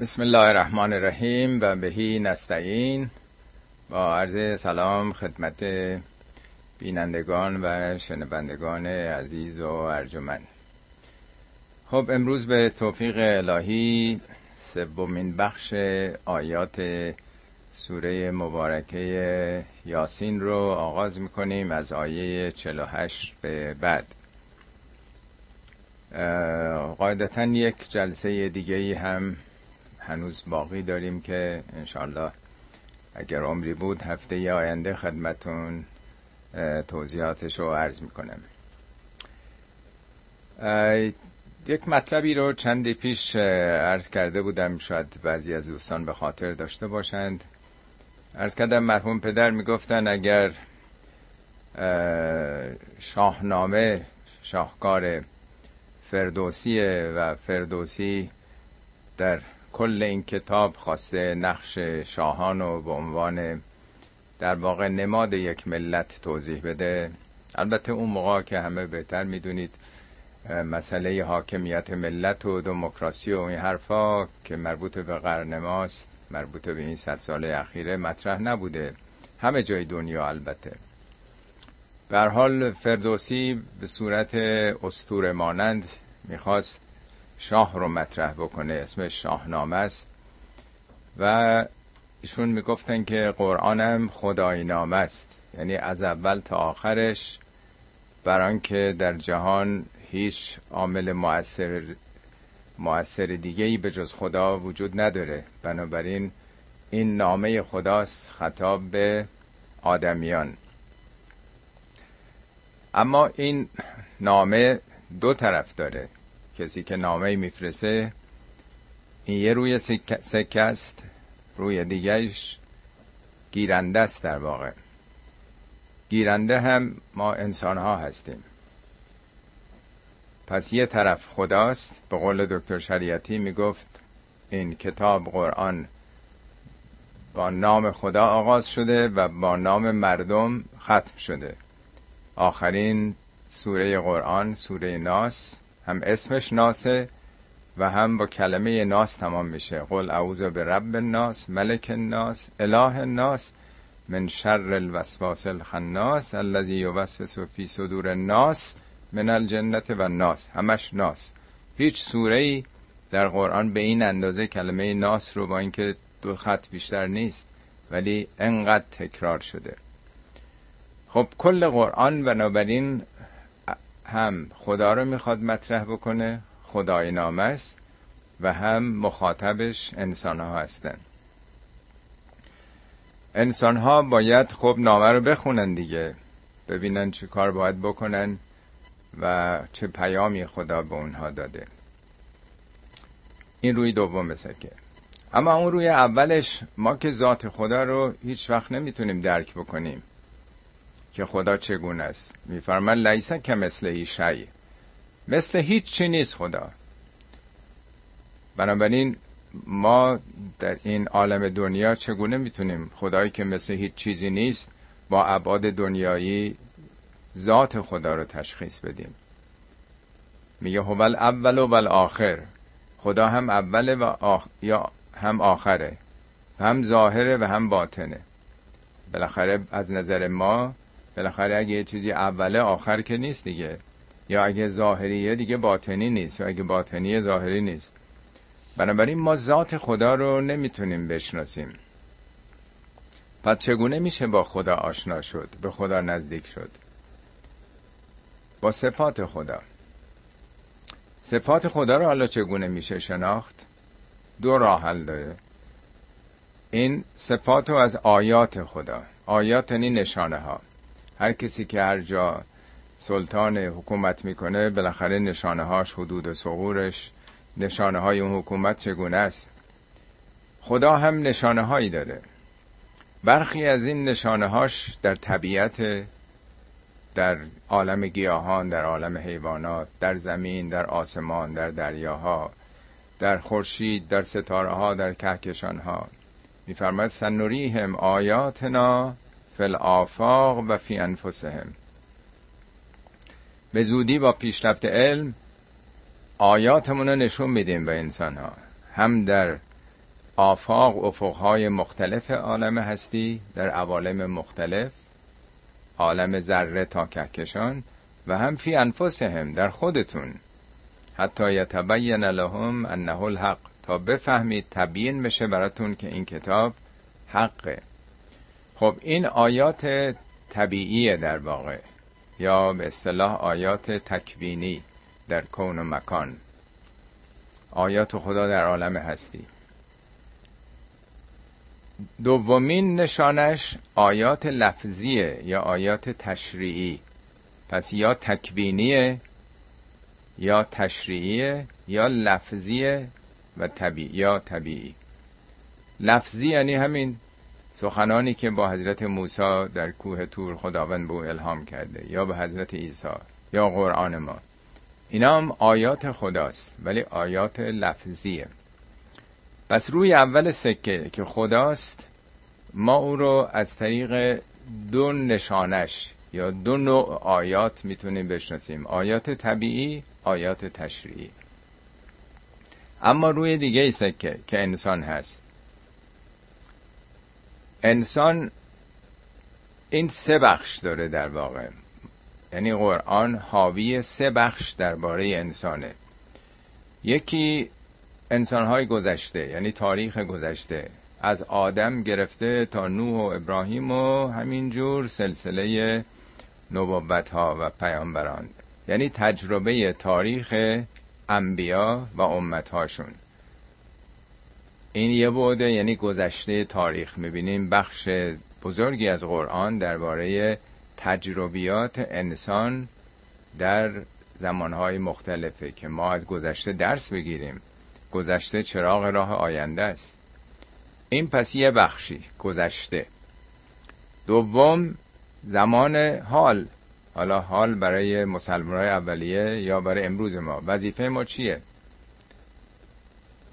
بسم الله الرحمن الرحیم و بهی نستعین با عرض سلام خدمت بینندگان و شنوندگان عزیز و ارجمند خب امروز به توفیق الهی سومین بخش آیات سوره مبارکه یاسین رو آغاز می‌کنیم از آیه 48 به بعد قاعدتا یک جلسه دیگه هم هنوز باقی داریم که انشالله اگر عمری بود هفته آینده خدمتون توضیحاتش رو عرض می‌کنم. یک مطلبی رو چندی پیش عرض کرده بودم شاید بعضی از دوستان به خاطر داشته باشند. عرض کردم مرحوم پدر می‌گفتن اگر شاهنامه شاهکار فردوسیه و فردوسی در کل این کتاب خواسته نقش شاهان رو به عنوان در واقع نماد یک ملت توضیح بده. البته اون موقع که همه بهتر می‌دونید مسئله حاکمیت ملت و دموکراسی و این حرفا که مربوط به قرن ماست مربوط به این صد سال اخیره مطرح نبوده. همه جای دنیا البته. به حال فردوسی به صورت استور مانند می‌خواست شاه رو مطرح بکنه اسمش شاهنامه است. و ایشون می‌گفتن که قرآنم خدای نامه است. یعنی از اول تا آخرش بران که در جهان هیچ عامل مؤثر مؤثر دیگه ای به جز خدا وجود نداره. بنابراین این نامه خداست خطاب به آدمیان. اما این نامه دو طرف داره. کسی که نامه میفرسته این یه روی سکه است روی دیگهش گیرنده است در واقع. گیرنده هم ما انسان ها هستیم. پس یه طرف خداست به قول دکتر شریعتی می‌گفت این کتاب قرآن با نام خدا آغاز شده و با نام مردم ختم شده. آخرین سوره قرآن سوره ناس هم اسمش ناسه و هم با کلمه ناس تمام میشه. قل اعوذ به رب الناس ملک الناس اله الناس من شر الوسواس الخناس الذي يوسوس في صدور الناس من الجنت و ناس همش ناس. هیچ سوره ای در قرآن به این اندازه کلمه ناس رو با اینکه دو خط بیشتر نیست ولی انقدر تکرار شده. خب کل قرآن بنابراین هم خدا رو می‌خواد مطرح بکنه خدای نامه است و هم مخاطبش انسان ها هستن. انسان ها باید خب نامه رو بخونن دیگه ببینن چه کار باید بکنن و چه پیامی خدا به اونها داده. این روی دوم بسکه اما اون روی اولش ما که ذات خدا رو هیچ وقت نمی‌تونیم درک بکنیم. که خدا چگونه است. میفرمان لیسا که مثل ای شی مثل هیچ چی نیست خدا. بنابراین ما در این عالم دنیا چگونه می‌تونیم خدایی که مثل هیچ چیزی نیست با ابعاد دنیایی ذات خدا رو تشخیص بدیم. میگه هو اول و آخر خدا هم اوله و آخ... یا هم آخره. هم ظاهره و هم باطنه. بالاخره از نظر ما بالاخره اگه یه چیزی اوله آخر که نیست دیگه. یا اگه ظاهریه دیگه باطنی نیست یا اگه باطنی ظاهری نیست. بنابراین ما ذات خدا رو نمی‌تونیم بشناسیم. پس چگونه میشه با خدا آشنا شد به خدا نزدیک شد؟ با صفات خدا. صفات خدا رو حالا چگونه میشه شناخت؟ دو راه حل داره. این صفات رو از آیات خدا. آیات یعنی نشانه ها هر کسی که هر جا سلطان حکومت می‌کنه بالاخره نشانه هاش حدود سغورش نشانه های اون حکومت چگونه است؟ خدا هم نشانه هایی داره. برخی از این نشانه هاش در طبیعت در عالم گیاهان در عالم حیوانات در زمین در آسمان در دریاها در خورشید در ستاره ها در کهکشان ها میفرماید سنوریهم آیاتنا فل آفاق و فی انفسهم. به زودی با پیشرفت علم آیاتمون رو نشون میدیم به انسان ها هم در آفاق افقهای مختلف عالم هستی در عوالم مختلف عالم ذره تا کهکشان و هم فی انفسهم در خودتون. حتی یتبین لهم انه الحق تا بفهمید تبیین بشه براتون که این کتاب حقه. خب این آیات طبیعیه در واقع یا به اصطلاح آیات تکوینی در کون و مکان. آیات خدا در عالم هستی. دومین نشانش آیات لفظیه یا آیات تشریعی. پس یا تکوینیه یا تشریعیه یا لفظیه و طبیعی یا طبیعی. لفظی یعنی همین سخنانی که با حضرت موسی در کوه تور خداوند به او الهام کرده یا به حضرت عیسی یا قرآن ما. اینا هم آیات خداست ولی آیات لفظیه. پس روی اول سکه که خداست ما او رو از طریق دو نشانش یا دو نوع آیات می‌تونیم بشناسیم. آیات طبیعی آیات تشریعی. اما روی دیگه سکه که انسان هست. انسان این سه بخش داره در واقع. یعنی قرآن حاوی سه بخش درباره انسانه. یکی انسانهای گذشته یعنی تاریخ گذشته. از آدم گرفته تا نوح و ابراهیم و همینجور سلسله نبوت ها و پیامبران. یعنی تجربه تاریخ انبیا و امت هاشون این یه بوده یعنی گذشته تاریخ می‌بینیم. بخش بزرگی از قرآن درباره تجربیات انسان در زمانهای مختلفه که ما از گذشته درس بگیریم. گذشته چراغ راه آینده است. این پس یه بخشی گذشته. دوم زمان حال. حالا حال برای مسلمان اولیه یا برای امروز ما؟ وظیفه ما چیه؟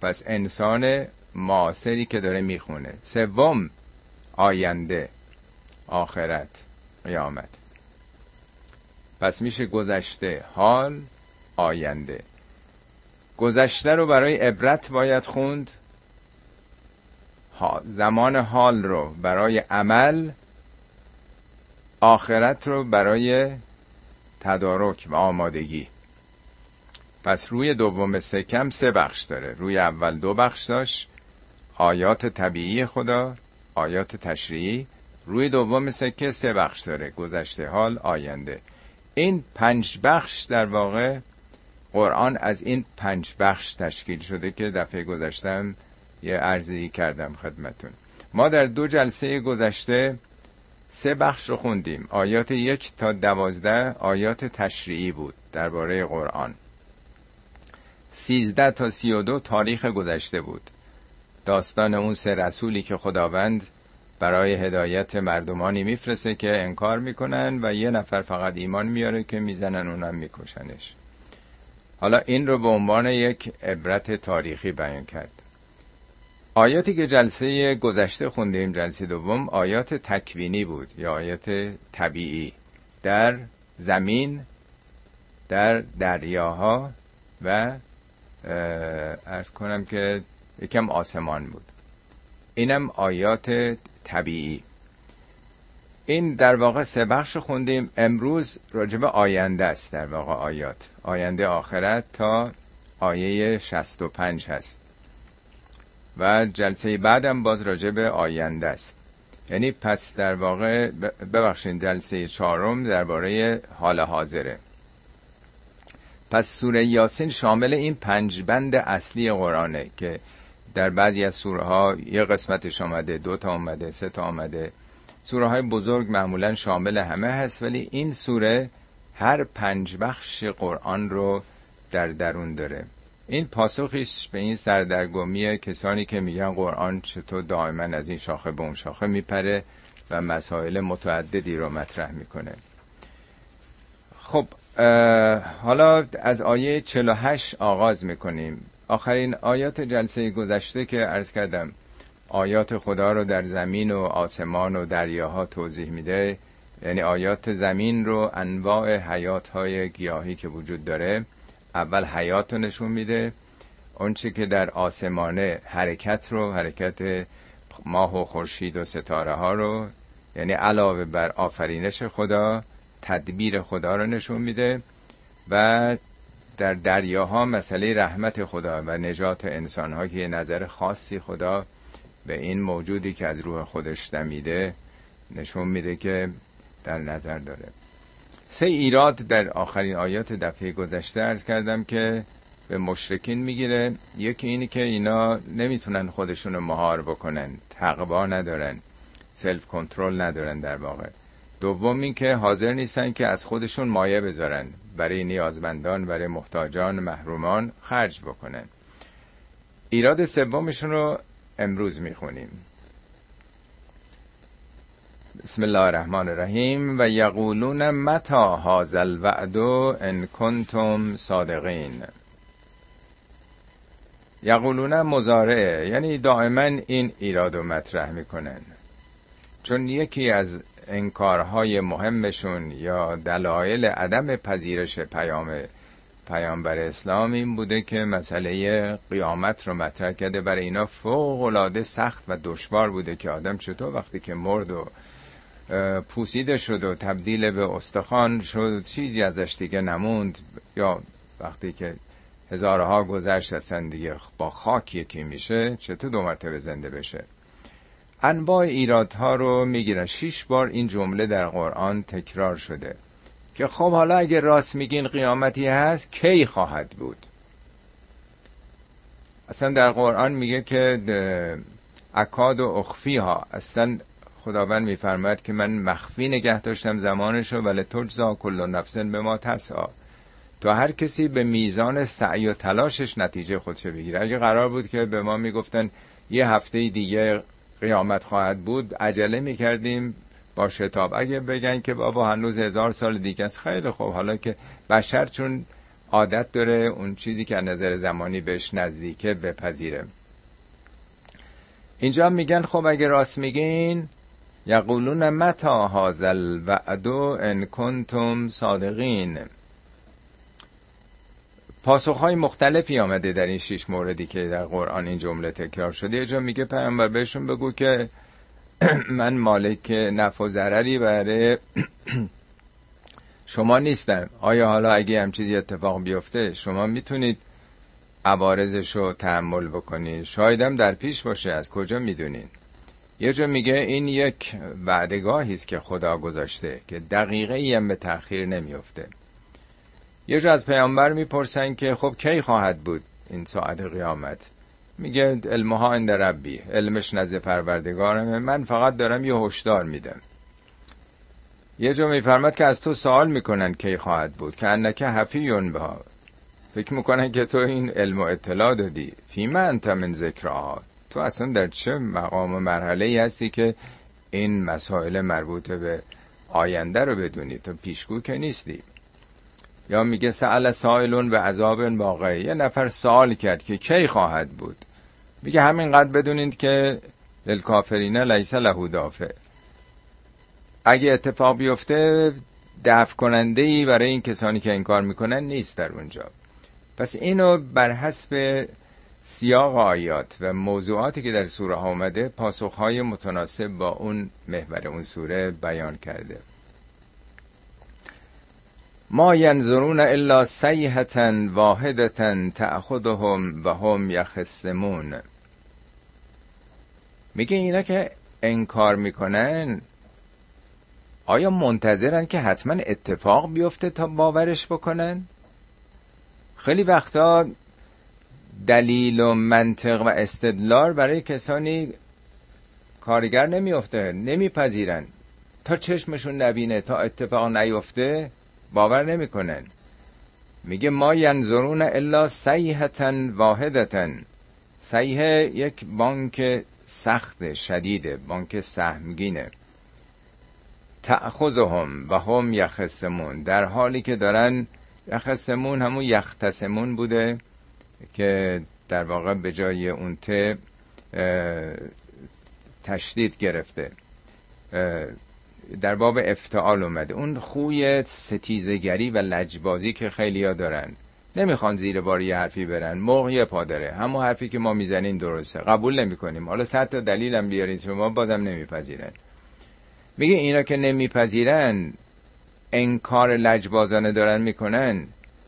پس انسان معاصری که داره می‌خونه. سوم آینده آخرت قیامت. پس میشه گذشته حال آینده. گذشته رو برای عبرت باید خوند. زمان حال رو برای عمل آخرت رو برای تدارک و آمادگی. پس روی دوم سکم سه بخش داره. روی اول دو بخش داشت. آیات طبیعی خدا آیات تشریعی. روی دوم سکه سه بخش داره گذشته حال آینده. این پنج بخش در واقع قرآن از این پنج بخش تشکیل شده که دفعه گذشتم یه عرضی کردم خدمتون. ما در دو جلسه گذشته سه بخش رو خوندیم. آیات یک تا دوازده آیات تشریعی بود درباره قرآن. سیزده تا سی و دو تاریخ گذشته بود. داستان اون سه رسولی که خداوند برای هدایت مردمانی میفرسته که انکار می‌کنن و یه نفر فقط ایمان میاره که می‌زنن اونم میکشنش. حالا این رو به عنوان یک عبرت تاریخی بیان کرد. آیاتی که جلسه گذشته خوندیم جلسه دوم آیات تکوینی بود یا آیات طبیعی. در زمین در دریاها و ارز کنم که یکم آسمان بود. اینم آیات طبیعی. این در واقع سه بخش خوندیم. امروز راجب آینده است در واقع آیات. آینده آخرت تا آیه 65 هست. و جلسه بعدم باز راجب آینده است. یعنی پس در واقع ببخشید جلسه چهارم درباره حال حاضره. پس سوره یاسین شامل این پنج بند اصلی قرآنه که در بعضی از سوره ها یه قسمتش آمده دو تا آمده سه تا آمده سوره های بزرگ معمولا شامل همه هست ولی این سوره هر پنج بخش قرآن رو در درون داره. این پاسخیش به این سردرگمی کسانی که میگن قرآن چطور دائما از این شاخه به اون شاخه میپره و مسائل متعددی رو مطرح می‌کنه. خب حالا از آیه 48 آغاز می‌کنیم. آخرین آیات جلسه گذشته که عرض کردم آیات خدا رو در زمین و آسمان و دریاها توضیح میده. یعنی آیات زمین رو انواع حیات های گیاهی که وجود داره اول حیات رو نشون میده اونچه که در آسمانه حرکت رو حرکت ماه و خورشید و ستاره ها رو یعنی علاوه بر آفرینش خدا تدبیر خدا رو نشون میده. و در دریاها مسئله رحمت خدا و نجات انسان ها که یه نظر خاصی خدا به این موجودی که از روح خودش دمیده نشون میده که در نظر داره. سه ایراد در آخرین آیات دفعه گذشته ارز کردم که به مشرکین می‌گیره. یکی اینی که اینا نمی‌تونن خودشونو مهار بکنن تقوا ندارن سلف کنترل ندارن در واقع. دوم این که حاضر نیستن که از خودشون مایه بذارن. برای نیازمندان برای محتاجان محرومان خرج بکنن. ایراد سومشون رو امروز می‌خونیم. بسم الله الرحمن الرحیم. و یقولون متا هذا الوعد ان کنتم صادقین؟ یقولون مزارعه یعنی دائما این ایراد و مطرح می‌کنن. چون یکی از انکارهای مهمشون یا دلایل عدم پذیرش پیام پیامبر اسلام این بوده که مسئله قیامت رو مطرح کرده. برای اینا فوق العاده سخت و دشوار بوده که آدم چطور وقتی که مرد و پوسیده شد و تبدیل به استخوان شد چیزی ازش دیگه نموند. یا وقتی که هزارها گذشت اصلا دیگه با خاک یکی میشه چطور دو مرتبه زنده بشه؟ انواع ایرادها رو می‌گیرن. شیش بار این جمله در قرآن تکرار شده که خب حالا اگه راست میگین قیامتی هست کی خواهد بود؟ اصلا در قرآن میگه که اکاد و اخفی ها اصلا خداوند میفرماید که من مخفی نگه داشتم زمانشو ولی تجزا کل نفسن به ما تسا تا هر کسی به میزان سعی و تلاشش نتیجه خودشو بگیره. اگه قرار بود که به ما می‌گفتن یه هفته دیگه قیامت خواهد بود عجله می‌کردیم با شتاب. اگه بگن که بابا هنوز هزار سال دیگه است خیلی خوب. حالا که بشر چون عادت داره اون چیزی که از نظر زمانی بهش نزدیکه بپذیره. اینجا میگن خب اگه راست میگین یقولون متا هذا الوعد ان کنتم صادقین؟ پاسخهای مختلفی آمده در این شش موردی که در قرآن این جمله تکرار شده. یه جا میگه پیامبر بهشون بگو که من مالک نفع و ضرری برای شما نیستم. آیا حالا اگه هم چیزی اتفاق بیفته شما می‌تونید عوارضش رو تحمل بکنید شایدم در پیش باشه. از کجا می‌دونید یه جا میگه این یک وعدگاهی است که خدا گذاشته که دقیقه ای هم به تأخیر نمیفته یه جا از پیامبر می‌پرسن که خب کی خواهد بود این ساعت قیامت؟ میگه علمها اند ربی. علمش نزد پروردگارمه. من فقط دارم یه هشدار میدم. یه جا میفرماد که از تو سوال می‌کنن کی خواهد بود. که انکه حفیون بها. فکر می‌کنن که تو این علم و اطلاع دادی. فیما انت من ذکرها. تو اصلا در چه مقام و مرحله ای هستی که این مسائل مربوط به آینده رو بدونی؟ تو پیشگو که نیستی. یا میگه سأل سائلون و عذاب واقعی یه نفر سوال کرد که کی خواهد بود؟ میگه همینقدر بدونید که للکافرین لیس له دافع. اگه اتفاق بیفته دفع کننده ای برای این کسانی که انکار می‌کنن نیست در اونجا. پس اینو بر حسب سیاق آیات و موضوعاتی که در سوره ها آمده پاسخهای متناسب با اون محور اون سوره بیان کرده. ما ینظرون الا سیحتا واحدتا تأخذهم و هم یخسمون میگه اینا که انکار می‌کنن آیا منتظرن که حتما اتفاق بیفته تا باورش بکنن؟ خیلی وقتا دلیل و منطق و استدلال برای کسانی کارگر نمیفته نمیپذیرن. تا چشمشون نبینه تا اتفاق نیفته باور نمی‌کنن میگه ما ینظرون الا سیحتا واحدتا. سیحه یک بانک سخت شدیده بانک سهمگینه. تأخذهم و هم یخسمون در حالی که دارن یخسمون همون یختسمون بوده که در واقع به جای اون ت تشدید گرفته. در باب افتعال اومده اون خوی ستیزگری و لجبازی که خیلی ها دارن. نمی‌خوان زیر بار یه حرفی برن. مرغ یه پادره. همون حرفی که ما می‌زنیم درسته. قبول نمی‌کنیم. حالا صد تا دلیلم بیارید شما بازم نمیپذیرن. میگه اینا که نمیپذیرن انکار لجبازانه دارن می‌کنن.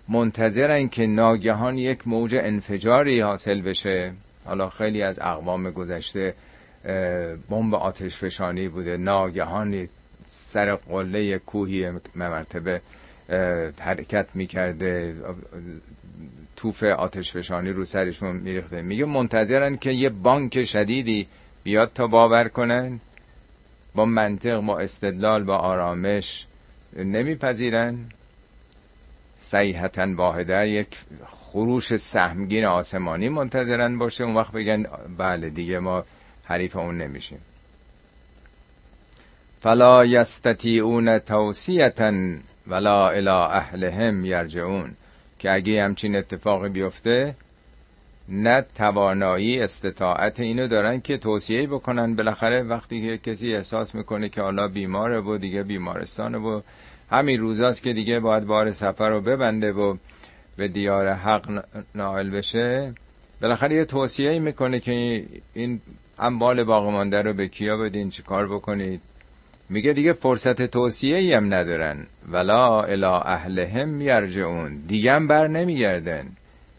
منتظرن که ناگهان یک موج انفجاری حاصل بشه. حالا خیلی از اقوام گذشته بمب آتش فشانی بوده. ناگهان سر قله کوهی مرتبه حرکت می‌کرده توف آتش فشانی رو سرشون میریخته. میگه منتظرن که یه بانک شدیدی بیاد تا باور کنن. با منطق با استدلال با آرامش نمیپذیرن. صیحتا واحده یک خروش سهمگین آسمانی منتظرن باشه. اون وقت بگن بله دیگه ما حریف اون نمیشیم. فلا یستطیعون توصیتا ولا الى اهلهم یرجعون که اگه همچین اتفاقی بیفته نه توانایی استطاعت اینو دارن که توصیه بکنن. بالاخره وقتی که کسی احساس می‌کنه که حالا بیماره و دیگه بیمارستانه و همین روزاست که دیگه باید بار سفر رو ببنده و به دیار حق نائل بشه بالاخره یه توصیه می‌کنه که این اموال باقی مانده رو به کیا بدین چیکار بکنید. میگه دیگه فرصت توصیه هم ندارن. ولا الا اهلهم یرجعون. دیگه هم بر نمیگردن.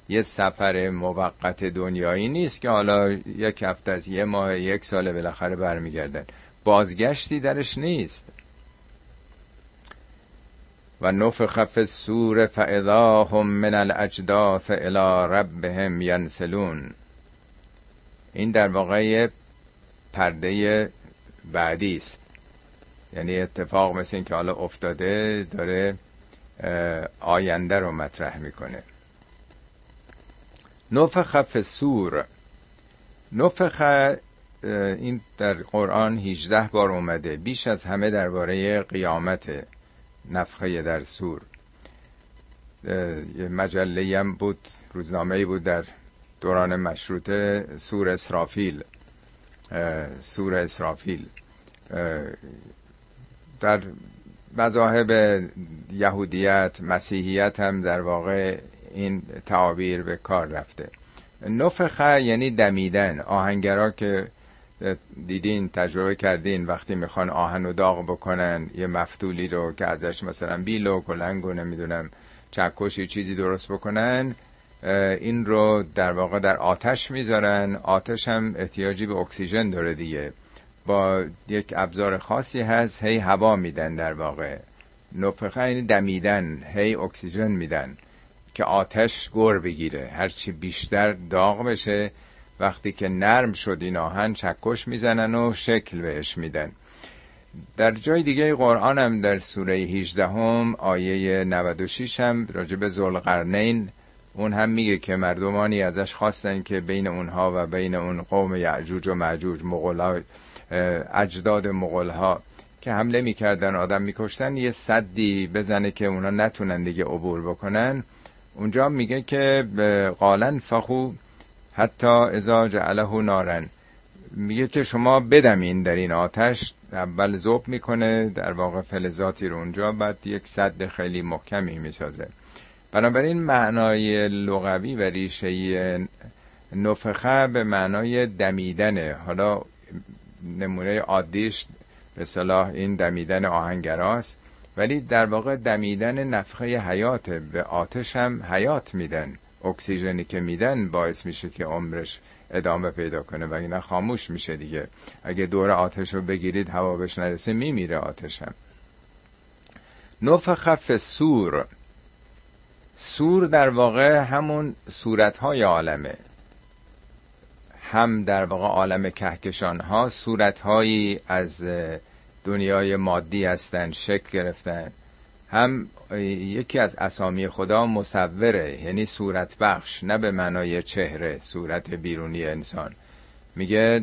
یه سفر موقت دنیایی نیست که حالا یک هفته از یه ماه یک ساله بالاخره برمیگردن. بازگشتی درش نیست. و نفخ فی السور فاذا هم من الاجداث الى ربهم ینسلون. این در واقع پرده بعدی است. یعنی اتفاق مثل این که حالا افتاده داره آینده رو مطرح می‌کنه. نفخ فی سور نفخ این در قرآن 18 بار اومده. بیش از همه درباره قیامت نفخه در سور یه مجله هم بود روزنامه بود در دوران مشروطه سور اسرافیل. سور اسرافیل. در مذاهب یهودیت مسیحیت هم در واقع این تعابیر به کار رفته. نفخه یعنی دمیدن آهنگرا که دیدین تجربه کردین وقتی می‌خوان آهن و داغ بکنن یه مفتولی رو که ازش مثلا بیل و کلنگ و نمی‌دونم چکشی چیزی درست بکنن این رو در واقع در آتش می‌ذارن. آتش هم احتیاجی به اکسیژن داره دیگه. با یک ابزار خاصی هست هی هوا میدن در واقع. نفخه یعنی دمیدن هی اکسیژن میدن که آتش گور بگیره. هرچی بیشتر داغ بشه وقتی که نرم شد این آهن چکش می‌زنن و شکل بهش میدن. در جای دیگه قرآن هم در سوره 18 هم آیه 96 هم راجب زلقرنین اون هم میگه که مردمانی ازش خواستن که بین اونها و بین اون قوم یعجوج و معجوج مغلا اجداد مغول ها که حمله می‌کردن آدم میکشتن یه صدی بزنه که اونا نتونن دیگه عبور بکنن. اونجا میگه که قالن فخو حتی ازا جعله نارن. میگه که شما بدمین در این آتش اول زوب می‌کنه در واقع فلزاتی رو اونجا بعد یک صد خیلی محکمی می‌سازه. بنابراین معنای لغوی و ریشه نفخه به معنای دمیدنه. حالا نمونه عادیش به صلاح این دمیدن آهنگراست. ولی در واقع دمیدن نفخه حیات به آتش هم حیات میدن. اکسیژنی که میدن باعث میشه که عمرش ادامه پیدا کنه و اینا خاموش میشه دیگه. اگه دور آتش رو بگیرید هوا بهش نرسه میمیره آتش هم نفخ سور. سور در واقع همون صورتهای عالمه. هم در واقع عالم کهکشان ها صورتهایی از دنیای مادی هستند شکل گرفتن. هم یکی از اسامی خدا مصوره یعنی صورت بخش نه به معنای چهره صورت بیرونی انسان. میگه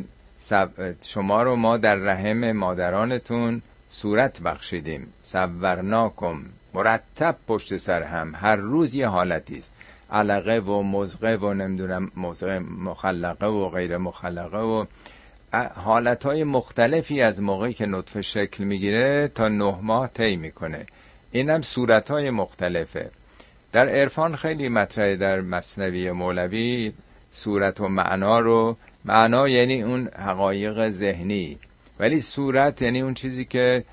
شما رو ما در رحم مادرانتون صورت بخشیدیم. صورناکم مرتب پشت سر هم هر روز یه حالتی است. علقه و مزقه و نمی‌دونم مزقه مخلقه و غیر مخلقه و حالت های مختلفی از موقعی که نطفه شکل می‌گیره تا نه ماه طی می‌کنه. اینم صورت های مختلفه. در عرفان خیلی مطرحه در مصنوی مولوی صورت و معنا رو معنا یعنی اون حقایق ذهنی. ولی صورت یعنی اون چیزی که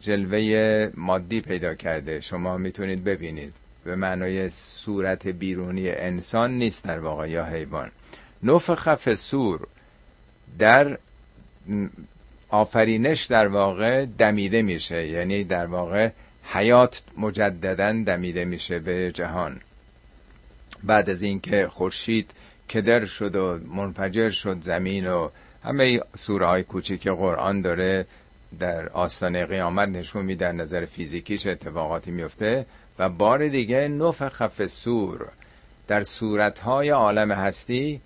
جلوه مادی پیدا کرده. شما می‌تونید ببینید. به معنای صورت بیرونی انسان نیست در واقع یا حیوان. نفخ سور در آفرینش در واقع دمیده میشه یعنی در واقع حیات مجددا دمیده میشه به جهان. بعد از اینکه خورشید کدر شد و منفجر شد زمین و همه سوره های کوچیک قرآن داره در آستانه قیامت نشون میده نظر فیزیکی چه اتفاقاتی میفته و بار دیگه نفخ سور. در صورت های عالم هستی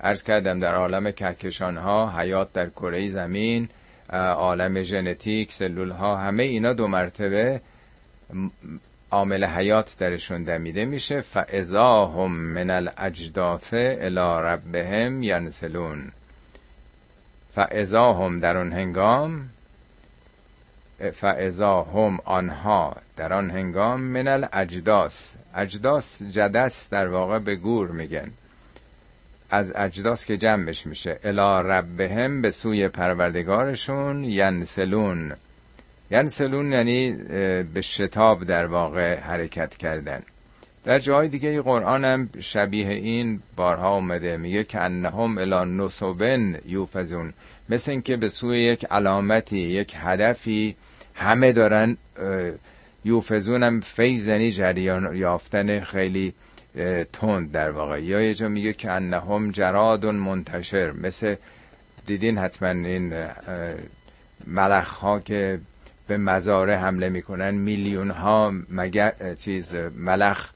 ارز کردم در عالم کهکشان ها حیات در کره زمین عالم ژنتیک سلول ها همه اینا دو مرتبه عامل حیات درشون دمیده میشه. فاذا هم من الاجداث الى ربهم ینسلون. فاذا هم در اون هنگام فاذا هم آنها در آن هنگام من الاجداس اجداس جدس در واقع به گور میگن. از اجداس که جمعش میشه. الا ربهم به سوی پروردگارشون ینسلون. ینسلون یعنی به شتاب در واقع حرکت کردن. در جای دیگه قرآن هم شبیه این بارها اومده. میگه که انهم الا نصبن یوفزون. مثل اینکه به سوی یک علامتی یک هدفی همه دارن یوفزون هم فیزنی جریان یافتن خیلی تند در واقع. یا یه جا میگه که انهم جراد منتشر. مثل دیدین حتما این ملخ ها که به مزاره حمله می‌کنن. میلیون ها مگر چیز ملخ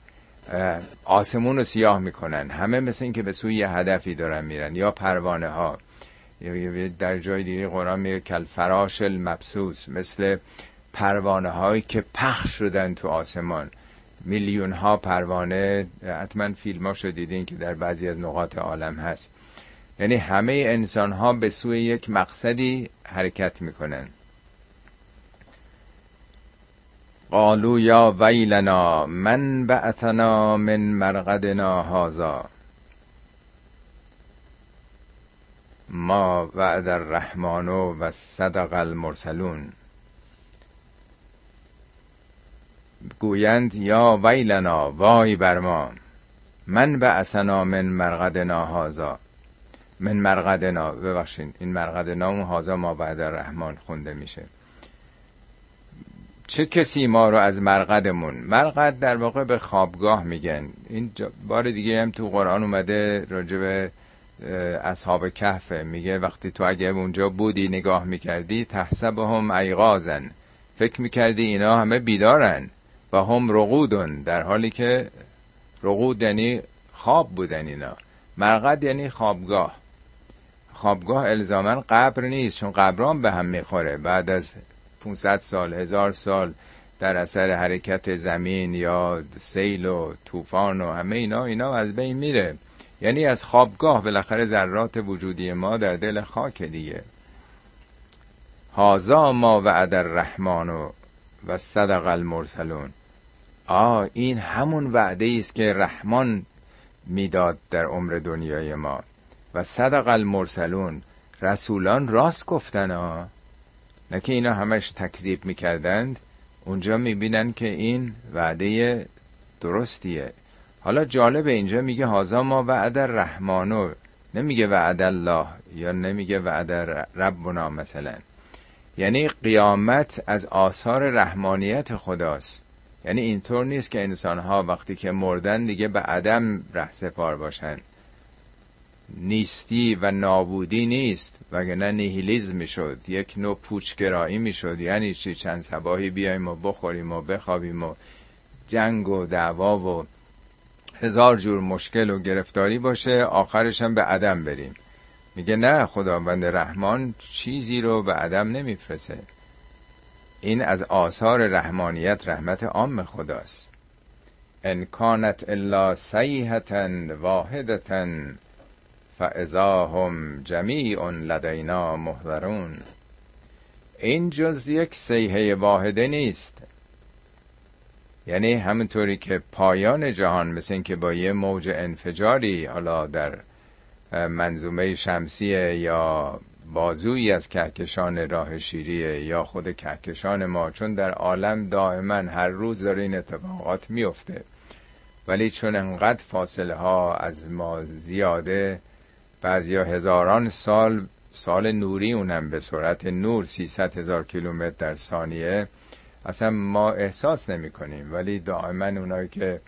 آسمون رو سیاه می‌کنن. همه مثل اینکه به سوی یه هدفی دارن میرن. یا پروانه ها در جای دیگه قرآن میگه کل فراش المبسوس. مثل پروانه هایی که پخش شدن تو آسمان. میلیون ها پروانه. حتما فیلم ها دیدین که در بعضی از نقاط عالم هست. یعنی همه انسان ها به سوی یک مقصدی حرکت می‌کنن. قالو یا ویلنا من بعثنا من مرقدنا هازا ما وعد الرحمن و صدق المرسلون. گویند یا ویلنا وای بر ما. من به اسنا من مرقدنا هازا من مرقدنا ببخشین این مرقدنا اون هازا ما بعد رحمان خونده میشه. چه کسی ما رو از مرقدمون؟ مرقد در واقع به خوابگاه میگن. این بار دیگه هم تو قرآن اومده راجب اصحاب کهفه میگه وقتی تو اگه اونجا بودی نگاه می‌کردی تحسب هم ایقازن فکر می‌کردی اینا همه بیدارن و هم رقودن در حالی که رقود یعنی خواب بودن اینا. مرقد یعنی خوابگاه. خوابگاه الزامن قبر نیست چون قبران به هم می‌خوره. بعد از 500 سال هزار سال در اثر حرکت زمین یا سیل و طوفان و همه اینا اینا از بین میره. یعنی از خوابگاه بالاخره ذرات وجودی ما در دل خاک دیگه. هازا ما وعد الرحمن و صدق المرسلون. آ این همون وعده است که رحمان می‌داد در عمر دنیای ما. و صدق المرسلون رسولان راست گفتن ها نه که اینا همش تکذیب می‌کردند اونجا می‌بینن که این وعده درستیه. حالا جالب اینجا میگه هازا ما وعد رحمانو نمیگه وعد الله یا نمیگه وعد ربنا مثلا. یعنی قیامت از آثار رحمانیت خداست. یعنی اینطور نیست که انسان ها وقتی که مردن دیگه به عدم ره سپار باشن. نیستی و نابودی نیست وگرنه نیهیلیزم می‌شد. یک نوع پوچگرایی می‌شد. یعنی چی؟ چند سباهی بیایم و بخوریم و بخوابیم و جنگ و دعوا و هزار جور مشکل و گرفتاری باشه آخرش هم به عدم بریم. میگه نه خداوند رحمان چیزی رو به عدم نمیفرسه این از آثار رحمانیت رحمت عام خداست. ان کانت الا سیحتا واحدتا فاذا هم جمیع لدینا محضرون. این جز یک سیحه واحده نیست. یعنی همونطوری که پایان جهان مثل اینکه با یه موج انفجاری حالا در منظومه شمسیه یا بازویی از کهکشان راه شیریه یا خود کهکشان ما چون در عالم دائما هر روز داره این اتفاقات میفته ولی چون انقدر فاصله ها از ما زیاده بعضیا هزاران سال سال نوری اونم به سرعت نور 300 هزار کیلومتر در ثانیه. اصلا ما احساس نمی کنیم ولی دائما اونایی که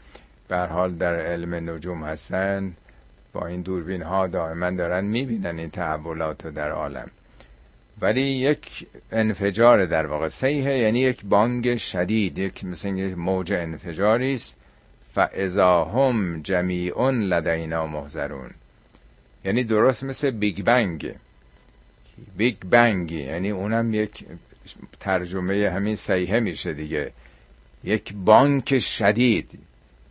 به حال در علم نجوم هستن با این دوربین ها دائما دارن می‌بینن این تحولات در عالم. ولی یک انفجار در واقع سیحه یعنی یک بانگ شدید یک مثل یک موج انفجاری است فاذا هم جمیعون لدینا محضرون یعنی درست مثل بیگ بنگ. Big Bang یعنی اونم یک ترجمه همین صیحه میشه دیگه. یک بانگ شدید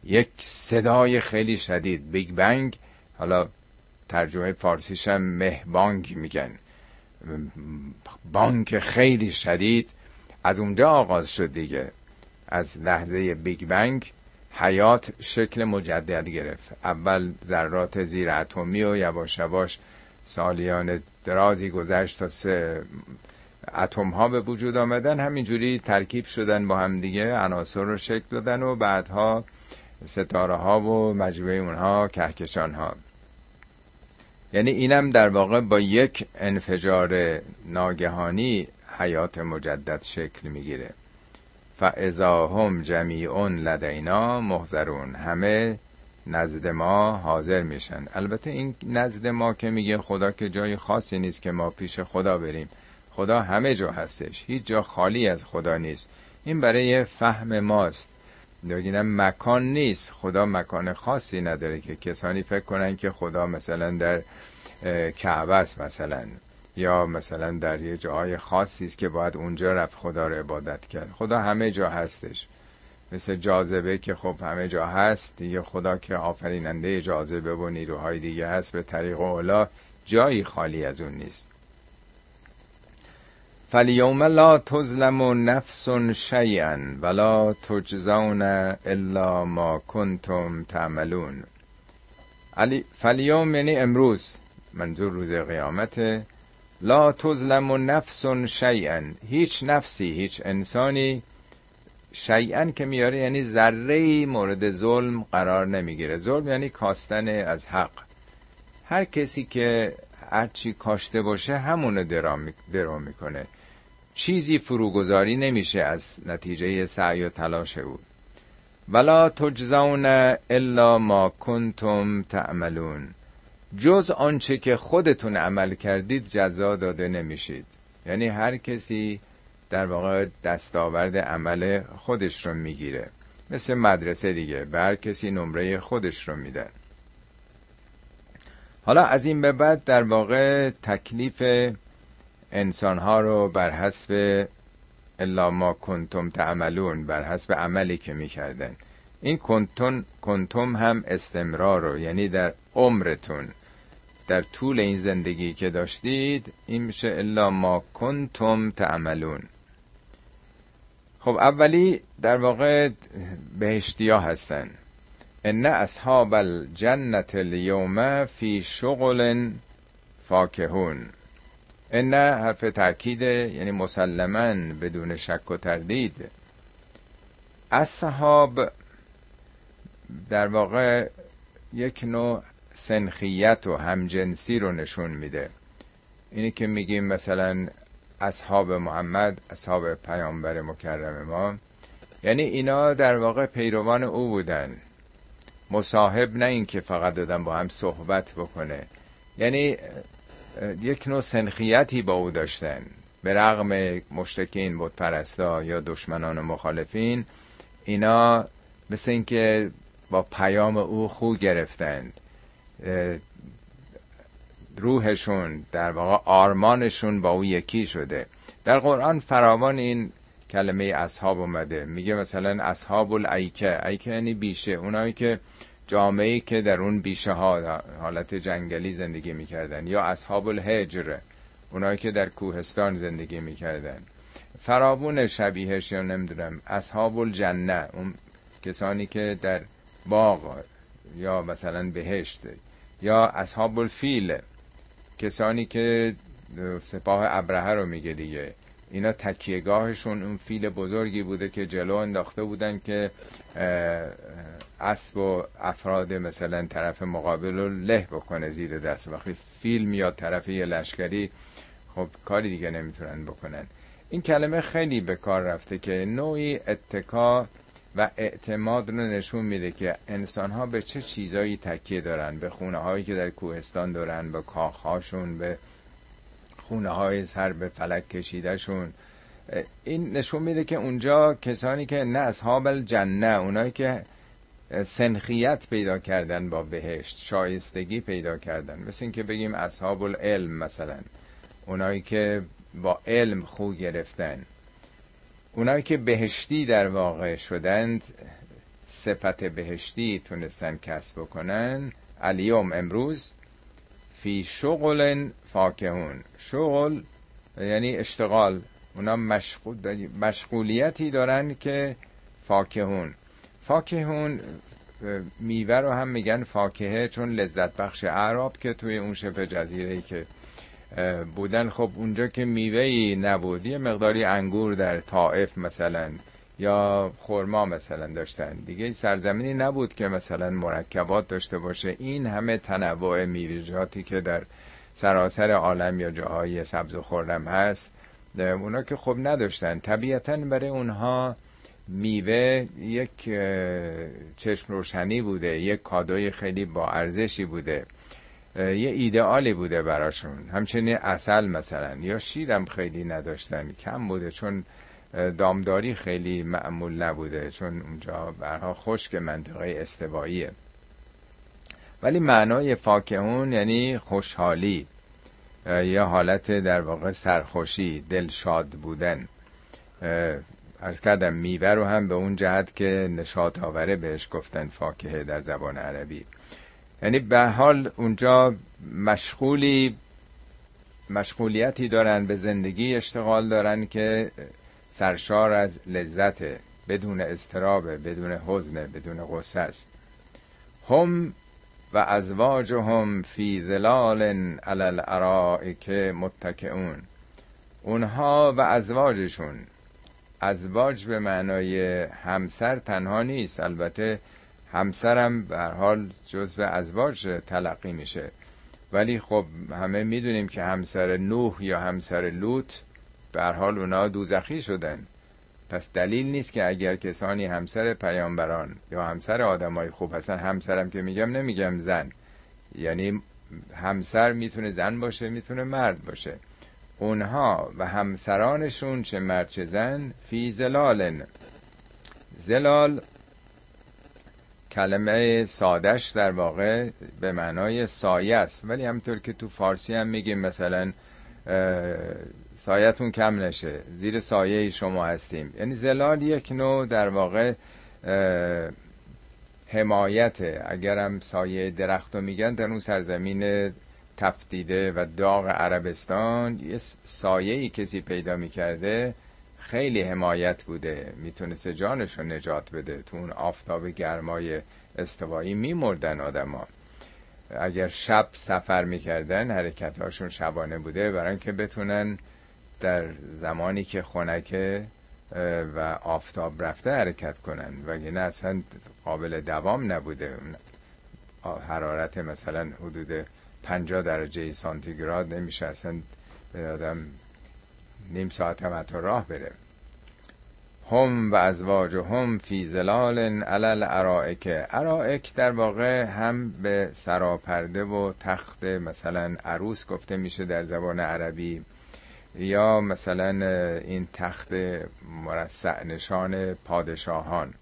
یک صدای خیلی شدید. Big Bang حالا ترجمه فارسیش هم مهبانگ میگن. بانگ خیلی شدید. از اونجا آغاز شد دیگه. از لحظه Big Bang حیات شکل مجدد گرفت. اول ذرات زیر اتمی و یواش یواش سالیان درازی گذشت تا سه اتم ها به وجود آمدن. همینجوری ترکیب شدن با هم دیگه عناصر رو شکل دادن و بعدها ستاره ها و مجموعه اونها کهکشان ها یعنی اینم در واقع با یک انفجار ناگهانی حیات مجدد شکل می‌گیره. فاذا هم جمیعون لدینا محضرون. همه نزد ما حاضر میشن. البته این نزد ما که میگه خدا که جای خاصی نیست که ما پیش خدا بریم. خدا همه جا هستش. هیچ جا خالی از خدا نیست. این برای فهم ماست. بگیرم مکان نیست. خدا مکان خاصی نداره که کسانی فکر کنن که خدا مثلا در کعبه است مثلا. یا مثلا در یه جای خاصی است که باید اونجا رفت خدا رو عبادت کرد. خدا همه جا هستش. مثل جاذبه که خب همه جا هست دیگه خدا که آفریننده جاذبه و نیروهای دیگه هست به طریق اولا جایی خالی از اون نیست. فلیوم لا تظلم نفس شیئا ولا تجزون الا ما کنتم تعملون. فلیوم یعنی امروز منظور روز قیامت لا تظلم نفس شیئا. هیچ نفسی هیچ انسانی شیئا که میاره یعنی ذره مورد ظلم قرار نمی‌گیره. ظلم یعنی کاستن از حق. هر کسی که هرچی کاشته باشه همونو درام می‌کنه. چیزی فروگذاری نمیشه از نتیجه سعی و تلاش او. ولا تجزون الا ما کنتم تعملون. جز آنچه که خودتون عمل کردید جزا داده نمیشید. یعنی هر کسی در واقع دستاورد عمل خودش رو می‌گیره. مثل مدرسه دیگه به هر کسی نمره خودش رو میدن حالا از این به بعد در واقع تکلیف انسانها رو بر حسب الا ما کنتم تعملون بر حسب عملی که می‌کردن. این کنتون کنتم هم استمرار رو یعنی در عمرتون. در طول این زندگی که داشتید این میشه الا ما کنتم تعملون. خب اولی در واقع بهشتی ها هستن. ان اصحاب الجنت اليوم فی شغل فاکهون. ان حرف تاکید یعنی مسلما بدون شک و تردید. اصحاب در واقع یک نوع سنخیت و همجنسی رو نشون میده. اینی که میگیم مثلا اصحاب محمد اصحاب پیامبر مکرم ما یعنی اینا در واقع پیروان او بودن. مصاحب نه این که فقط دادن با هم صحبت بکنه. یعنی یک نوع سنخیتی با او داشتن. به رغم مشتکین بود پرستا یا دشمنان و مخالفین اینا مثل اینکه با پیام او خو گرفتند. روحشون در واقع آرمانشون با او یکی شده. در قرآن فراوان این کلمه اصحاب اومده. میگه مثلا اصحاب الایکه ایکه یعنی بیشه. اونایی که جامعه که در اون بیشه ها حالت جنگلی زندگی می‌کردن. یا اصحاب الهجر اونایی که در کوهستان زندگی می‌کردن. فرابون شبیهش یا نمی‌دونم اصحاب الجنه اون کسانی که در باغ یا مثلا بهشت یا اصحاب الفیل کسانی که سپاه ابرهه رو میگه دیگه. اینا تکیهگاهشون اون فیل بزرگی بوده که جلو انداخته بودن که اسب و افراد مثلا طرف مقابل رو له بکنه زیر دست. وقتی فیل میاد طرف یه لشکری خب کاری دیگه نمی‌تونن بکنن. این کلمه خیلی به کار رفته که نوعی اتکا و اعتماد رو نشون میده که انسان ها به چه چیزایی تکیه دارن به خونه هایی که در کوهستان دارن به کاخهاشون به خونه های سر به فلک کشیدهشون. این نشون میده که اونجا کسانی که نه اصحاب الجنه اونایی که سنخیت پیدا کردن با بهشت شایستگی پیدا کردن. مثل اینکه بگیم اصحاب العلم مثلا اونایی که با علم خو گرفتن. اونایی که بهشتی در واقع شدند صفت بهشتی تونستن کسب بکنن. الیوم امروز فی شغل فاکهون. شغل یعنی اشتغال. اونا مشغول مشغولیتی دارن که فاکهون. فاکهون میوه رو هم میگن فاکهه چون لذت بخش اعراب که توی اون شبه جزیره که بودن. خب اونجا که میوهی نبود یه مقداری انگور در طائف مثلا یا خرما مثلا داشتن. دیگه سرزمینی نبود که مثلا مرکبات داشته باشه. این همه تنوع میوه‌جاتی که در سراسر عالم یا جاهای سبز و خورم هست اونا که خب نداشتن. طبیعتا برای اونها میوه یک چشم روشنی بوده یک کادوی خیلی با ارزشی بوده. یه ایدئالی بوده براشون. همچنین اصل مثلا. یا شیرم خیلی نداشتن کم بوده چون دامداری خیلی معمول نبوده چون اونجا برها خشک منطقه استواییه. ولی معنای فاکهون یعنی خوشحالی یا حالت در واقع سرخوشی دلشاد بودن. ارز کردم میوه رو هم به اون جهت که نشاط آوره بهش گفتن فاکهه در زبان عربی. یعنی به حال اونجا مشغولی مشغولیتی دارن به زندگی اشتغال دارن که سرشار از لذت بدون استرابه بدون حزن بدون غصه است. هم و ازواجهم فی ظلال علی الارائک متکئون. اونها و ازواجشون. ازواج به معنای همسر تنها نیست البته همسرم به حال جزو ازواج تلقی میشه. ولی خب همه می‌دونیم که همسر نوح یا همسر لوط به حال اونا دوزخی شدن. پس دلیل نیست که اگر کسانی همسر پیامبران یا همسر آدمای خوب هستن همسرم که میگم نمیگم زن. یعنی همسر می‌تونه زن باشه می‌تونه مرد باشه. اونها و همسرانشون چه مرد چه زن؟ فی زلالن. زلال کلمه سادش در واقع به معنای سایه است. ولی همطور که تو فارسی هم میگیم مثلا سایتون کم نشه زیر سایه شما هستیم. یعنی زلال یک نوع در واقع حمایت اگرم سایه درخت رو میگن در اون سرزمین تفتیده و داغ عربستان یه سایه ای کسی پیدا می‌کرده خیلی حمایت بوده. می‌تونست جانش رو نجات بده. تو اون آفتاب گرمای استوایی میمردن آدما. اگر شب سفر می‌کردن حرکتهاشون شبانه بوده برای اینکه بتونن در زمانی که خنکه و آفتاب رفته حرکت کنن. وگرنه اصلا قابل دوام نبوده. حرارت مثلا حدود 50 درجه سانتیگراد نمیشه. اصلا آدم نیم ساعت هم حتی راه بره. هم و ازواج هم فی زلال علل ارائک ارائک در واقع هم به سراپرده و تخت مثلا عروس گفته میشه در زبان عربی یا مثلا این تخت مرسع نشان پادشاهان.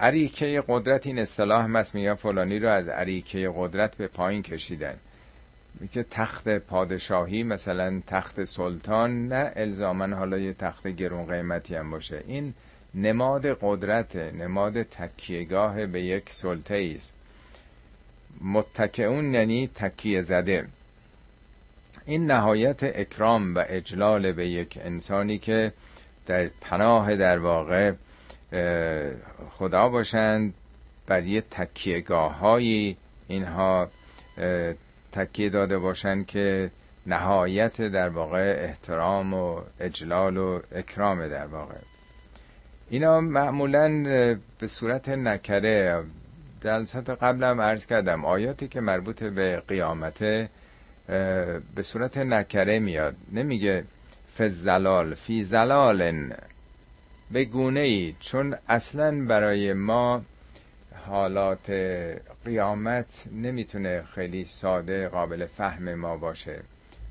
عریکه قدرت این اصطلاح هست میگن فلانی رو از عریکه قدرت به پایین کشیدن. که تخت پادشاهی مثلا تخت سلطان نه الزامن حالا یه تخت گرون قیمتی هم باشه. این نماد قدرت نماد تکیهگاه به یک سلطه است. متکعون یعنی تکیه زده. این نهایت اکرام و اجلال به یک انسانی که در پناه در واقع خدا باشند بر یه تکیهگاه هایی اینها تکیه داده باشند که نهایت در واقع احترام و اجلال و اکرام در واقع. اینا معمولا به صورت نکره جلسات قبلم عرض کردم آیاتی که مربوط به قیامته به صورت نکره میاد. نمیگه فزلال فی زلال به گونه ای چون اصلا برای ما حالات قیامت نمی‌تونه خیلی ساده قابل فهم ما باشه.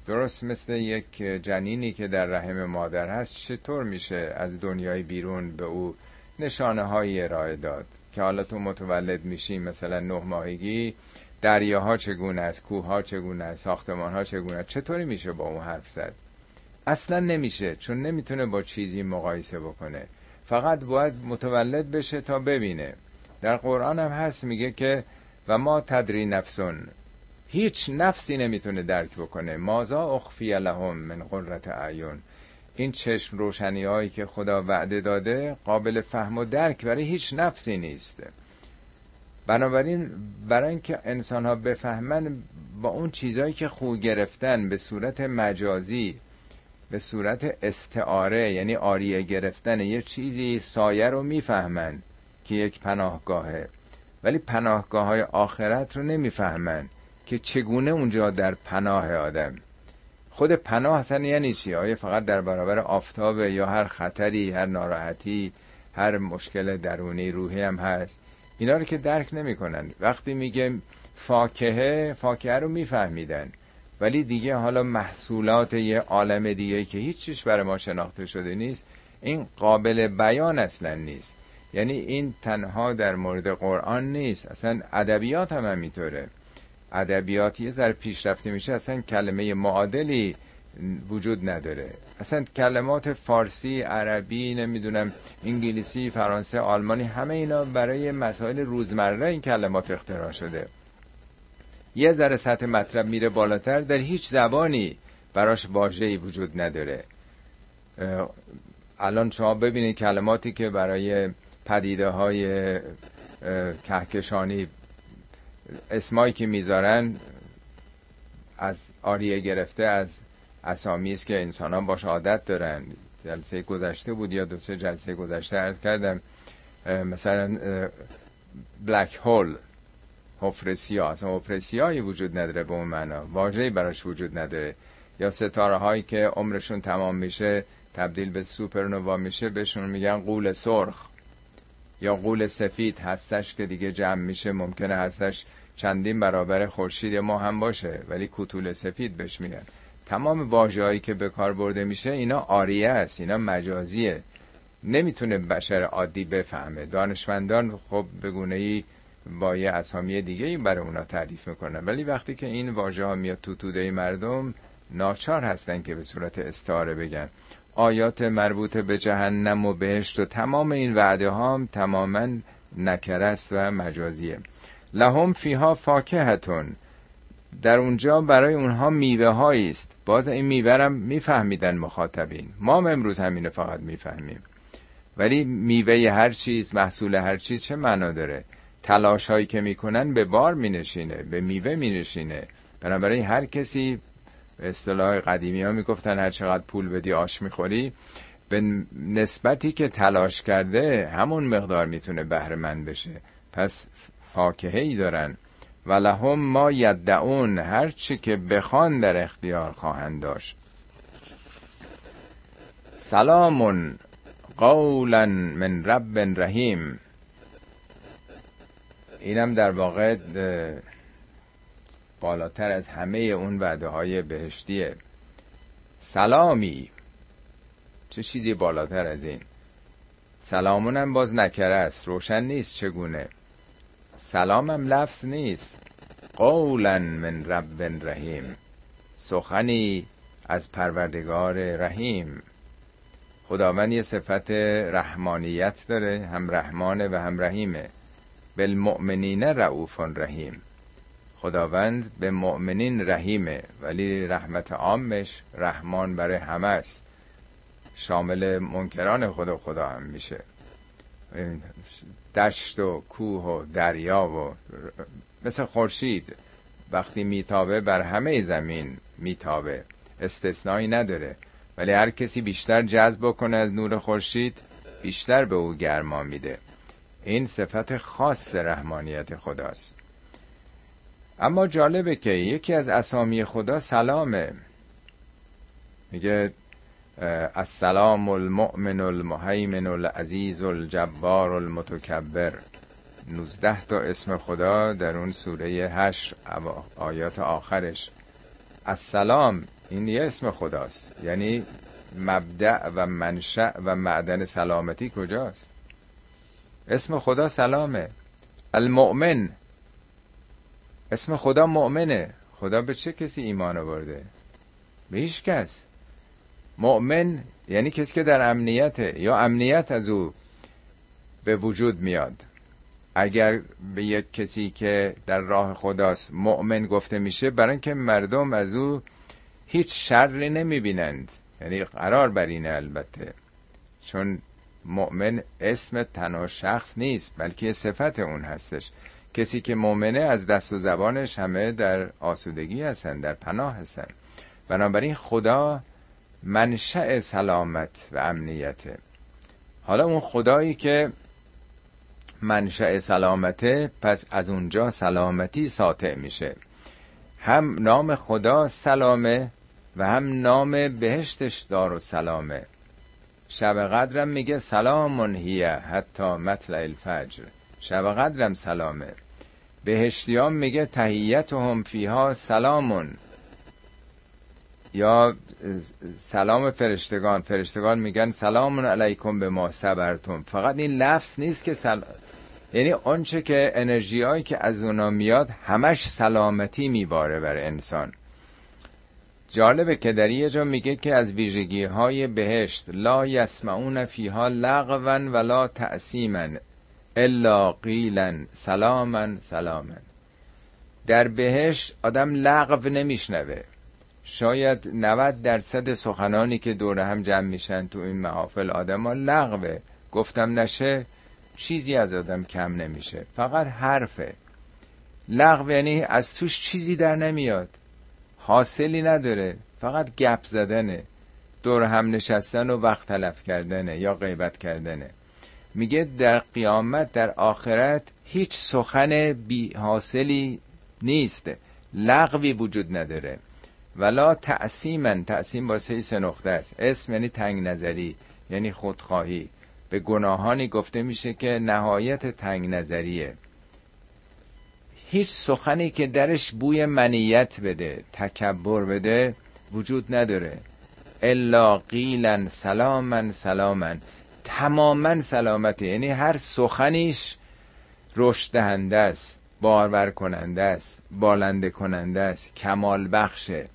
درست مثل یک جنینی که در رحم مادر هست چطور میشه از دنیای بیرون به او نشانه هایی ارائه داد؟ که حالا تو متولد میشی مثلا نه ماهگی دریاها چگونه است کوه ها چگونه است ساختمان ها چگونه است؟ چطوری میشه با اون حرف زد؟ اصلا نمیشه چون نمی‌تونه با چیزی مقایسه بکنه. فقط باید متولد بشه تا ببینه. در قرآن هم هست میگه که و ما تدری نفسون. هیچ نفسی نمی‌تونه درک بکنه. مازا اخفی لهم من قررت اعیون این چشم روشنی هایی که خدا وعده داده قابل فهم و درک برای هیچ نفسی نیست. بنابراین برای اینکه انسان ها بفهمن با اون چیزهایی که خوب گرفتن به صورت مجازی به صورت استعاره یعنی آریه گرفتن یه چیزی سایه رو می‌فهمن که یک پناهگاهه. ولی پناهگاه های آخرت رو نمی‌فهمن که چگونه اونجا در پناه آدم. خود پناه اصلا یعنی چی؟ آیا فقط در برابر آفتاب یا هر خطری هر ناراحتی هر مشکل درونی روحی هم هست؟ اینا رو که درک نمی‌کنن. وقتی میگه فاکهه فاکهه رو میفهمیدن. ولی دیگه حالا محصولات یه عالم دیگه که هیچ چیش برای ما شناخته شده نیست این قابل بیان اصلا نیست. یعنی این تنها در مورد قرآن نیست. اصلا ادبیات هم همینطوره. ادبیات یه ذره پیشرفته میشه اصلا کلمه معادلی وجود نداره. اصلا کلمات فارسی عربی نمی‌دونم انگلیسی فرانسه آلمانی همه اینا برای مسائل روزمره این کلمات اختراع شده. یه ذره سطح مطلب میره بالاتر در هیچ زبانی براش واژه‌ای وجود نداره. الان شما ببینید کلماتی که برای پدیده های کهکشانی اسمایی که می‌ذارن از آریه گرفته از اسامی است که انسان ها باش عادت دارن. جلسه گذشته بود یا دو سه جلسه گذشته ارز کردم مثلا بلک هول حفره سیاه. اصلا حفره سیاهی وجود نداره به اون معنا. واژه‌ای براش وجود نداره. یا ستاره هایی که عمرشون تمام میشه تبدیل به سوپرنوا میشه بهشون میگن قول سرخ. یا قول سفید هستش که دیگه جمع میشه ممکنه هستش چندین برابر خورشید ما هم باشه ولی کوتول سفید بهش میگن. تمام واژه‌هایی که به کار برده میشه اینا آریه است اینا مجازیه. نمی‌تونه بشر عادی بفهمه. دانشمندان خب به گونه ای با یه اسامی دیگه ای برای اونا تعریف می‌کنن. ولی وقتی که این واژه ها میاد تو توده مردم ناچار هستن که به صورت استعاره بگن. آیات مربوط به جهنم و بهشت و تمام این وعده ها هم تماما نکره است و مجازیه. لهم فیها فاکهتون. در اونجا برای اونها میوه است. باز این میوه هم میفهمیدن مخاطبین. ما هم امروز همینه فقط می‌فهمیم. ولی میوه هر چیز محصول هر چیز چه معنا داره؟ تلاش هایی که می‌کنن به بار مینشینه به میوه مینشینه. بنابراین هر کسی اصطلاح قدیمی ها می‌گفتن هر چقدر پول بدی آش می‌خوری. به نسبتی که تلاش کرده همون مقدار می‌تونه بهره مند بشه. پس فاکهه ای دارن. و لهم ما یدعون هر چی که بخوان در اختیار خواهند داشت. سلام قولا من رب رحیم. اینم در واقع بالاتر از همه اون وعده های بهشتیه. سلامی. چه چیزی بالاتر از این؟ سلامونم باز نکره است روشن نیست چگونه. سلامم لفظ نیست. قولا من رب رحیم. سخنی از پروردگار رحیم. خداوند یه صفت رحمانیت داره هم رحمانه و هم رحیمه. بالمؤمنین رعوف رحیم. خداوند به مؤمنین رحیمه ولی رحمت عامش رحمان برای همه است. شامل منکران خدا خدا هم میشه. دشت و کوه و دریا و مثل خورشید وقتی میتابه بر همه زمین میتابه. استثنایی نداره. ولی هر کسی بیشتر جذب کنه از نور خورشید بیشتر به او گرما میده. این صفت خاص رحمانیت خداست. اما جالبه که یکی از اسامی خدا سلامه. میگه السلام المؤمن المهیمن العزیز الجبار المتکبر. 19 تا اسم خدا در اون سوره 8 آیات آخرش. السلام این یه اسم خداست. یعنی مبدع و منشأ و معدن سلامتی کجاست؟ اسم خدا سلامه. المؤمن اسم خدا مؤمنه. خدا به چه کسی ایمان آورده؟ به هیچ کس. مؤمن یعنی کسی که در امنیته یا امنیت از او به وجود میاد. اگر به یک کسی که در راه خداست مؤمن گفته میشه برای اینکه مردم از او هیچ شری نمی‌بینند. یعنی قرار بر اینه البته. چون مؤمن اسم تنها شخص نیست بلکه صفت اون هستش. کسی که مؤمنه از دست و زبانش همه در آسودگی هستن در پناه هستن. بنابراین خدا منشأ سلامت و امنیته. حالا اون خدایی که منشأ سلامته پس از اونجا سلامتی ساطع میشه. هم نام خدا سلامه و هم نام بهشتش دار و سلامه شب قدرم میگه سلام هیه حتی مطلع الفجر. شب قدرم سلامه. بهشتیان میگه تهیتهم فیها سلامون. یا سلام فرشتگان فرشتگان میگن سلام علیکم به ما صبرتم. فقط این لفظ نیست که سلام یعنی آنچه که انرژی هایی که از اونا میاد همش سلامتی میباره بر انسان. جالبه که در یه جا میگه که از ویژگی های بهشت لا یسمعون فیها لغوا ولا تعصیما الا قیلا سلاما سلاما. در بهشت آدم لغو نمیشنوه. شاید 90 درصد سخنانی که دور هم جمع میشن تو این محافل آدم ها لغوه. گفتم نشه چیزی از آدم کم نمیشه. فقط حرفه. لغو یعنی از توش چیزی در نمیاد. حاصلی نداره. فقط گپ زدنه. دور هم نشستن و وقت تلف کردنه یا غیبت کردنه. میگه در قیامت در آخرت هیچ سخن بی حاصلی نیست. لغوی وجود نداره. ولا تعصیمن تعصیم با سه نقطه است. اسم یعنی تنگ نظری یعنی خودخواهی. به گناهانی گفته میشه که نهایت تنگ نظریه. هیچ سخنی که درش بوی منیت بده تکبر بده وجود نداره. الا قیلا سلامن سلامن تماما سلامته. یعنی هر سخنیش رشد دهنده است بارور کننده است بالنده کننده است کمال بخشه.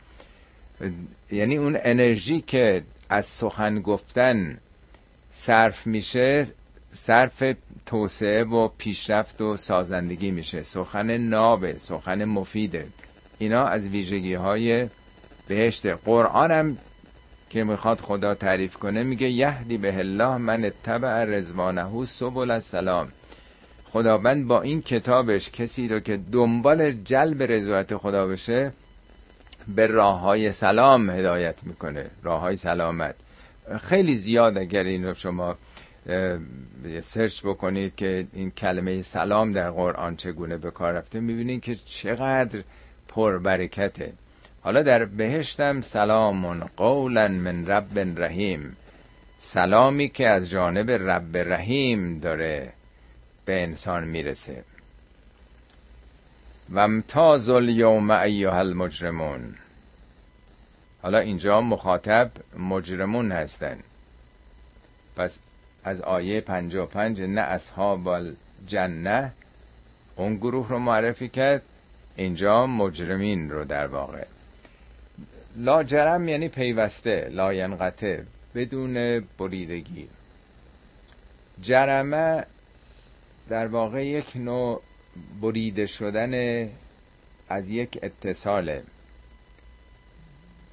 یعنی اون انرژی که از سخن گفتن صرف میشه صرف توسعه و پیشرفت و سازندگی میشه. سخن نابه سخن مفیده. اینا از ویژگی های بهشت قرآن هم که می‌خواد خدا تعریف کنه میگه یهدی به الله من اتبع رزوانه سبل السلام. خداوند با این کتابش کسی رو که دنبال جلب رضایت خدا بشه به راه های سلام هدایت می‌کنه راه های سلامت. خیلی زیاد اگر این رو شما سرچ بکنید که این کلمه سلام در قرآن چگونه به کار رفته می‌بینید که چقدر پربرکته. حالا در بهشتم سلام قولا من رب رحیم. سلامی که از جانب رب رحیم داره به انسان می‌رسه. و امتاز الیوم ایها المجرمون. حالا اینجا مخاطب مجرمون هستن. پس از آیه 55 نه اصحاب الجنه اون گروه رو معرفی کرد اینجا مجرمین رو در واقع. لا جرم یعنی پیوسته لا ینقطع بدون بریدگی. جرمه در واقع یک نوع بریده شدن از یک اتصاله.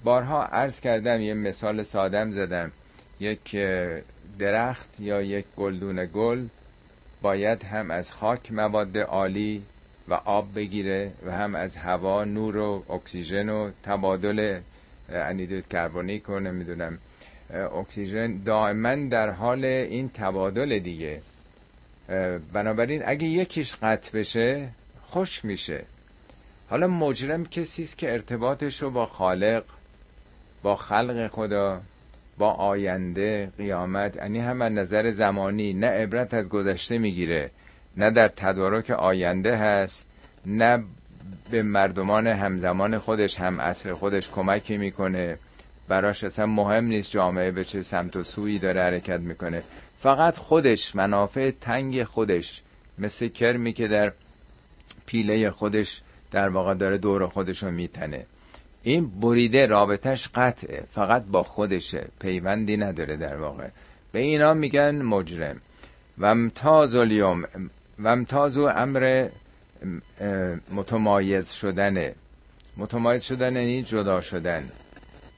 بارها عرض کردم یه مثال سادم زدم. یک درخت یا یک گلدون گل باید هم از خاک مواد عالی و آب بگیره و هم از هوا نور و اکسیژن و تبادل انیدوت کربونیک و نمی‌دونم اکسیژن دائما در حال این تبادل دیگه. بنابراین اگه یکیش قطع بشه خوش میشه. حالا مجرم کسی است که ارتباطش رو با خالق با خلق خدا با آینده قیامت یعنی هم از نظر زمانی نه عبرت از گذشته می‌گیره نه در تدارک آینده هست نه به مردمان همزمان خودش هم اصر خودش کمکی می‌کنه. براش اصلا مهم نیست جامعه به چه سمت و سویی داره حرکت می‌کنه. فقط خودش منافع تنگ خودش. مثل کرمی که در پیله خودش در واقع داره دور خودش رو میتنه. این بریده رابطش قطعه فقط با خودشه. پیوندی نداره در واقع. به اینا میگن مجرم. و امتاز الیوم و امتاز امر متمایز شدنه متمایز شدن یعنی جدا شدن.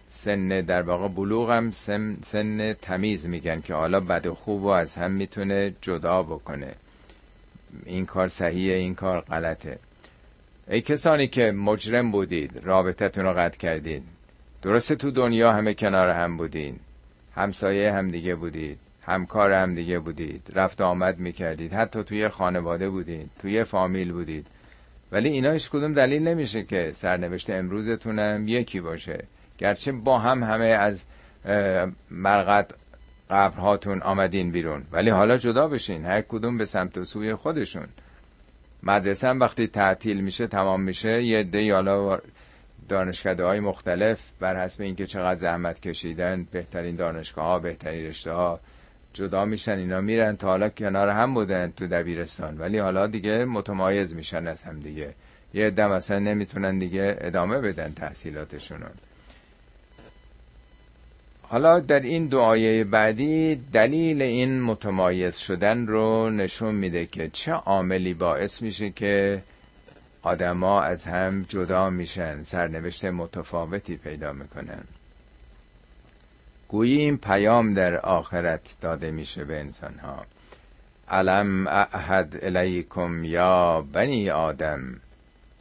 سن در واقع بلوغ هم سن, سن تمیز میگن که حالا بد و خوب و از هم می‌تونه جدا بکنه. این کار صحیحه این کار غلطه. ای کسانی که مجرم بودید رابطتون رو قطع کردید. درسته تو دنیا همه کنار هم بودین. همسایه هم دیگه بودید. همکار هم دیگه بودید. رفت آمد می‌کردید. حتی توی خانواده بودید توی فامیل بودید. ولی اینا هیچ کدوم دلیل نمیشه که سرنوشت امروزتونم یکی باشه. گرچه با هم همه از مرقد قبرهاتون آمدین بیرون. ولی حالا جدا بشین. هر کدوم به سمت و سوی خودشون. مدرسه هم وقتی تعطیل میشه تمام میشه یه عده حالا دانشکده های مختلف بر حسب اینکه چقدر زحمت کشیدن بهترین دانشگاه ها بهترین رشته ها جدا میشن اینا میرن تا حالا کنار هم بودن تو دبیرستان. ولی حالا دیگه متمایز میشن از هم دیگه. یه عده مثلا نمی‌تونن دیگه ادامه بدن تحصیلاتشون حالا در این دعایه بعدی دلیل این متمایز شدن رو نشون میده که چه عاملی باعث میشه که آدما از هم جدا میشن سرنوشت متفاوتی پیدا می‌کنن. گویی این پیام در آخرت داده میشه به انسان ها علم اعهد الیکم یا بنی آدم؟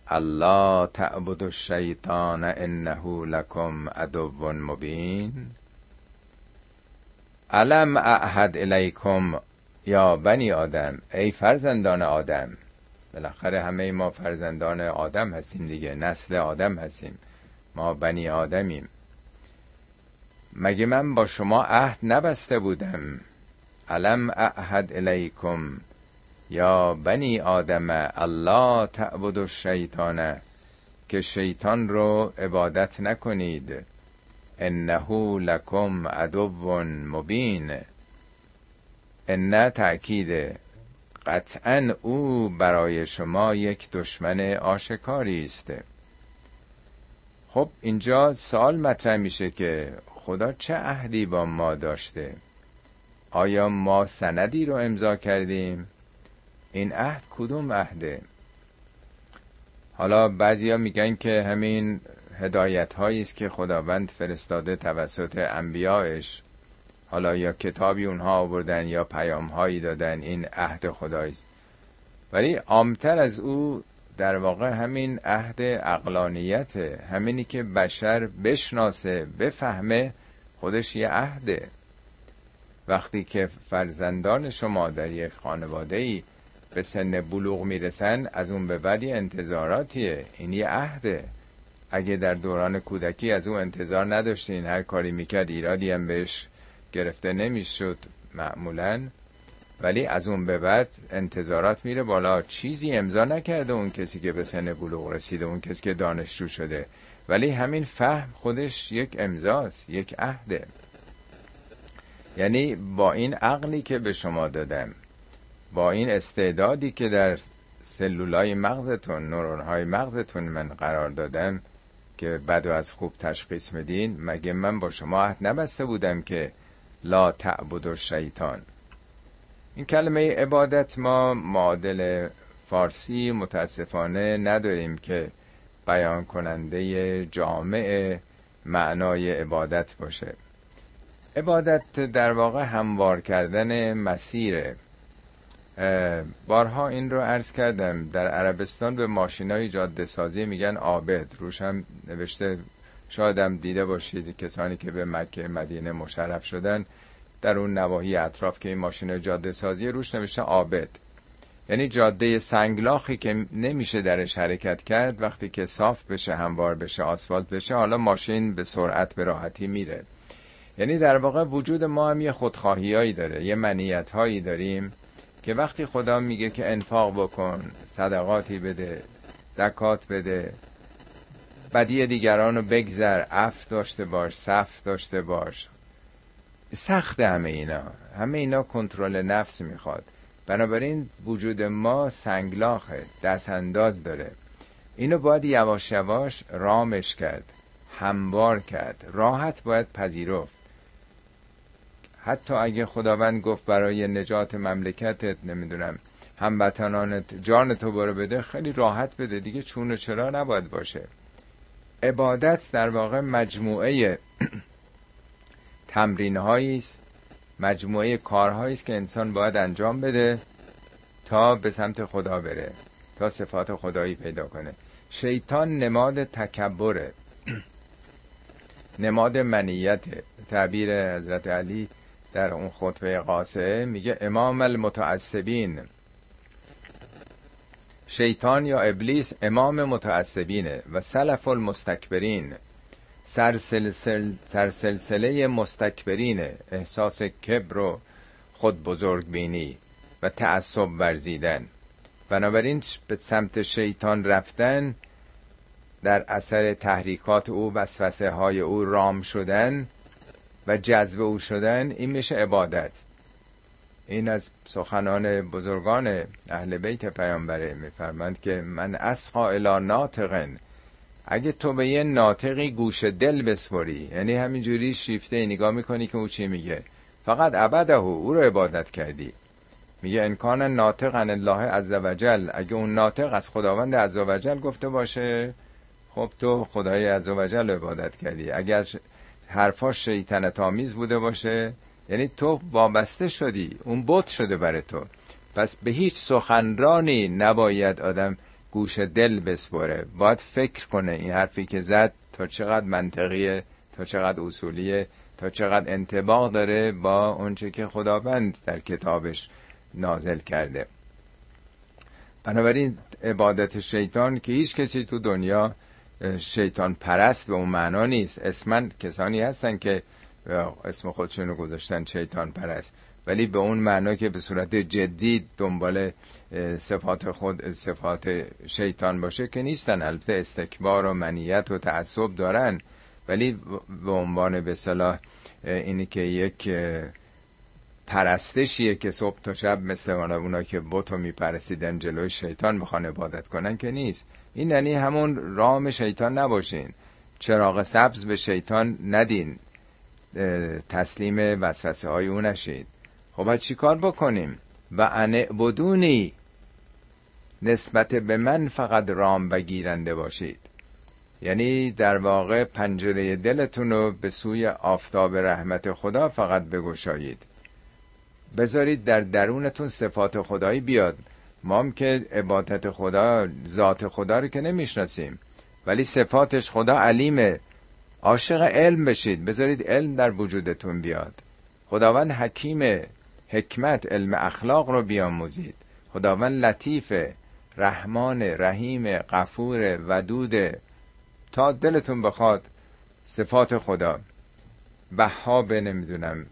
الله تعبد الشیطان انه لکم عدو مبین. علم اعهد الیکم یا بنی آدم؟ ای فرزندان آدم. بالاخره همه ما فرزندان آدم هستیم دیگه نسل آدم هستیم. ما بنی آدمیم. مگه من با شما عهد نبسته بودم؟ علم اعهد الیکم؟ یا بنی آدم الله تعبد الشیطان که شیطان رو عبادت نکنید. انه لکم عدو مبین. ان تأکید قطعا او برای شما یک دشمن آشکاری است. خب اینجا سوال مطرح میشه که خدا چه عهدی با ما داشته؟ آیا ما سندی رو امضا کردیم؟ این عهد کدوم عهده؟ حالا بعضیا میگن که همین هدایت هایی است که خداوند فرستاده توسط انبیایش. حالا یا کتابی اونها آوردن یا پیام هایی دادن این عهد خدایست ولی عامتر از او در واقع همین عهد اقلانیت همینی که بشر بشناسه بفهمه خودش یه عهده. وقتی که فرزندان شما در یک خانواده ای به سن بلوغ می‌رسن از اون به بعد انتظاراتیه. این یه عهده. اگه در دوران کودکی از او انتظار نداشتین هر کاری می‌کرد ایرادی هم بهش گرفته نمی‌شد. معمولا ولی از اون به بعد انتظارات میره بالا. چیزی امضا نکرده اون کسی که به سن بلوغ رسیده اون کسی که دانشجو شده. ولی همین فهم خودش یک امضاست یک عهده. یعنی با این عقلی که به شما دادم با این استعدادی که در سلولای مغزتون نورونهای مغزتون من قرار دادم که بد و از خوب تشخیص میدین مگه من با شما عهد نبسته بودم که لا تعبد شیطان این کلمه عبادت ما معادل فارسی متاسفانه نداریم که بیان کننده جامع معنای عبادت باشه. عبادت در واقع هموار کردن مسیره. بارها این رو عرض کردم. در عربستان به ماشین های جاده سازی میگن آبد روش هم نوشته شادم دیده باشید کسانی که به مکه مدینه مشرف شدن. در اون نواحی اطراف که این ماشین جاده سازی روش نوشته آبد یعنی جاده سنگلاخی که نمیشه درش حرکت کرد وقتی که صاف بشه هموار بشه آسفالت بشه حالا ماشین به سرعت به راحتی میره. یعنی در واقع وجود ما هم یه خودخواهیایی داره یه منیت هایی داریم که وقتی خدا میگه که انفاق بکن صدقاتی بده زکات بده بدی دیگران رو بگذر اف داشته باش صف داشته باش سخت همه اینا. همه اینا کنترل نفس می‌خواد. بنابراین وجود ما سنگلاخه دست انداز داره. اینو باید یواش یواش رامش کرد هموار کرد. راحت باید پذیرفت. حتی اگه خداوند گفت برای نجات مملکتت نمی‌دونم هموطنانت جان تو برو بده خیلی راحت بده دیگه چون و چرا نباید باشه. عبادت در واقع مجموعه تمرین است مجموعه کارهایی است که انسان باید انجام بده تا به سمت خدا بره تا صفات خدایی پیدا کنه. شیطان نماد تکبره. نماد منیت تعبیر حضرت علی در اون خطبه قاسه میگه امام المتعصبین. شیطان یا ابلیس امام متعصبینه و سلف المستکبرین. سرسلسل سرسلسله مستکبرینه احساس کبر و خود بزرگ بینی و تعصب ورزیدن. بنابراین به سمت شیطان رفتن در اثر تحریکات او وسوسه های او رام شدن و جذب او شدن این میشه عبادت. این از سخنان بزرگان اهل بیت پیامبره میفرمند که من اسخا الی ناطقن اگه تو به یه ناطقی گوش دل بسپری یعنی همینجوری شیفته نگاه می‌کنی که او چی میگه. فقط عبده او رو عبادت کردی. میگه انکان ناطق عن الله عزوجل اگه اون ناطق از خداوند عزوجل گفته باشه خب تو خدای عزوجل عبادت کردی. اگر حرفاش شیطنت آمیز بوده باشه یعنی تو وابسته شدی. اون بت شده برای تو. پس به هیچ سخنرانی نباید آدم گوش دل بسپره. باید فکر کنه این حرفی که زد تا چقدر منطقیه تا چقدر اصولیه تا چقدر انتباق داره با اونچه که خداوند در کتابش نازل کرده. بنابراین عبادت شیطان که هیچ کسی تو دنیا شیطان پرست به اون معنا نیست. اسمن کسانی هستن که اسم خودشونو گذاشتن شیطان پرست. ولی به اون معنا که به صورت جدی دنبال صفات خود صفات شیطان باشه که نیستن البته استکبار و منیت و تعصب دارن. ولی به عنوان به صلاح اینی که یک پرستشیه که صبح تا شب مثل اونا که بتو میپرستیدن جلوی شیطان می‌خوان عبادت کنن که نیست. این یعنی همون رام شیطان نباشین. چراغ سبز به شیطان ندین. تسلیم وسوسه های او نشید خب چی کار بکنیم؟ و انعبدونی. نسبت به من فقط رام بگیرنده باشید. یعنی در واقع پنجره دلتون رو به سوی آفتاب رحمت خدا فقط بگشایید. بذارید در درونتون صفات خدایی بیاد. ما هم که عبادت خدا ذات خدا رو که نمی‌شناسیم. ولی صفاتش خدا علیمه. عاشق علم بشید. بذارید علم در وجودتون بیاد. خداوند حکیم حکمت علم اخلاق رو بیاموزید. خداوند لطیف رحمان رحیم غفور ودود تا دلتون بخواد صفات خدا. بهاب نمی‌دونم.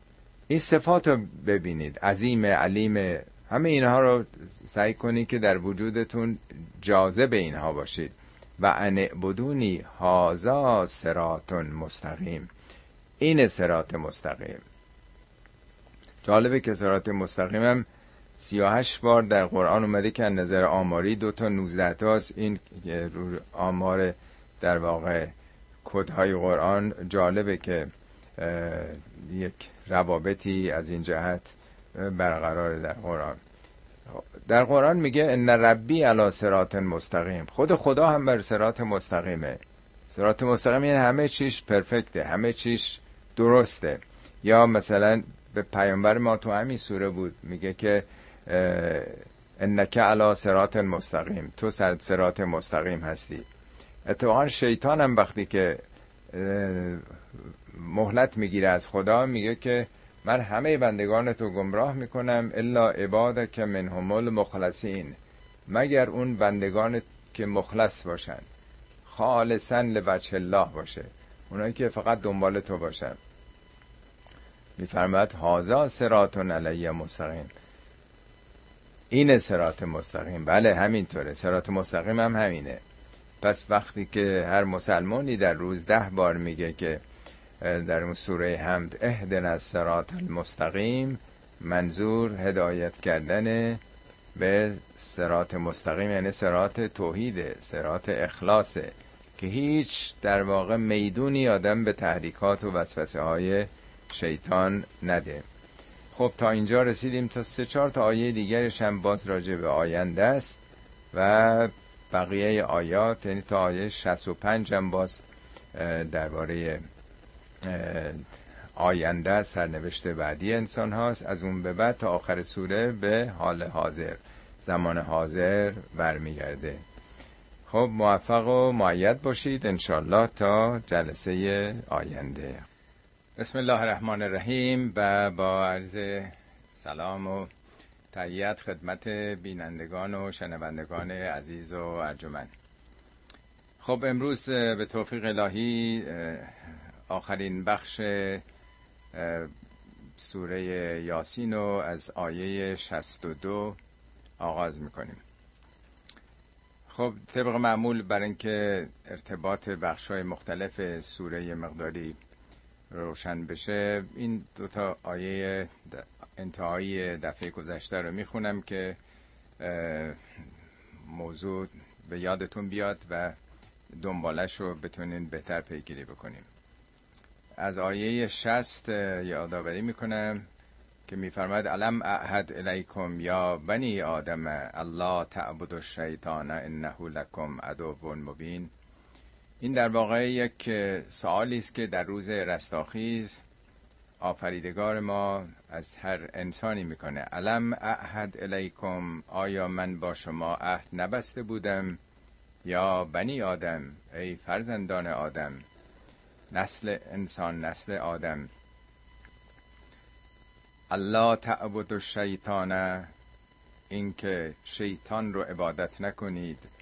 این صفات رو ببینید. عظیم علیم همه اینها رو سعی کنید که در وجودتون جاذب اینها باشید. و انعبدونی هازا سراتون مستقیم. این سرات مستقیم. جالبه که سرات مستقیم هم 38 بار در قرآن اومده که نظر آماری دو تا 19 تاست. این آمار در واقع کدهای قرآن جالبه که یک روابطی از این جهت برقرار در قرآن. در قرآن میگه ان ربی علی صراط مستقیم. خود خدا هم بر صراط مستقیمه. صراط مستقیم یعنی همه چیش پرفکته همه چیش درسته. یا مثلا به پیامبر ما تو همین سوره بود. میگه که انک علا سرات مستقیم تو سر سرات مستقیم هستی. اتفاقا شیطان هم وقتی که مهلت می‌گیره از خدا میگه که من همه بندگان تو گمراه می‌کنم الا عباد که منهم المخلصین. مگر اون بندگان که مخلص باشن. خالصا لبچه الله باشه. اونایی که فقط دنبال تو باشن. میفرماد هازا سراتون علیه مستقیم. این سرات مستقیم. بله همینطوره. سرات مستقیم هم همینه. پس وقتی که هر مسلمانی در روز ده بار میگه که در اون سوره حمد اهدن از سرات المستقیم منظور هدایت کردن به سرات مستقیم یعنی سرات توحیده سرات اخلاصه که هیچ در واقع می‌دونی آدم به تحریکات و وسوسه های شیطان نده. خب تا اینجا رسیدیم. تا سه چهار تا آیه دیگرش هم باز راجع به آینده است و بقیه آیات یعنی تا آیه 65 هم باز درباره آینده سرنوشت بعدی انسان هاست. از اون به بعد تا آخر سوره به حال حاضر زمان حاضر برمیگرده. خب موفق و معید باشید انشالله تا جلسه آینده. بسم الله الرحمن الرحیم و با عرض سلام و تحییت خدمت بینندگان و شنوندگان عزیز و ارجمند. خب امروز به توفیق الهی آخرین بخش سوره یاسین رو از آیه 62 آغاز می‌کنیم. خب طبق معمول بر اینکه ارتباط بخش های مختلف سوره مقداری روشن بشه. این دوتا آیه انتهایی دفعه گذشته رو می‌خونم که موضوع به یادتون بیاد و دنبالش رو بتونین بهتر پیگیری بکنیم از آیه شست یادآوری می‌کنم که میفرماید علم اعهد الیکم یا بنی آدم الله تعبد الشیطان انه لکم عدو مبین. این در واقع یک سوالی است که در روز رستاخیز آفریدگار ما از هر انسانی می‌کنه. علم اعهد الیکم؟ آیا من با شما عهد نبسته بودم یا بنی آدم؟ ای فرزندان آدم نسل انسان نسل آدم. الله تعبد و شیطان اینکه شیطان رو عبادت نکنید.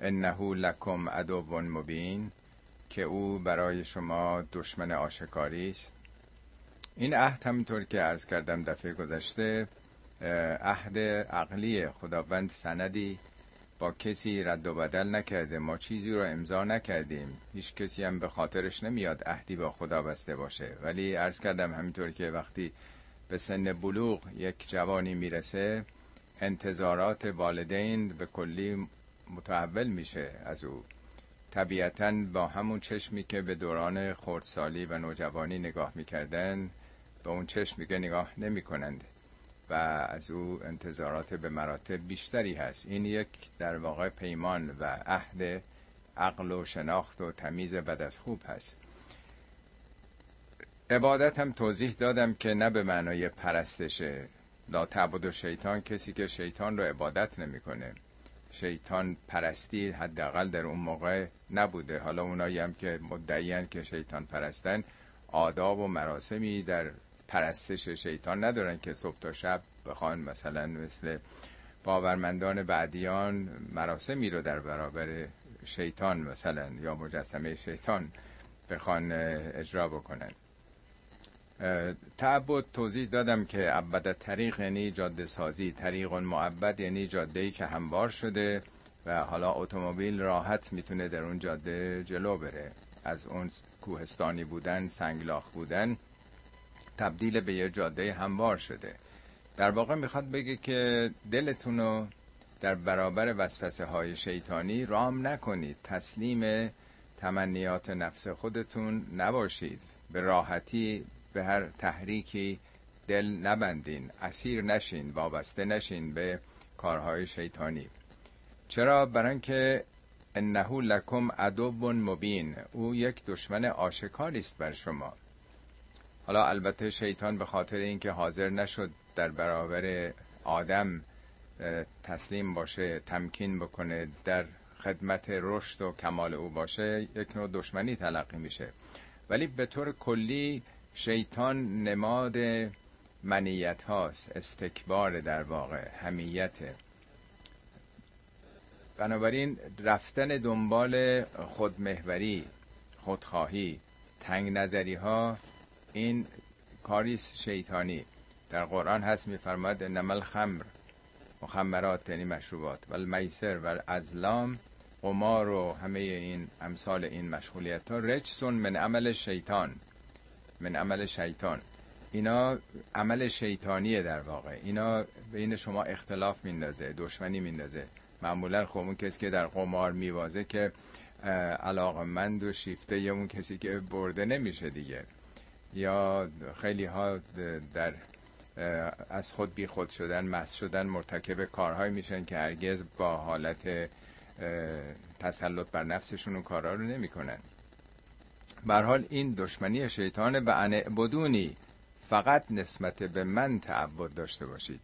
انه لکم عدو مبین که او برای شما دشمن آشکاری است. این عهد همینطور که عرض کردم دفعه گذشته عهد عقلی خداوند سندی با کسی رد و بدل نکرده ما چیزی رو امضا نکردیم. هیچ کسی هم به خاطرش نمیاد عهدی با خدا بسته باشه. ولی عرض کردم همینطور که وقتی به سن بلوغ یک جوانی می‌رسه انتظارات والدین به کلی متحول میشه از او. طبیعتا با همون چشمی که به دوران خردسالی و نوجوانی نگاه می‌کردن به اون چشم میگه نگاه نمی‌کنند و از او انتظارات به مراتب بیشتری هست. این یک در واقع پیمان و عهد عقل و شناخت و تمیز بد از خوب هست. عبادت هم توضیح دادم که نه به معنای پرستشه. لا تعبد و شیطان کسی که شیطان رو عبادت نمی‌کنه. شیطان پرستی حداقل در اون موقع نبوده. حالا اونایی هم که مدعیان که شیطان پرستن آداب و مراسمی در پرستش شیطان ندارن که صبح تا شب بخوان مثلا مثل باورمندان بعدیان مراسمی رو در برابر شیطان مثلا یا مجسمه شیطان بخوان اجرا بکنن. تعبد توضیح دادم که عبد طریق یعنی جاده سازی. طریق معبد یعنی جاده ای که هموار شده و حالا اتومبیل راحت می‌تونه در اون جاده جلو بره. از اون کوهستانی بودن سنگلاخ بودن تبدیل به یه جاده هموار شده. در واقع می‌خواد بگه که دلتون رو در برابر وسوسه های شیطانی رام نکنید. تسلیم تمنیات نفس خودتون نباشید. به راحتی به هر تحریکی دل نبندین اسیر نشین وابسته نشین به کارهای شیطانی. چرا؟ برای که انه لکم عدو مبین. او یک دشمن آشکاری است بر شما. حالا البته شیطان به خاطر اینکه حاضر نشد در برابر آدم تسلیم باشه تمکین بکنه در خدمت رشد و کمال او باشه یک نوع دشمنی تلقی میشه. ولی به طور کلی شیطان نماد منیت هاست استکبار در واقع همیت بنابراین رفتن دنبال خودمهوری خودخواهی تنگ نظری ها این کاریس شیطانی. در قرآن هست میفرماد نمل خمر مخمرات یعنی مشروبات و المیسر و ازلام قمار و همه این امثال این مشغولیت ها رجسون من عمل شیطان. من عمل شیطان. اینا عمل شیطانیه در واقع. اینا بین شما اختلاف میندازه دشمنی میندازه. معمولا خب اون کسی که در قمار میوازه که علاقمند و شیفته یا اون کسی که برده نمیشه دیگه. یا خیلی ها در از خود بی خود شدن مس شدن مرتکب کارهایی میشن که هرگز با حالت تسلط بر نفسشون اون کارها رو نمی‌کنن. حال این دشمنی شیطان و ان بدونی. فقط نسبت به من تعبد داشته باشید.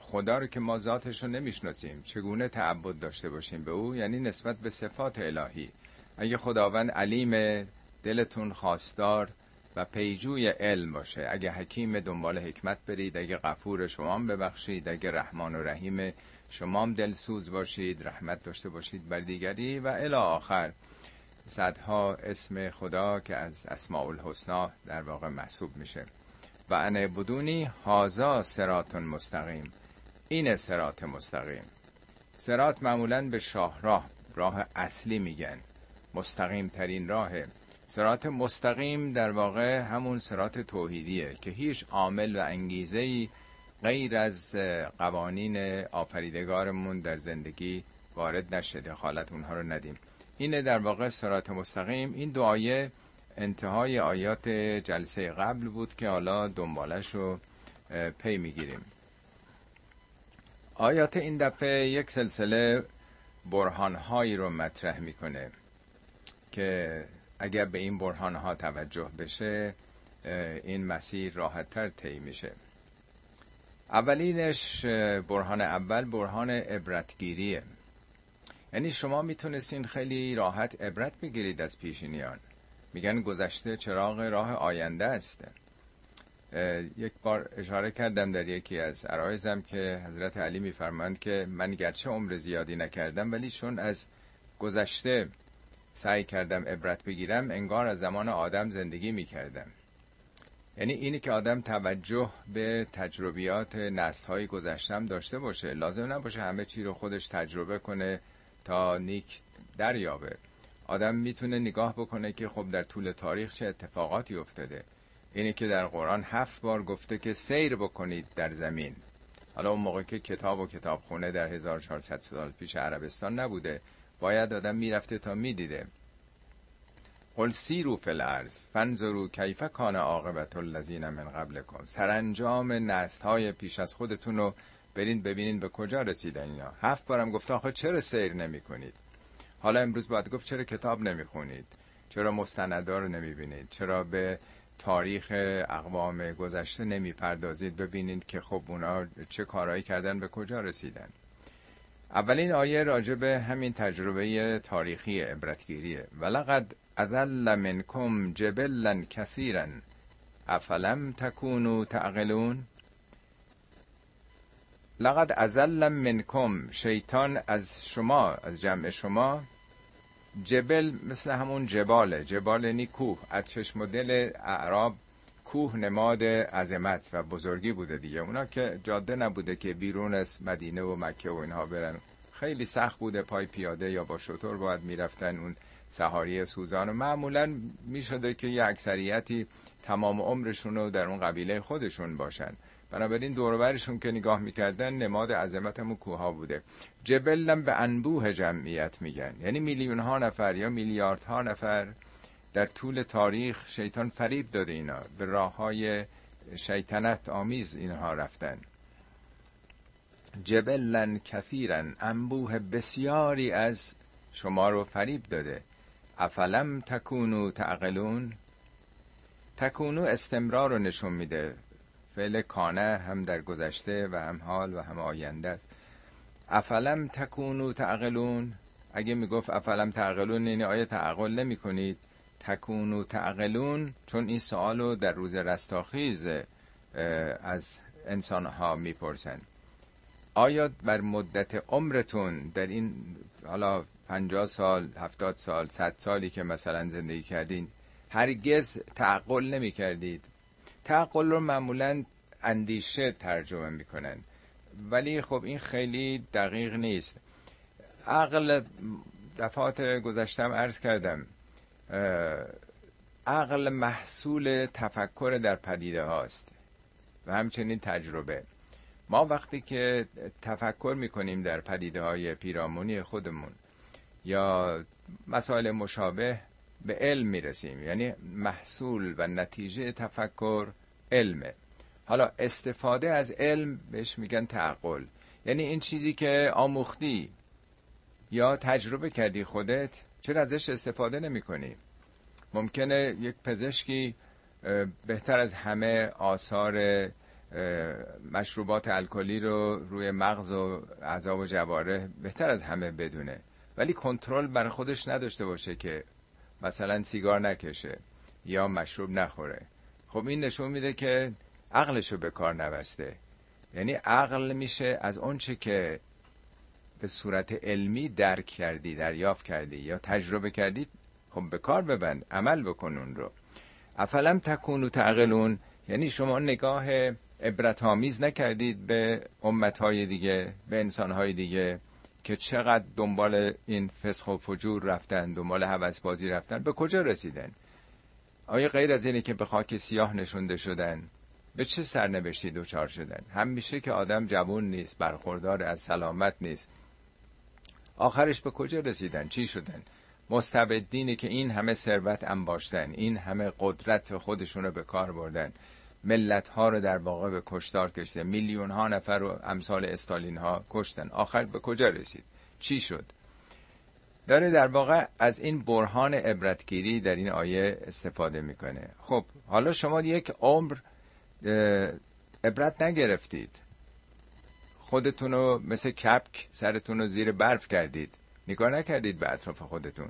خدا رو که ما ذاتش رو نمی‌شناسیم. چگونه تعبد داشته باشیم به او؟ یعنی نسبت به صفات الهی. اگه خداوند علیم دلتون خواستار و پیجوی علم باشه اگه حکیم دنبال حکمت برید اگه غفور شما ببخشید اگه رحمان و رحیم شما دلسوز باشید رحمت داشته باشید بر دیگری و الی آخر. صدها اسم خدا که از اسماء الحسنا در واقع محسوب میشه. و انه بدونی هازا سرات مستقیم. این سرات مستقیم. سرات معمولا به شاهراه راه اصلی میگن. مستقیم ترین راهه. سرات مستقیم در واقع همون سرات توحیدیه که هیچ عامل و انگیزه ای غیر از قوانین آفریدگارمون در زندگی وارد نشه دخالت اونها رو ندیم. اینه در واقع سرات مستقیم. این دعایه انتهای آیات جلسه قبل بود که حالا دنبالش رو پی می‌گیریم. آیات این دفعه یک سلسله برهانهایی رو مطرح می‌کنه که اگر به این برهانها توجه بشه این مسیر راحتتر طی میشه. اولینش برهان اول برهان عبرتگیریه. یعنی شما می‌تونستین خیلی راحت عبرت بگیرید از پیشینیان. میگن گذشته چراغ راه آینده است. یک بار اشاره کردم در یکی از عرایزم که حضرت علی میفرمایند که من گرچه عمر زیادی نکردم ولی چون از گذشته سعی کردم عبرت بگیرم انگار از زمان آدم زندگی می‌کردم. یعنی اینی که آدم توجه به تجربیات نست های گذشتم داشته باشه لازم نباشه همه چی رو خودش تجربه کنه تا نیک دریابه. آدم می‌تونه نگاه بکنه که خب در طول تاریخ چه اتفاقاتی افتاده. اینی که در قرآن هفت بار گفته که سیر بکنید در زمین. حالا اون موقع که کتاب و کتابخونه در 1400 سال پیش عربستان نبوده باید آدم می‌رفته تا می‌دیده. قل سیرو فی الارض فنظرو کیف کان عاقبت الذین من قبلکم. سرانجام نسل های پیش از خودتون رو برین ببینین به کجا رسیدن اینا. هفت بارم گفته آخه چرا سیر نمی کنید حالا امروز باید گفت چرا کتاب نمی خونید چرا مستندا رو نمی بینید چرا به تاریخ اقوام گذشته نمی پردازید ببینید که خب اونا چه کارهایی کردن به کجا رسیدن. اولین آیه راجع به همین تجربه تاریخی عبرتگیریه. ولقد اذل منکم جبلا کثیرا افلم تکونو تعقلون؟ لقد ازل منکم شیطان از شما از جمع شما. جبل مثل همون جباله جبال یعنی کوه از چشم و دل اعراب کوه نماد عظمت و بزرگی بوده دیگه. اونا که جاده نبوده که بیرون از مدینه و مکه و اینها برن. خیلی سخت بوده پای پیاده یا با شطور باید می‌رفتن اون سهاری سوزان. و معمولا می‌شده که یه اکثریتی تمام عمرشون رو در اون قبیله خودشون باشن. بنابراین دوربرشون که نگاه می‌کردن نماد عظمت همون کوها بوده. جبلم به انبوه جمعیت میگن. یعنی میلیون ها نفر یا میلیارد ها نفر در طول تاریخ شیطان فریب داده اینا. به راه های شیطنت آمیز اینها رفتن. جبلن کثیرن. انبوه بسیاری از شما رو فریب داده. افلم تکونو تعقلون؟ تکونو استمرار رو نشون میده. فعل کانه هم در گذشته و هم حال و هم آینده است. افلم تکونو تعقلون؟ اگه می‌گفت افلم تعقلون یعنی آیا تعقل نمی کنید تکونو تعقلون؟ چون این سوالو در روز رستاخیز از انسان ها می‌پرسن. آیا بر مدت عمرتون در این حالا پنجاه سال هفتاد سال صد سالی که مثلا زندگی کردین هرگز تعقل نمی کردید تعقل رو معمولا اندیشه ترجمه می‌کنن. ولی خب این خیلی دقیق نیست. عقل دفعات گذشتم عرض کردم عقل محصول تفکر در پدیده هاست و همچنین تجربه. ما وقتی که تفکر می‌کنیم در پدیده های پیرامونی خودمون یا مسائل مشابه به علم می‌رسیم. یعنی محصول و نتیجه تفکر علمه. حالا استفاده از علم بهش میگن تعقل. یعنی این چیزی که آموختی یا تجربه کردی خودت چرا ازش استفاده نمی کنی؟ ممکنه یک پزشکی بهتر از همه آثار مشروبات الکلی رو روی مغز و اعضا و جواره بهتر از همه بدونه. ولی کنترل بر خودش نداشته باشه که مثلا سیگار نکشه یا مشروب نخوره. خب این نشون میده که عقلشو به کار نبسته. یعنی عقل میشه از اونچه که به صورت علمی درک کردی دریافت کردی یا تجربه کردی خب به کار ببند عمل بکن اون رو. افلم تکونو تعقلون. یعنی شما نگاه عبرت نکردید به امتهای دیگه به انسانهای دیگه. که چقدر دنبال این فسخ و فجور رفتن دنبال حوث بازی رفتن به کجا رسیدن؟ آیا غیر از اینه که به خاک سیاه نشونده شدن؟ به چه سرنوشتی دوچار شدن؟ همیشه که آدم جوون نیست برخوردار از سلامت نیست. آخرش به کجا رسیدن؟ چی شدن؟ مستبدینی که این همه ثروت انباشتن این همه قدرت خودشون رو به کار بردن. ملت ها رو در واقع به کشتار کشته میلیون ها نفر رو امثال استالین ها کشتن. آخر به کجا رسید؟ چی شد؟ داره در واقع از این برهان عبرتگیری در این آیه استفاده می‌کنه. خب حالا شما یک عمر عبرت نگرفتید. خودتون رو مثل کپک سرتون رو زیر برف کردید. نگاه نکردید به اطراف خودتون.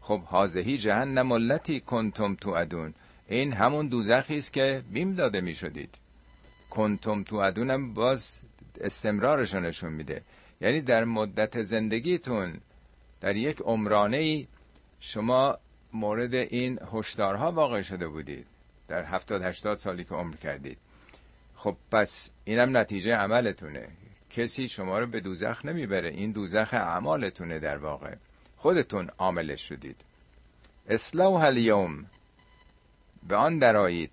خب حاضهی جهنم التی کنتم تو ادون این همون دوزخی است که بیم داده می شدید کنتم تو ادونم باز استمرارش نشون میده. یعنی در مدت زندگیتون در یک عمرانه ای شما مورد این هشدارها واقع شده بودید. در هفتاد هشتاد سالی که عمر کردید. خب پس اینم نتیجه عملتونه. کسی شما رو به دوزخ نمی‌بره. این دوزخ اعمالتونه در واقع. خودتون عاملش شدید. اصلاح الیوم. به آن درایید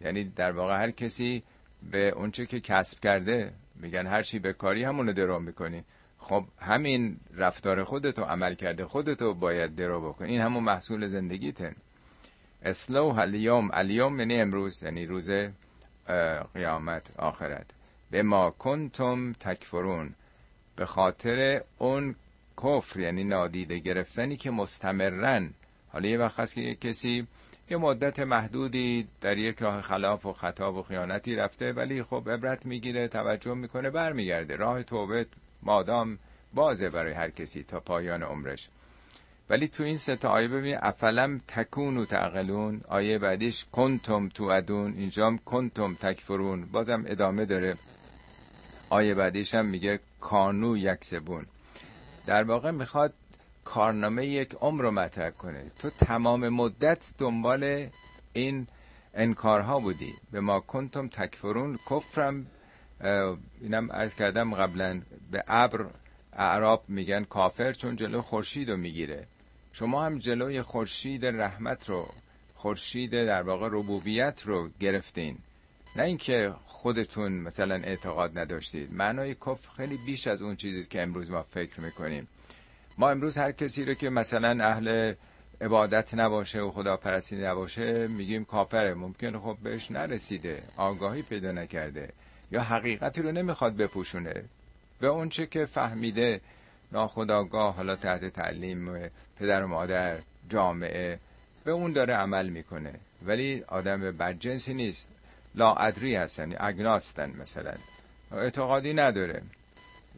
یعنی در واقع هر کسی به اونچه که کسب کرده میگن هر چی به کاری همونو درو می‌کنی. خب همین رفتار خودتو عمل کرده خودتو باید درو بکنی. این همون محصول زندگیته. اصلاح الیوم. الیوم یعنی امروز یعنی روز قیامت آخرت. به ما کنتم تکفرون. به خاطر اون کفر یعنی نادیده گرفتنی که مستمرن. حالا یه وقت هست که کسی یه مدت محدودی در یک راه خلاف و خطا و خیانتی رفته ولی خب عبرت می‌گیره توجه می‌کنه برمیگرده. راه توبه مادام بازه برای هر کسی تا پایان عمرش. ولی تو این سه تا آیه ببین افلم تکون و تعقلون آیه بعدیش کنتم تو ادون اینجام کنتم تکفرون. بازم ادامه داره. آیه بعدیش هم میگه کانو یکسبون. در واقع می‌خواد کارنامه یک عمر رو مطرح کنه. تو تمام مدت دنبال این انکارها بودی. به ما کنتم تکفرون کفرم. اینم ارز کردم قبلا به ابر اعراب میگن کافر چون جلو خورشید رو می‌گیره. شما هم جلوی خورشید رحمت رو خورشید در واقع ربوبیت رو گرفتین. نه اینکه خودتون مثلا اعتقاد نداشتید. معنای کفر خیلی بیش از اون چیزی که امروز ما فکر می‌کنیم. ما امروز هر کسی رو که مثلا اهل عبادت نباشه و خداپرستی نباشه میگیم کافره. ممکن خب بهش نرسیده آگاهی پیدا نکرده یا حقیقتی رو نمی‌خواد بپوشونه. به اونچه که فهمیده ناخداگاه حالا تحت تعلیم پدر و مادر جامعه به اون داره عمل می‌کنه. ولی آدم بدجنسی نیست. لاعدری هستن اگناستن مثلا. اعتقادی نداره.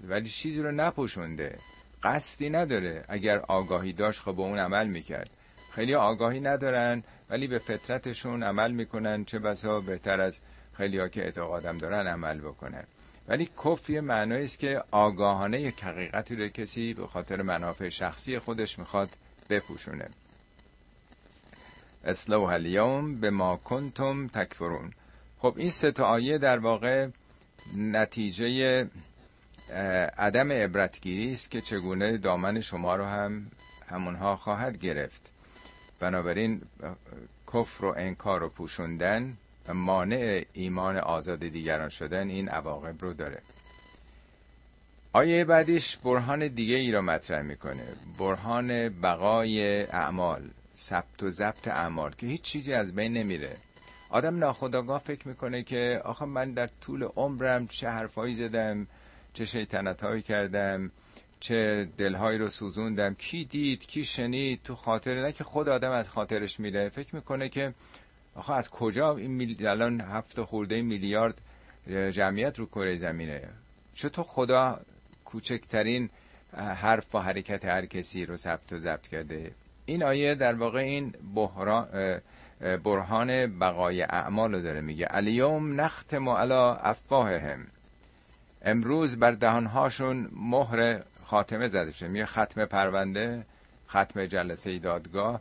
ولی چیزی رو نپوشونده. قصدی نداره. اگر آگاهی داشت خب به اون عمل می‌کرد. خیلی آگاهی ندارن ولی به فطرتشون عمل می‌کنن. چه بسا بهتر از خیلی ها که اعتقادم دارن عمل بکنن. ولی کفر یه معنی است که آگاهانه یک حقیقتی رو کسی به خاطر منافع شخصی خودش می‌خواد بپوشونه. اصلاح الیوم به ما کنتم تکفرون. خب این سه آیه در واقع نتیجه عدم عبرتگیری است که چگونه دامن شما رو هم همونها خواهد گرفت. بنابراین کفر و انکار و پوشوندن و مانع ایمان آزاد دیگران شدن این عواقب رو داره. آیه بعدیش برهان دیگه ای رو مطرح می‌کنه. برهان بقای اعمال ثبت و ضبط اعمال که هیچ چیزی از بین نمیره. آدم ناخداگاه فکر می‌کنه که آخه من در طول عمرم چه حرفایی زدم چه شیطنت هایی کردم چه دلهایی رو سوزوندم. کی دید کی شنید؟ تو خاطر نه که خود آدم از خاطرش میره. فکر می‌کنه که آخه از کجا این میل... الان هفت خورده میلیارد جمعیت رو کره زمینه. چطور خدا کوچکترین حرف و حرکت هر کسی رو ثبت و ضبط کرده. این آیه در واقع این بحران برهان بقای اعمال رو داره میگه. الیوم نختم علی افواههم. امروز بر دهانهاشون مهر خاتمه زده شده. میگه ختم پرونده ختم جلسه دادگاه.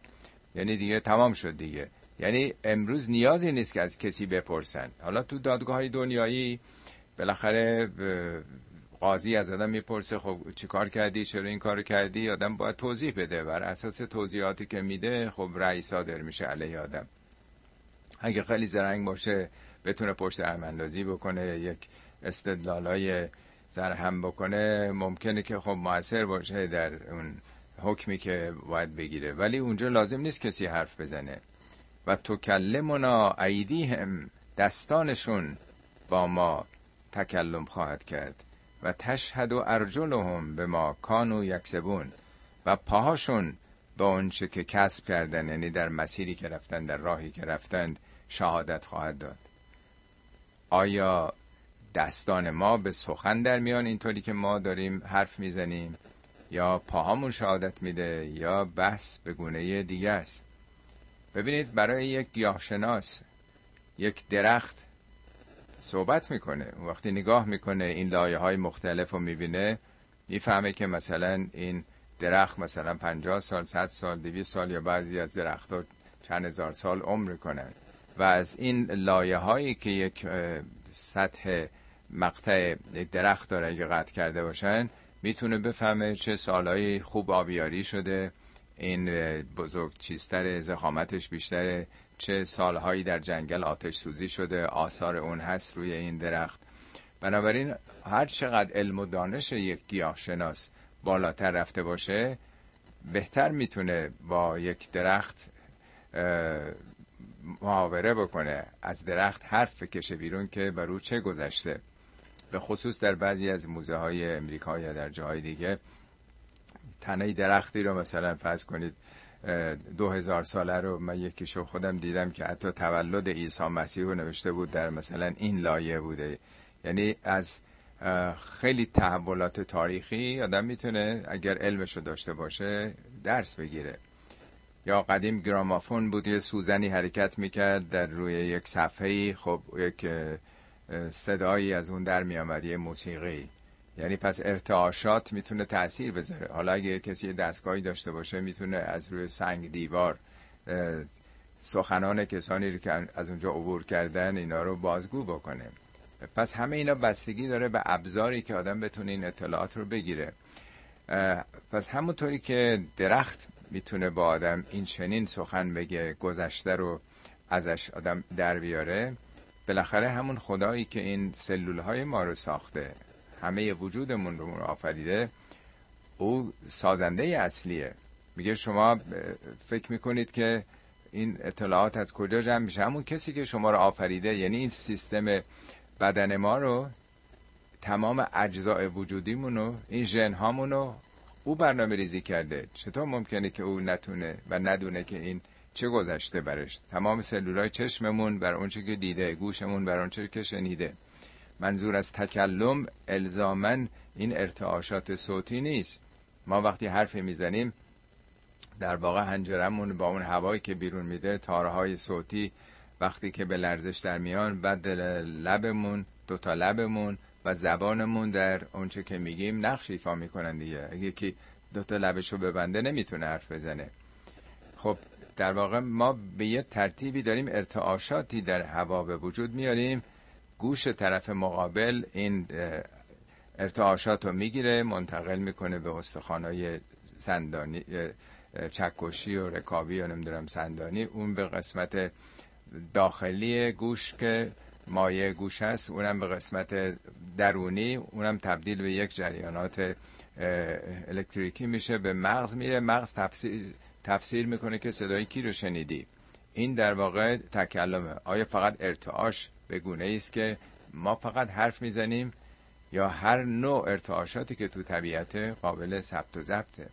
یعنی دیگه تمام شد دیگه. یعنی امروز نیازی نیست که از کسی بپرسن. حالا تو دادگاه های دنیایی بالاخره قاضی از آدم می‌پرسه خب چی کار کردی؟ چرا این کار کردی؟ آدم باید توضیح بده. بر اساس توضیحاتی که میده خب رأی صادر میشه علیه آدم. اگه خیلی زرنگ باشه بتونه پشت اندازی بکنه یک استدلالای سرهم بکنه ممکنه که خب موثر باشه در اون حکمی که باید بگیره. ولی اونجا لازم نیست کسی حرف بزنه. و تو کلمنا هم دستانشون با ما تکلم خواهد کرد. و تشهد و ارجلهم به ما کانو یکسبون. و پاهاشون به اونچه که کسب کردن یعنی در مسیری که رفتن در راهی که رفتند شهادت خواهد داد. آیا دستان ما به سخن در میان اینطوری که ما داریم حرف می‌زنیم. یا پاهامون شهادت میده یا بحث به گونه دیگه است. ببینید برای یک گیاهشناس یک درخت صحبت می‌کنه. وقتی نگاه می‌کنه این لایه های مختلف رو می‌بینه می‌فهمه که مثلا این درخت مثلا 50 سال 100 سال 200 سال یا بعضی از درخت ها چند هزار سال عمر کنن. و از این لایه هایی که یک سطح مقطع درخت داره اگه قطع کرده باشن می‌تونه بفهمه چه سالهایی خوب آبیاری شده این بزرگ چیستر زخامتش بیشتره چه سالهایی در جنگل آتش سوزی شده آثار اون هست روی این درخت. بنابراین هر چقدر علم و دانش یک گیاه شناس بالاتر رفته باشه بهتر می‌تونه با یک درخت محاوره بکنه از درخت حرف کشه بیرون که بر او چه گذشته. به خصوص در بعضی از موزه های امریکا یا در جاهای دیگه تنه درختی رو مثلا فرض کنید دو هزار ساله رو من یکیشو خودم دیدم که حتی تولد عیسی مسیح رو نوشته بود در مثلا این لایه بوده. یعنی از خیلی تحولات تاریخی آدم می‌تونه اگر علمشو داشته باشه درس بگیره. یا قدیم گرامافون بود یه سوزنی حرکت می‌کرد در روی یک صفحه خب یک صدایی از اون در میامد یه موسیقی. یعنی پس ارتعاشات می‌تونه تاثیر بذاره. حالا اگه کسی دستگاهی داشته باشه می‌تونه از روی سنگ دیوار سخنان کسانی رو که از اونجا عبور کردن اینا رو بازگو بکنه. پس همه اینا بستگی داره به ابزاری که آدم بتونه این اطلاعات رو بگیره. پس همونطوری که درخت می‌تونه با آدم این چنین سخن بگه گذشته رو ازش آدم در بیاره. بالاخره همون خدایی که این سلول های ما رو ساخته همه وجودمون رو آفریده او سازنده اصلیه. میگه شما فکر می‌کنید که این اطلاعات از کجا جمع میشه؟ همون کسی که شما رو آفریده یعنی این سیستم بدن ما رو تمام اجزاء وجودیمون رو این ژن هامون رو او برنامه ریزی کرده. چطور ممکنه که او نتونه و ندونه که این چه گذشته برش؟ تمام سلولای چشممون بر اونچه که دیده گوشمون بر اونچه که شنیده. منظور از تکلم الزامن این ارتعاشات صوتی نیست. ما وقتی حرفی می‌زنیم در واقع هنجرمون با اون هوایی که بیرون میده تارهای صوتی وقتی که به لرزش در میان بعد لبمون دوتا لبمون و زبانمون در اونچه که میگیم نقش ایفا می‌کنن دیگه. که دوتا لبشو ببنده نمی‌تونه حرف بزنه. خب در واقع ما به یه ترتیبی داریم ارتعاشاتی در هوا به وجود میاریم. گوش طرف مقابل این ارتعاشات رو می‌گیره منتقل می‌کنه به استخوانهای سندانی چکشی و رکابی و نمی‌دونم سندانی اون به قسمت داخلی گوش که مایه گوش هست اونم به قسمت درونی اونم تبدیل به یک جریانات الکتریکی میشه به مغز میره. مغز تفسیر, تفسیر می‌کنه که صدای کی رو شنیدی؟ این در واقع تکلمه. آیا فقط ارتعاش به گونه است که ما فقط حرف می‌زنیم یا هر نوع ارتعاشاتی که تو طبیعت قابل ثبت و ضبطه؟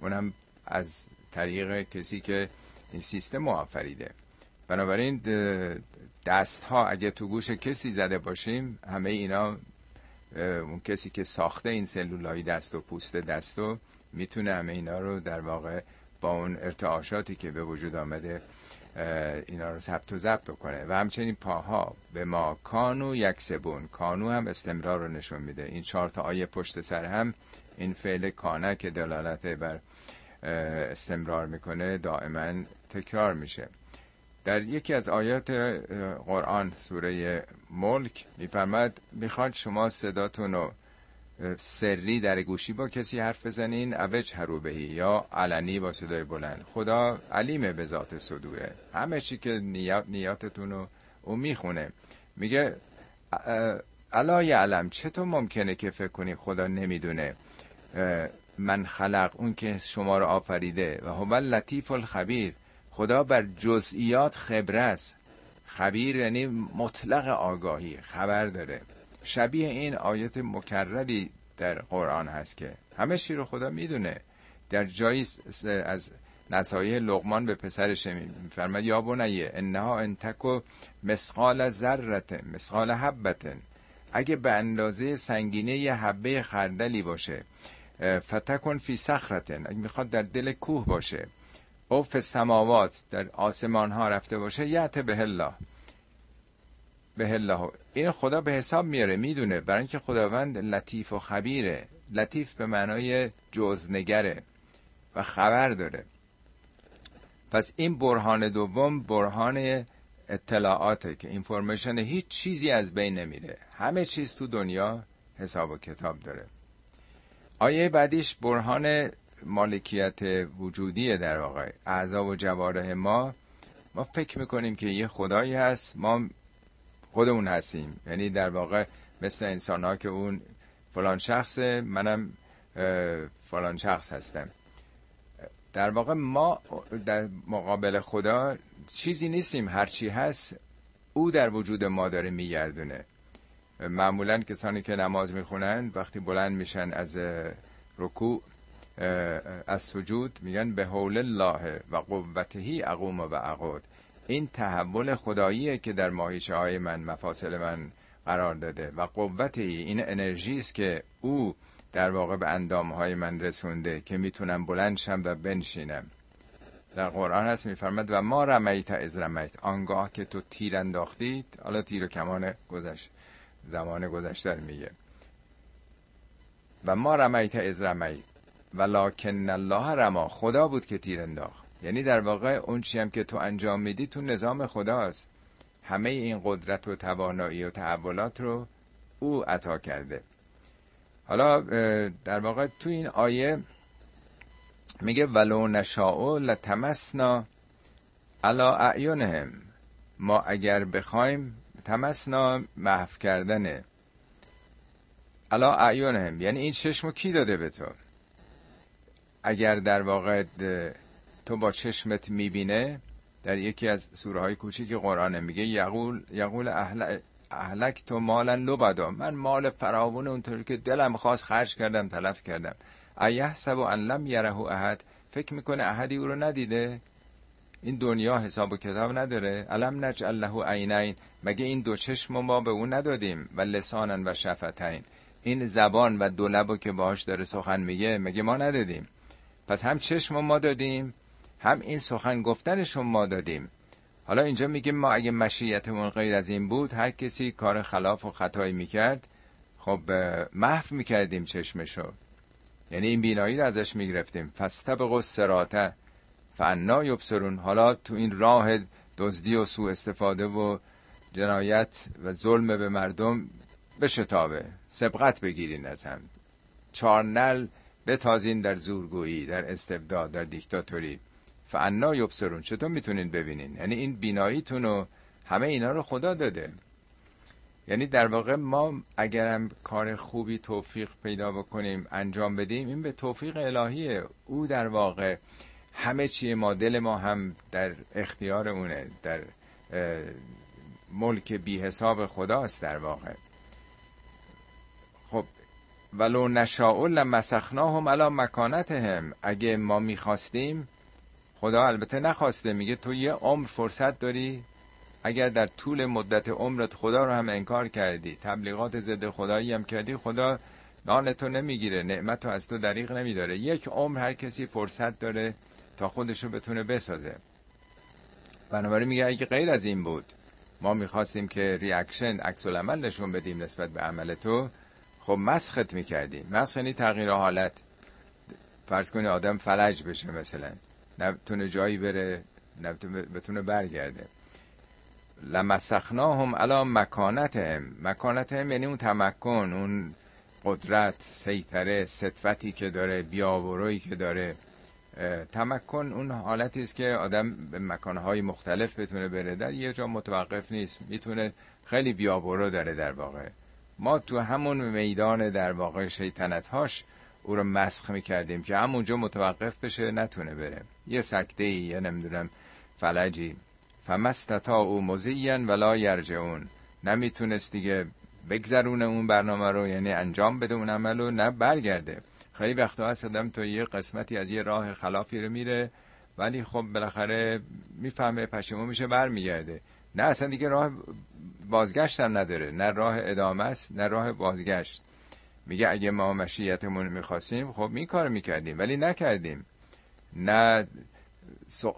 اونم از طریق کسی که این سیستم آفریده. بنابراین دست ها اگه تو گوش کسی زده باشیم همه اینا اون کسی که ساخته این سلولای دست و پوست دستو می‌تونه همه اینا رو در واقع با اون ارتعاشاتی که به وجود آمده اینا رو ثبت و ضبط کنه و همچنین پاها به ما کانو یک سبون کانو هم استمرار رو نشون میده. این چهار تا آیه پشت سر هم این فعل کانه که دلالت بر استمرار می‌کنه دائما تکرار میشه. در یکی از آیات قرآن سوره ملک میفرماد می‌خواد شما صداتون رو سری در گوشی با کسی حرف بزنین اوج هروبهی یا علنی با صدای بلند. خدا علیم به ذات صدوره. همه چی که نیات نیاتتون رو او می‌خونه. میگه علای علم چطور ممکنه که فکر کنی خدا نمی‌دونه؟ من خلق اون که شما رو آفریده و هو لطیف الخبیر. خدا بر جزئیات خبره است. خبیر یعنی مطلق آگاهی خبر داره. شبیه این آیت مکرری در قرآن هست که همه چی رو خدا می‌دونه. در جایی از نصایح لغمان به پسرش میفرماد یا بنیه انها انتکو مسقال ذرت مسقال حبتن اگه به اندازه سنگینه یه حبه خردلی باشه فتکن فی سخرتن اگه می‌خواد در دل کوه باشه او سماوات در آسمان ها رفته باشه یعت به الله به الله این خدا به حساب میاره می‌دونه. برای اینکه خداوند لطیف و خبیره. لطیف به معنای جزنگره و خبر داره. پس این برهان دوم برهان اطلاعاته که اینفورمیشن هیچ چیزی از بین نمیره. همه چیز تو دنیا حساب و کتاب داره. آیه بعدیش برهان مالکیت وجودیه در واقع. اعضا و جواره ما ما فکر می‌کنیم که یه خدایی هست. ما خودمون هستیم. یعنی در واقع مثل انسان ها که اون فلان شخص منم فلان شخص هستم. در واقع ما در مقابل خدا چیزی نیستیم. هرچی هست او در وجود ما داره میگردونه. معمولا کسانی که نماز می‌خونن وقتی بلند میشن از رکوع از سجود میگن به حول الله و قوتهی اقوم و اقود این تحول خداییه که در ماهیچه های من مفاصل من قرار داده و قوت این انرژی است که او در واقع به اندام های من رسونده که می‌تونم بلند شم و بنشینم. در قرآن هست میفرماد و ما رمیت از رمیت. آنگاه که تو تیر انداختید حالا تیر و کمان گذشت زمان گذشته میگه. و ما رمیت از رمیت. ولکن الله رما. خدا بود که تیر انداخت. یعنی در واقع اون چی هم که تو انجام میدی تو نظام خداست. همه این قدرت و توانایی و تحولات رو او عطا کرده. حالا در واقع تو این آیه میگه ولو نشاء لتمسنا علا اعینهم. ما اگر بخوایم تمسنا محو کردنه علا اعینهم. یعنی این چشمو کی داده به تو؟ اگر در واقع تو با چشمت می‌بینه؟ در یکی از سوره های کوچیک قرآن میگه یقول یقول اهل اهلک تو مالا لبدا. من مال فراوون اونطوری که دلم خواست خرج کردم تلف کردم. ایه سب ان لم یره احد. فکر می‌کنه احدی او رو ندیده. این دنیا حساب و کتاب نداره. علم نجعل له عینین. مگه این دو چشم ما به اون ندادیم؟ و لسانن و شفتین. این زبان و دو لبو که باهاش داره سخن میگه مگه ما ندادیم؟ پس هم چشم ما دادیم هم این سخن گفتنشون ما دادیم. حالا اینجا میگه ما اگه مشیتمون غیر از این بود هر کسی کار خلاف و خطایی می‌کرد خب محو می‌کردیم چشمشو. یعنی این بینایی رو ازش می‌گرفتیم. فستبق و سراته فعنا یبصرون. حالا تو این راه دزدی و سوء استفاده و جنایت و ظلم به مردم شتابه سبقت بگیرین از هم. چارنل بتازین در زورگویی در استبداد در دیکتاتوری. فعنا یبصرون. چطور می‌تونین ببینین؟ یعنی این بیناییتون و همه اینا رو خدا داده. یعنی در واقع ما اگرم کار خوبی توفیق پیدا بکنیم انجام بدیم این به توفیق الهیه. او در واقع همه چیه ما دل ما هم در اختیار اونه در ملک بی حساب خداست در واقع. خب ولو نشاء لمسخناهم علی مکانتهم. اگه ما می‌خواستیم خدا البته نخواسته میگه تو یه عمر فرصت داری؟ اگر در طول مدت عمرت خدا رو هم انکار کردی تبلیغات ضد خدایی هم کردی خدا نان تو نمی‌گیره نعمت تو از تو دریغ نمیداره. یک عمر هر کسی فرصت داره تا خودش رو بتونه بسازه. بنابراین میگه اگه غیر از این بود ما می‌خواستیم که ریاکشن عکس العمل نشون بدیم نسبت به عمل تو. خب مسخت می‌کردیم. مسخ یعنی تغییر حالت. فرض کنی آدم فلج بشه مثلا. نتونه جایی بره بتونه برگرده. لمسخناهم علا مکانتهم. مکانتهم یعنی اون تمکن اون قدرت سیطره ستفتی که داره بیاورویی که داره. تمکن اون حالتی است که آدم به مکانهای مختلف بتونه بره. در یه جا متوقف نیست. می‌تونه خیلی بیابرو داره در واقع. ما تو همون میدان در واقع شیطنت او رو مسخ می‌کردیم که همونجا متوقف بشه نتونه بره. یه سکته ای یه نمی‌دونم فلجی. فمستتا او مزین ولا یرجعون. نمی‌تونست دیگه بگذرونه اون برنامه رو یعنی انجام بده اون عمل رو نه برگرده. خیلی وقتا هست آدم تو یه قسمتی از یه راه خلافی رو میره ولی خب بالاخره می‌فهمه پشیمون میشه برمیگرده. نه اصلا دیگه راه بازگشت هم نداره. نه راه ادامه است نه راه بازگشت. میگه اگه ما مشیتمون می‌خواستیم خب این کار می‌کردیم ولی نکردیم. نه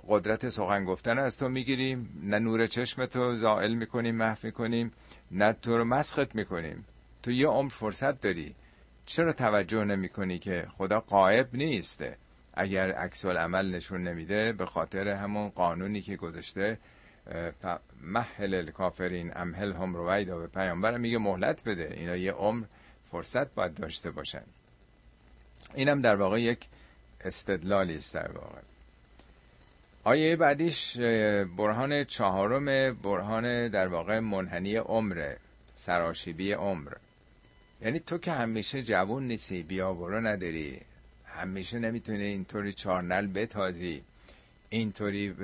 قدرت سخن گفتن از تو می‌گیریم نه نور چشم تو زائل می‌کنیم محو می‌کنیم نه تو رو مسخت می‌کنیم. تو یه عمر فرصت داری. چرا توجه نمی کنی که خدا قائب نیسته؟ اگر عکس عمل نشون نمیده به خاطر همون قانونی که گذاشته محل الکافرین امهل هم رویدا به پیامبر میگه مهلت بده. اینا یه عمر فرصت باید داشته باشن. اینم در واقع یک استدلالی است در واقع. آیه بعدیش برهان چهارم برهان در واقع منحنی عمر سراشیبی عمر. یعنی تو که همیشه جوون نیستی بیا برو نداری. همیشه نمی‌تونی اینطوری چارنل بتازی اینطوری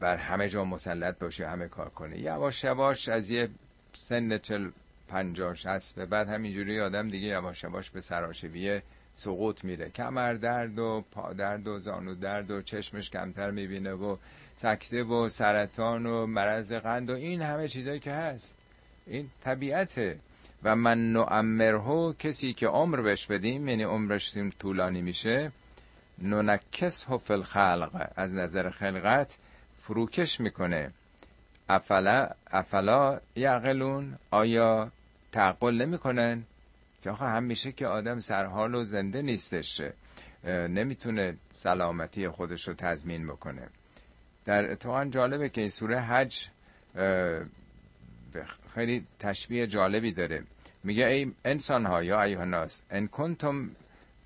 بر همه جا مسلط باشی همه کار کنی. یواش یواش از یه سن چل پنجاه شست به بعد همینجوری آدم دیگه یواش یواش به سراشویه سقوط میره. کمر درد و پا درد و زانو درد و چشمش کمتر می‌بینه و سکته و سرطان و مرض قند و این همه چیزایی که هست. این طبیعته. و من نعمره کسی که عمر بهش بدیم یعنی عمرش طولانی میشه نونکس فی الخلق. از نظر خلقت فروکش می‌کنه. افلا افلا یعقلون آیا تعقل نمی‌کنن؟ که آخه همیشه که آدم سرحال و زنده نیستش نمی‌تونه سلامتی خودش رو تضمین بکنه. در اتفاقا جالبه که این سوره حج خیلی تشبیه جالبی داره. میگه ای انسان ها یا ایها الناس ان کنتم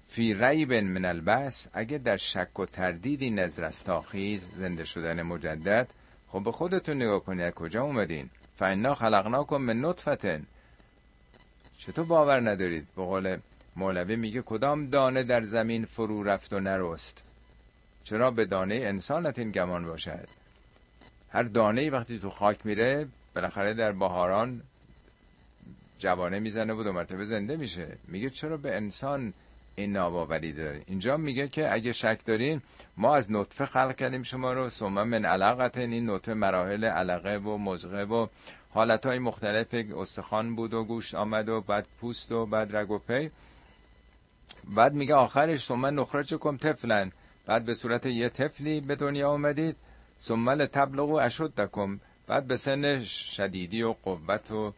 فی ریب من البس اگه در شک و تردیدی نظر استاخیز زنده شدن مجدد خب به خودتون نگاه کنید کجا اومدین؟ فانا خلقناکم من نطفتن چطور باور ندارید؟ به قول مولوی میگه کدام دانه در زمین فرو رفت و نرست؟ چرا به دانه انسانت این گمان باشد؟ هر دانه وقتی تو خاک میره بالاخره در بهاران جوانه می‌زنه و دو مرتبه زنده میشه. میگه چرا به انسان این ناباوری داره اینجا میگه که اگه شک دارین ما از نطفه خلق کردیم شما رو ثم من علقت این نطفه مراحل علقه و مزغه و حالت های مختلف استخوان بود و گوشت آمد و بعد پوست و بعد رگ و پی. بعد میگه آخرش ثم نخرج کم تفلن بعد به صورت یه تفلی به دنیا آمدید ثم تبلغ اشدکم. بعد به سن شدیدی و قوت و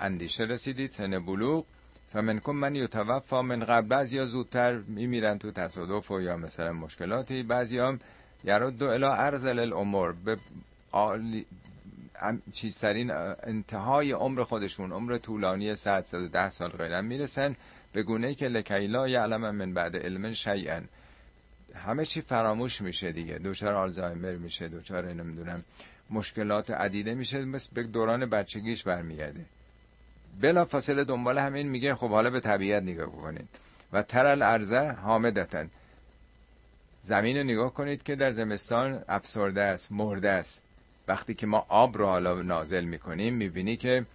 اندیشه رسیدید سن بلوغ. فمنکم من یتوفا من قبل. بعضی ها زودتر میمیرن تو تصادف و یا مثلا مشکلاتی. بعضی هم یرد الا ارزل الامور. به چیزترین انتهای عمر خودشون عمر طولانی 100 110 سال غیرم می‌رسن به گونه که لکیلا یعلم من بعد علم شیئا همه چی فراموش میشه دیگه. دوچار آلزایمر میشه دوچار نمی‌دونم مشکلات عدیده میشه مثل به دوران بچگیش برمیگرده. بلا فاصله دنبال همین میگه خب حالا به طبیعت نگاه کنید و ترل ارزه حامدتن. زمین رو نگاه کنید که در زمستان افسرده است مرده است. وقتی که ما آب رو حالا نازل می‌کنیم می‌بینی که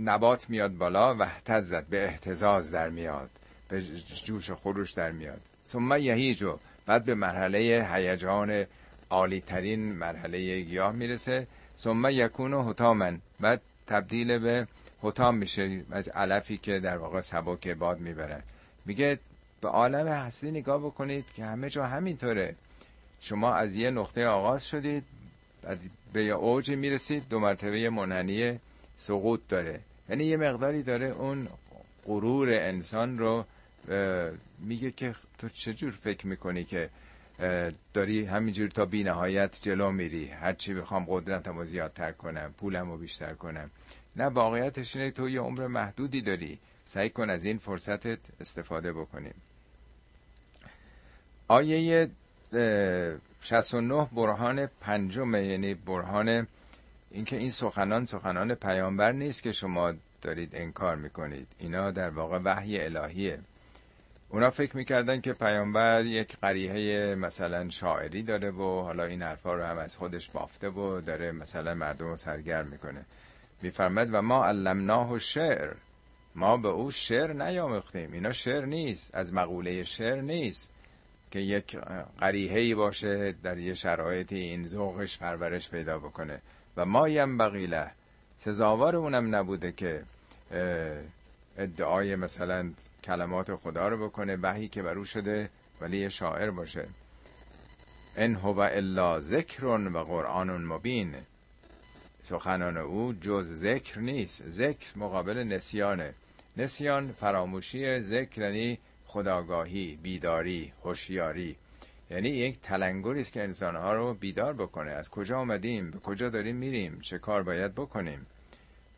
نبات میاد بالا و احتزت به احتزاز در میاد به جوش خروش در میاد. ثم یهیجو بعد به مرحله هیجان عالی ترین مرحله گیاه می‌رسه. ثم یکون و حتامن بعد تبدیل به حتام میشه از علفی که در واقع سبک باد می‌بره. میگه به عالم هستی نگاه بکنید که همه جا همینطوره. شما از یه نقطه آغاز شدید بعد به اوج می‌رسید دو مرتبه منحنی سقوط داره. یعنی یه مقداری داره اون غرور انسان رو میگه که تو چجور فکر می‌کنی که داری همینجور تا بی نهایت جلو میری؟ هرچی بخوام قدرتم رو زیادتر کنم پولم رو بیشتر کنم. نه واقعیتش اینه تو یه عمر محدودی داری. سعی کن از این فرصتت استفاده بکنیم آیه 69 برهان پنجم یعنی برهان اینکه این سخنان سخنان پیامبر نیست که شما دارید انکار می‌کنید. اینا در واقع وحی الهیه. اونا فکر می‌کردن که پیامبر یک قریحه مثلا شاعری داره و حالا این حرفا رو هم از خودش بافته و داره مثلا مردم رو سرگرم می‌کنه. میفرمد و ما علمناه شعر ما به او شعر نیاموختیم. اینا شعر نیست. از مقوله شعر نیست. که یک قریحه‌ای باشه در یه شرایطی این ذوقش پرورش پیدا بکنه. و ما یم بقیله سزاوار اونم نبوده که ادعای مثلا کلمات خدا رو بکنه وحی که برو شده ولی یه شاعر باشه. ان هو الا ذکر و قرآن مبین. سخنان او جز ذکر نیست. ذکر مقابل نسیانه. نسیان فراموشی ذکر یعنی خداگاهی بیداری هوشیاری. یعنی یک تلنگری است که انسانها رو بیدار بکنه. از کجا آمدیم؟ به کجا داریم میریم؟ چه کار باید بکنیم؟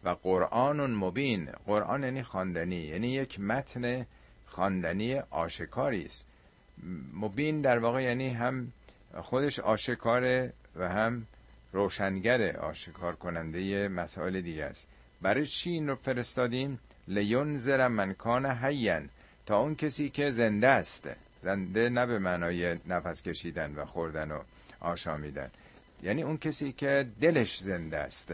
و قرآن مبین. قرآن یعنی خواندنی. یعنی یک متن خواندنی آشکاری است. مبین در واقع یعنی هم خودش آشکاره و هم روشنگر آشکار کننده مسائل دیگه است. برای چی این رو فرستادیم؟ زر من کان حین تا اون کسی که زنده است. زنده نه به معنای نفس کشیدن و خوردن و آشامیدن. یعنی اون کسی که دلش زنده است.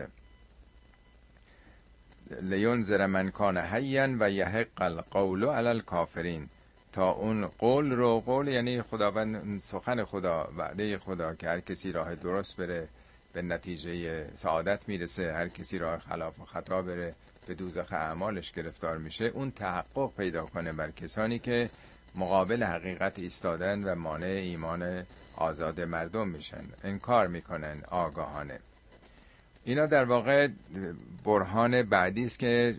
زر من کان حین و یحق القول علی الکافرین. تا اون قول رو قول یعنی خداوند سخن خدا وعده خدا که هر کسی راه درست بره به نتیجه سعادت می‌رسه هر کسی راه خلاف و خطا بره. به دوزخ اعمالش گرفتار میشه اون تحقق پیدا کنه بر کسانی که مقابل حقیقت ایستادن و مانع ایمان آزاد مردم میشن. انکار می‌کنن آگاهانه. اینا در واقع برهان بعدی است که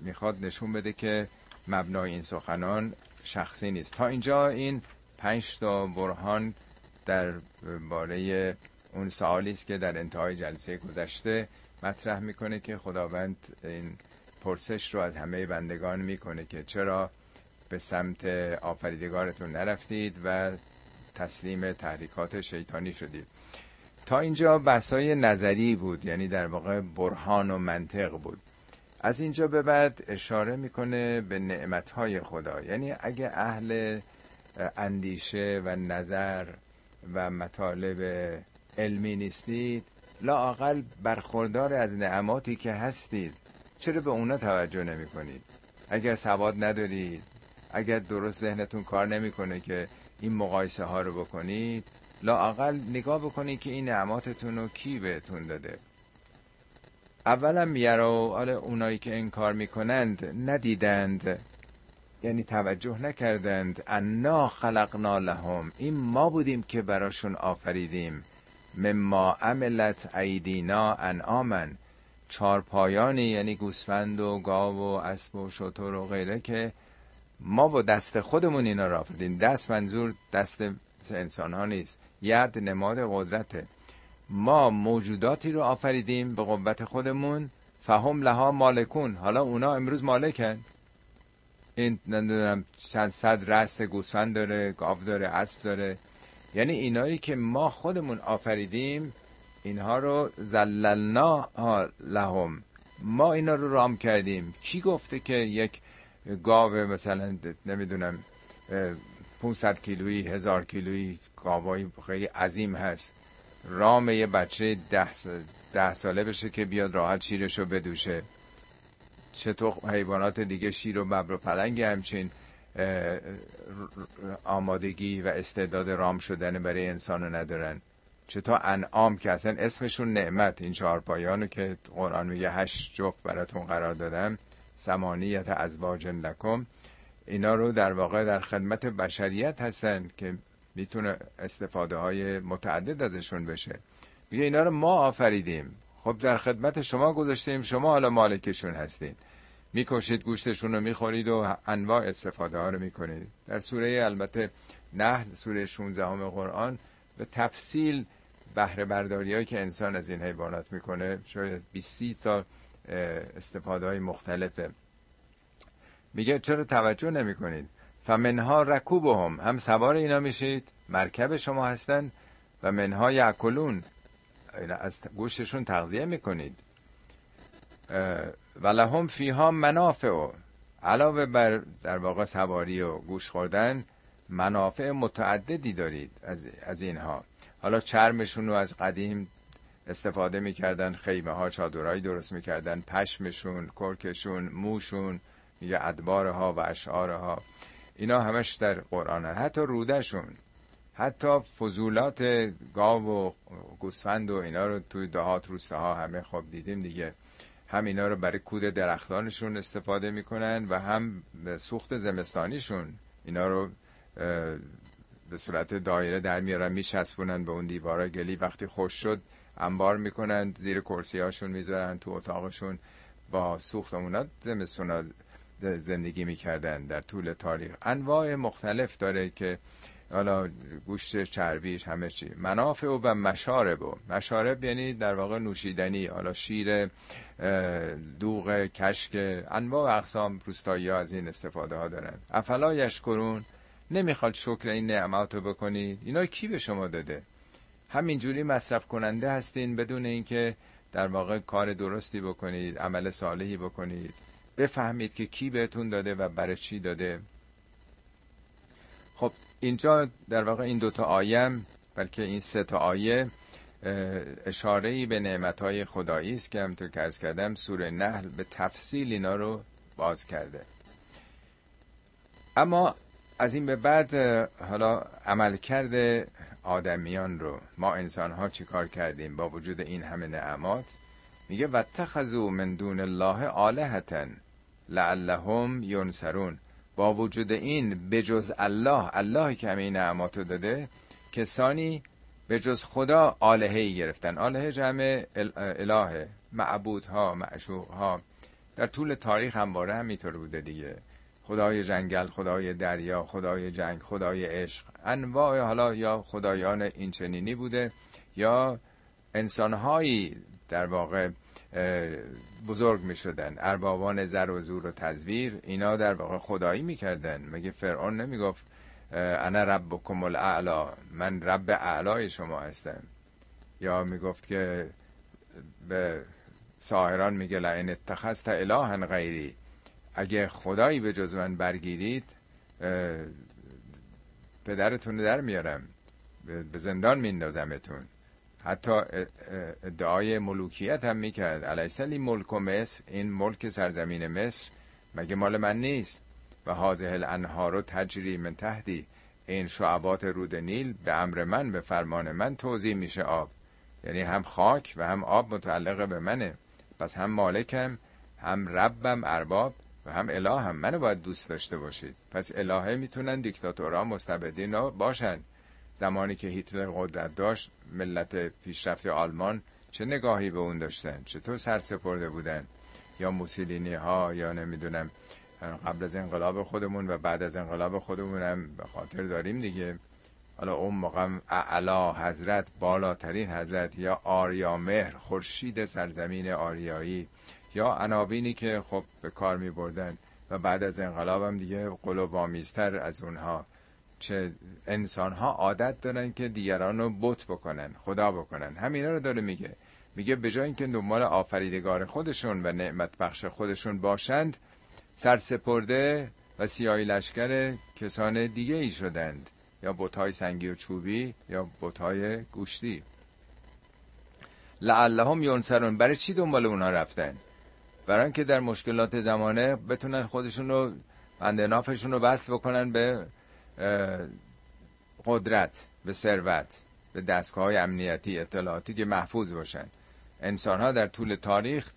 می‌خواد نشون بده که مبنای این سخنان شخصی نیست. تا اینجا این پنج تا برهان در باره اون سوالی است که در انتهای جلسه گذشته مطرح می‌کنه که خداوند این پرسش رو از همه بندگان می‌کنه که چرا به سمت آفریدگارتون نرفتید و تسلیم تحریکات شیطانی شدید. تا اینجا بحثای نظری بود یعنی در واقع برهان و منطق بود. از اینجا به بعد اشاره می‌کنه به نعمتهای خدا. یعنی اگه اهل اندیشه و نظر و مطالب علمی نیستید لاقل برخوردار از نعماتی که هستید چرا به اونا توجه نمی کنید اگر سواد ندارید اگر درست ذهنتون کار نمی‌کنه که این مقایسه ها رو بکنید لاقل نگاه بکنید که این نعماتتون رو کی بهتون داده. اولا میارو حالا اونایی که این کار می‌کنند ندیدند یعنی توجه نکردند انا خلقنا لهم این ما بودیم که براشون آفریدیم. مما عملت ایدینا انعامن چارپایانی یعنی گوسفند و گاو و اسب و شتر و غیره که ما با دست خودمون اینا را آفریدیم. دست منظور دست انسان ها نیست. ید نماد قدرته. ما موجوداتی رو آفریدیم به قوت خودمون. فهم لها مالکون. حالا اونا امروز مالکن. این نمی‌دونم چند صد رس گوسفند داره گاو داره اسب داره. یعنی اینایی که ما خودمون آفریدیم اینها رو زللنا لهم. ما اینا رو رام کردیم. کی گفته که یک گاو مثلا نمی‌دونم 500 کیلویی هزار کیلویی گاوای خیلی عظیم هست. رام یه بچه ده, ده ساله بشه که بیاد راحت شیرش رو بدوشه. چطور حیوانات دیگه شیر و ببر و پلنگ همچین آمادگی و استعداد رام شدن برای انسان رو ندارن چطور انعام که اصلا اسمشون نعمت. این چهار پایانو که قرآن میگه هشت جفت براتون قرار دادم. سمانیت ازواج لکم. اینا رو در واقع در خدمت بشریت هستن که می‌تونه استفاده های متعدد ازشون بشه. میگه اینا رو ما آفریدیم. خب در خدمت شما گذاشتیم. شما حالا مالکشون هستید می‌کشید گوشتشون رو می‌خورید و انواع استفاده ها رو می‌کنید. در سوره البته نه سوره 16 همه قرآن به تفصیل بهره برداری که انسان از این حیوانات می‌کنه شاید 20 تا استفاده های مختلفه. میگه چرا توجه نمی کنید فمنها رکوبهم هم سوار اینا میشید مرکب شما هستن و منها یعکلون از گوشتشون تغذیه می‌کنید. و لهم فیها منافع علاوه بر در واقع سواری و گوش خوردن منافع متعددی دارید از, از اینها. حالا چرمشون رو از قدیم استفاده می‌کردن خیمه ها چادرهایی درست می‌کردن پشمشون کرکشون موشون میگه ادبارها و اشعارها. اینا همش در قرآن هست. حتی رودشون حتی فضولات گاو و گوسفند و اینا رو توی دهات روستاها همه خوب دیدیم دیگه. هم اینا رو برای کود درختانشون استفاده می‌کنن و هم سوخت زمستانیشون. اینا رو به صورت دایره در میارن میشسبونن به اون دیوارا. گلی وقتی خوش شد انبار می‌کنن زیر کرسی هاشون می‌ذارن تو اتاقشون. با سوخت اونا زمستونا زندگی می‌کردن در طول تاریخ. انواع مختلف داره که حالا گوشت چربیش همه چی. منافع و مشارب و. مشارب یعنی در واقع نوشیدنی. حالا شیر دوغ کشک انواع اقسام روستایی از این استفاده ها دارن. افلا یشکرون. نمی‌خواد شکر این نعمت رو بکنید اینا کی به شما داده؟ همینجوری مصرف کننده هستین بدون اینکه در واقع کار درستی بکنید عمل صالحی بکنید. بفهمید که کی بهتون داده و برای چی داده. خب اینجا در واقع این دوتا آیم بلکه این سه تا آیه اشاره ای به نعمت خدایی است که همطور که ارز کردم سوره نحل به تفصیل اینا رو باز کرده. اما از این به بعد حالا عمل کرده آدمیان رو. ما انسان ها چی کار کردیم؟ با وجود این همه نعمات میگه و تخذو من دون الله آلهتن لعلهم ینصرون. با وجود این بجز الله الله که همه نعمات رو داده کسانی به جز خدا آلهه گرفتن. آلهه جمع اله معبودها معشوقها. در طول تاریخ همواره همینطور بوده دیگه. خدای جنگل خدای دریا خدای جنگ خدای عشق. انواع حالا یا خدایان اینچنینی بوده یا انسانهایی در واقع بزرگ می شدن اربابان زر و زور و تزویر اینا در واقع خدایی می‌کردن. مگه فرعون نمی‌گفت انا ربکم الاعلا من رب اعلای شما هستم. یا می‌گفت که به ساهران میگه لئن اتخذت الها غیری اگه خدایی به جز من برگیرید پدرتون در میارم. به زندان میندازمتون حتی ادعای ملوکیت هم می‌کرد. علیسلی ملک و مصر این ملک سرزمین مصر مگه مال من نیست؟ و حاضه الانهار تجری من تحتی. این شعبات رود نیل به امر من به فرمان من توضیح میشه آب. یعنی هم خاک و هم آب متعلق به منه. پس هم مالکم هم ربم ارباب و هم اله هم منو باید دوست داشته باشید. پس الهه می‌تونن دیکتاتورها مستبدین باشن. زمانی که هیتلر قدرت داشت ملت پیشرفت آلمان چه نگاهی به اون داشتن؟ چطور سرسپرده بودن؟ یا موسولینی ها یا نمی‌دونم قبل از انقلاب خودمون و بعد از انقلاب خودمون هم به خاطر داریم دیگه. حالا اون موقع اعلا حضرت بالاترین حضرت یا آریا مهر خورشید سرزمین آریایی یا عناوینی که خب به کار می بردن و بعد از انقلاب هم دیگه قلوب آمیزتر از اونها. چه انسان ها عادت دارن که دیگران رو بت بکنن خدا بکنن. همینا رو داره میگه. میگه به جای اینکه دنبال آفریدگار خودشون و نعمت بخش خودشون باشند سرسپرده و سیاهی لشکر کسان دیگه ای شدند. یا بوتای سنگی و چوبی یا بوتای گوشتی. لعلهم ینصرون. برای چی دنبال اونها رفتن؟ برای اینکه در مشکلات زمانه بتونن خودشون رو نافشون رو وصل بکنن به قدرت به ثروت به دستگاه های امنیتی اطلاعاتی که محفوظ باشن. انسان ها در طول تاریخ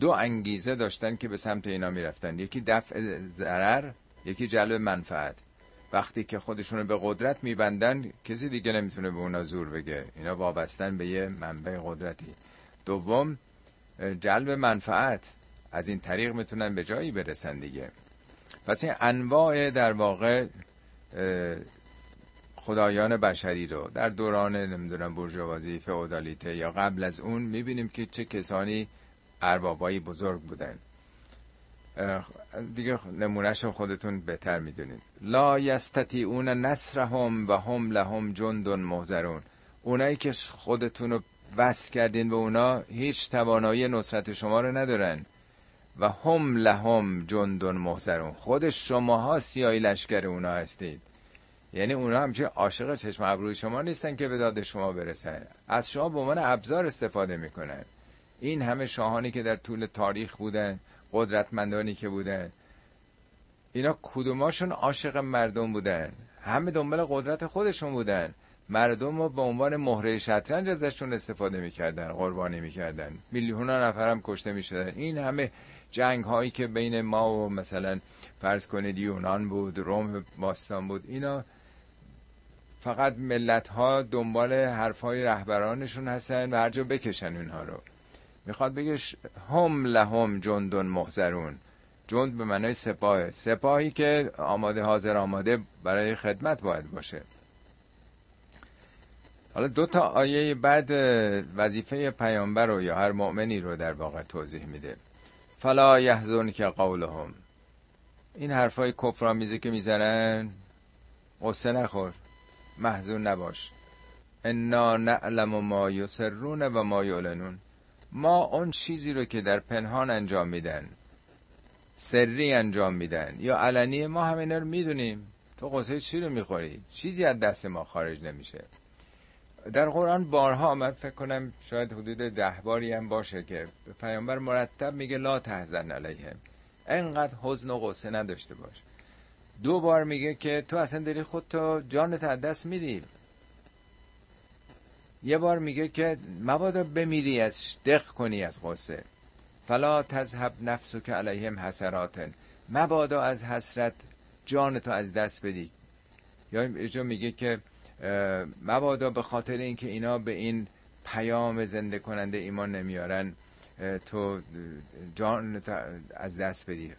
دو انگیزه داشتن که به سمت اینا می‌رفتن. یکی دفع ضرر یکی جلب منفعت. وقتی که خودشون رو به قدرت میبندن کسی دیگه نمی‌تونه به اونا زور بگه. اینا وابستن به یه منبع قدرتی. دوم جلب منفعت. از این طریق می‌تونن به جایی برسن دیگه. پس این انواع در واقع خدایان بشری رو در دوران نمی‌دونم برجوازی فئودالیته یا قبل از اون می‌بینیم که چه کسانی اربابایی بزرگ بودن. دیگه نمونهش خودتون بهتر می‌دونید. لا یستطیعون نصرهم و هم لهم جند محضرون. اونایی که خودتون رو وصل کردین به اونا هیچ توانایی نصرت شما رو ندارن. و هم لهم جند محضرون. خود شماها سیاهی لشکر اونا هستید. یعنی اونا همچه عاشق چشم ابروی شما نیستن که به داد شما برسن. از شما به عنوان ابزار استفاده می‌کنن. این همه شاهانی که در طول تاریخ بودن قدرتمندانی که بودن اینا کدوماشون عاشق مردم بودن؟ همه دنبال قدرت خودشون بودن. مردم رو به عنوان مهره شطرنج ازشون استفاده می‌کردن قربانی می‌کردن. میلیون نفر هم کشته می‌شدن. این همه جنگ هایی که بین ما و مثلا فرض کنید یونان بود روم باستان بود اینا فقط ملت ها دنبال حرف های رهبرانشون هستن و هر جا بکشن اونها رو. می‌خواد بگه هم لهم جندون محضرون جند به معنای سپاه سپاهی که آماده حاضر آماده برای خدمت باید باشه. حالا دو تا آیه بعد وظیفه پیامبر رو یا هر مؤمنی رو در واقع توضیح میده. فلا یحزن که قولهم. این حرفای کفرآمیزی که می‌زنن قصه نخور محزون نباش. انا نعلم ما یسرون و ما یعلنون. ما اون چیزی رو که در پنهان انجام میدن سری انجام میدن یا علنی ما همینا رو می‌دونیم. تو قصه چی رو می‌خوری؟ چیزی از دست ما خارج نمیشه. در قرآن بارها من فکر کنم شاید حدود ده باری هم باشه که پیامبر مرتب میگه لا تحزن علیهم انقدر حزن و قصه نداشته باش. دو بار میگه که تو اصلا داری خودتو جانت از دست میدی. یه بار میگه که مبادا بمیری از دق کنی از قصه فلا تذهب نفسو که علیهم حسراتن. مبادا از حسرت جانتو از دست بدی. یا اینجا میگه که مبادا به خاطر اینکه اینا به این پیام زنده کننده ایمان نمیارن تو جان از دست بدی.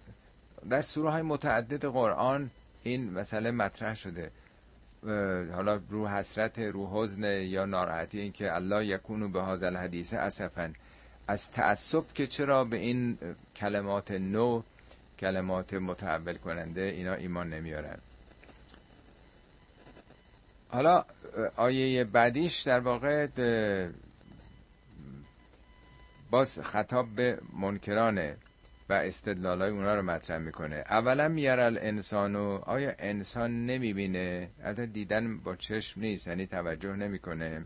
در سوره های متعدد قرآن این مسئله مطرح شده. حالا رو حسرت رو حزن یا ناراحتی این که الله یکونو به هذا الحدیث اسفن. از تعصب که چرا به این کلمات نو کلمات متحول کننده اینا ایمان نمیارن. حالا آیه بعدیش در واقع باز خطاب به منکرانه و استدلالای اونا رو مطرح می‌کنه. اولا میارل انسانو آیا انسان نمی‌بینه؟ حتی دیدن با چشم نیست یعنی توجه نمی‌کنه.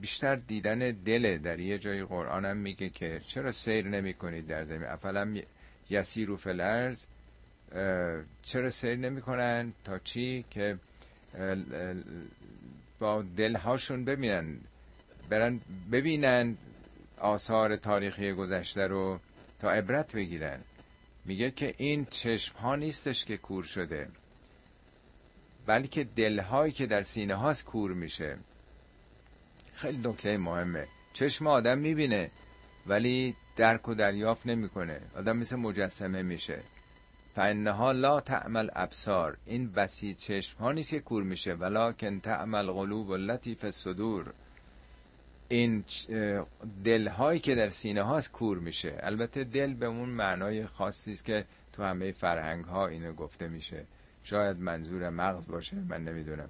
بیشتر دیدن دل در یه جای قرآن هم میگه که چرا سیر نمی کنید در زمین؟ افلا یسیر و فلرز چرا سیر نمی‌کنن؟ تا چی؟ که با دلهاشون ببینن برن ببینن آثار تاریخی گذشته رو تا عبرت بگیرن. میگه که این چشم ها نیستش که کور شده بلکه دلهایی که در سینه هاست کور میشه. خیلی نکته مهمه. چشم آدم می‌بینه ولی درک و دریافت نمی‌کنه. آدم مثل مجسمه میشه. فانها لا تعمل ابصار این بسی چشم ها نیست که کور میشه. ولکن تعمل قلوب التي فی الصدور. این دل هایی که در سینه هاست کور میشه. البته دل به اون معنای خاصی است که تو همه فرهنگ ها اینو گفته میشه. شاید منظور مغز باشه من نمی‌دونم.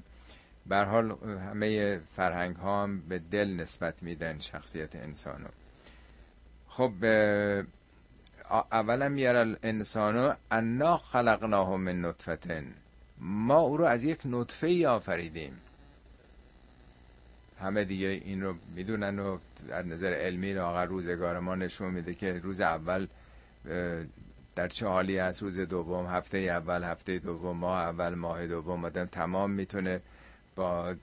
بر حال همه فرهنگ ها هم به دل نسبت میدن شخصیت انسانو. خب اولا میاره الانسانو انا خلقناه من نطفتن ما او رو از یک نطفه آفریدیم. همه دیگه این رو می‌دونن و در نظر علمی لاغر روزگار ما نشون میده که روز اول در چه حالی است روز دوم هفته اول هفته دوم ماه اول ماه دوم. آدم تمام می‌تونه با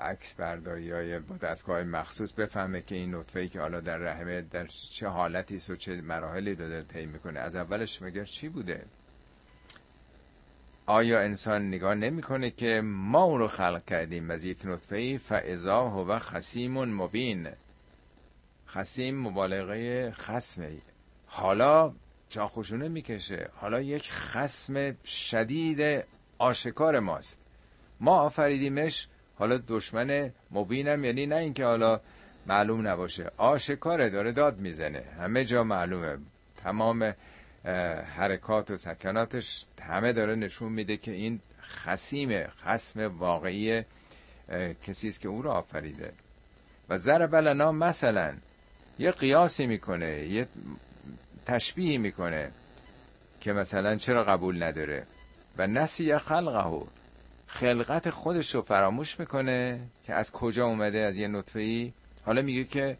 عکس برداری های با دستگاه مخصوص بفهمه که این نطفه ای که حالا در رحمه در چه حالتی و چه مراحلی رو داره طی می‌کنه. از اولش مگر چی بوده؟ آیا انسان نگاه نمی‌کنه که ما اون رو خلق کردیم؟ از یک نطفه ای فاذا هو خسیم مبین. خسیم مبالغه خسمه حالا چاخوشونه می‌کشه. حالا یک خسم شدید آشکار ماست. ما آفریدیمش حالا دشمن مبینم یعنی نه اینکه حالا معلوم نباشه. آشکاره داره داد می‌زنه. همه جا معلومه. تمام حرکات و سکناتش همه داره نشون میده که این خسیم خسم واقعی کسی است که او رو آفریده. و ضرب لنا مثلا یه قیاسی می‌کنه یه تشبیهی می‌کنه که مثلا چرا قبول نداره. و نسی خلقه خلقت خودش رو فراموش می‌کنه که از کجا اومده از یه نطفه ای حالا میگه که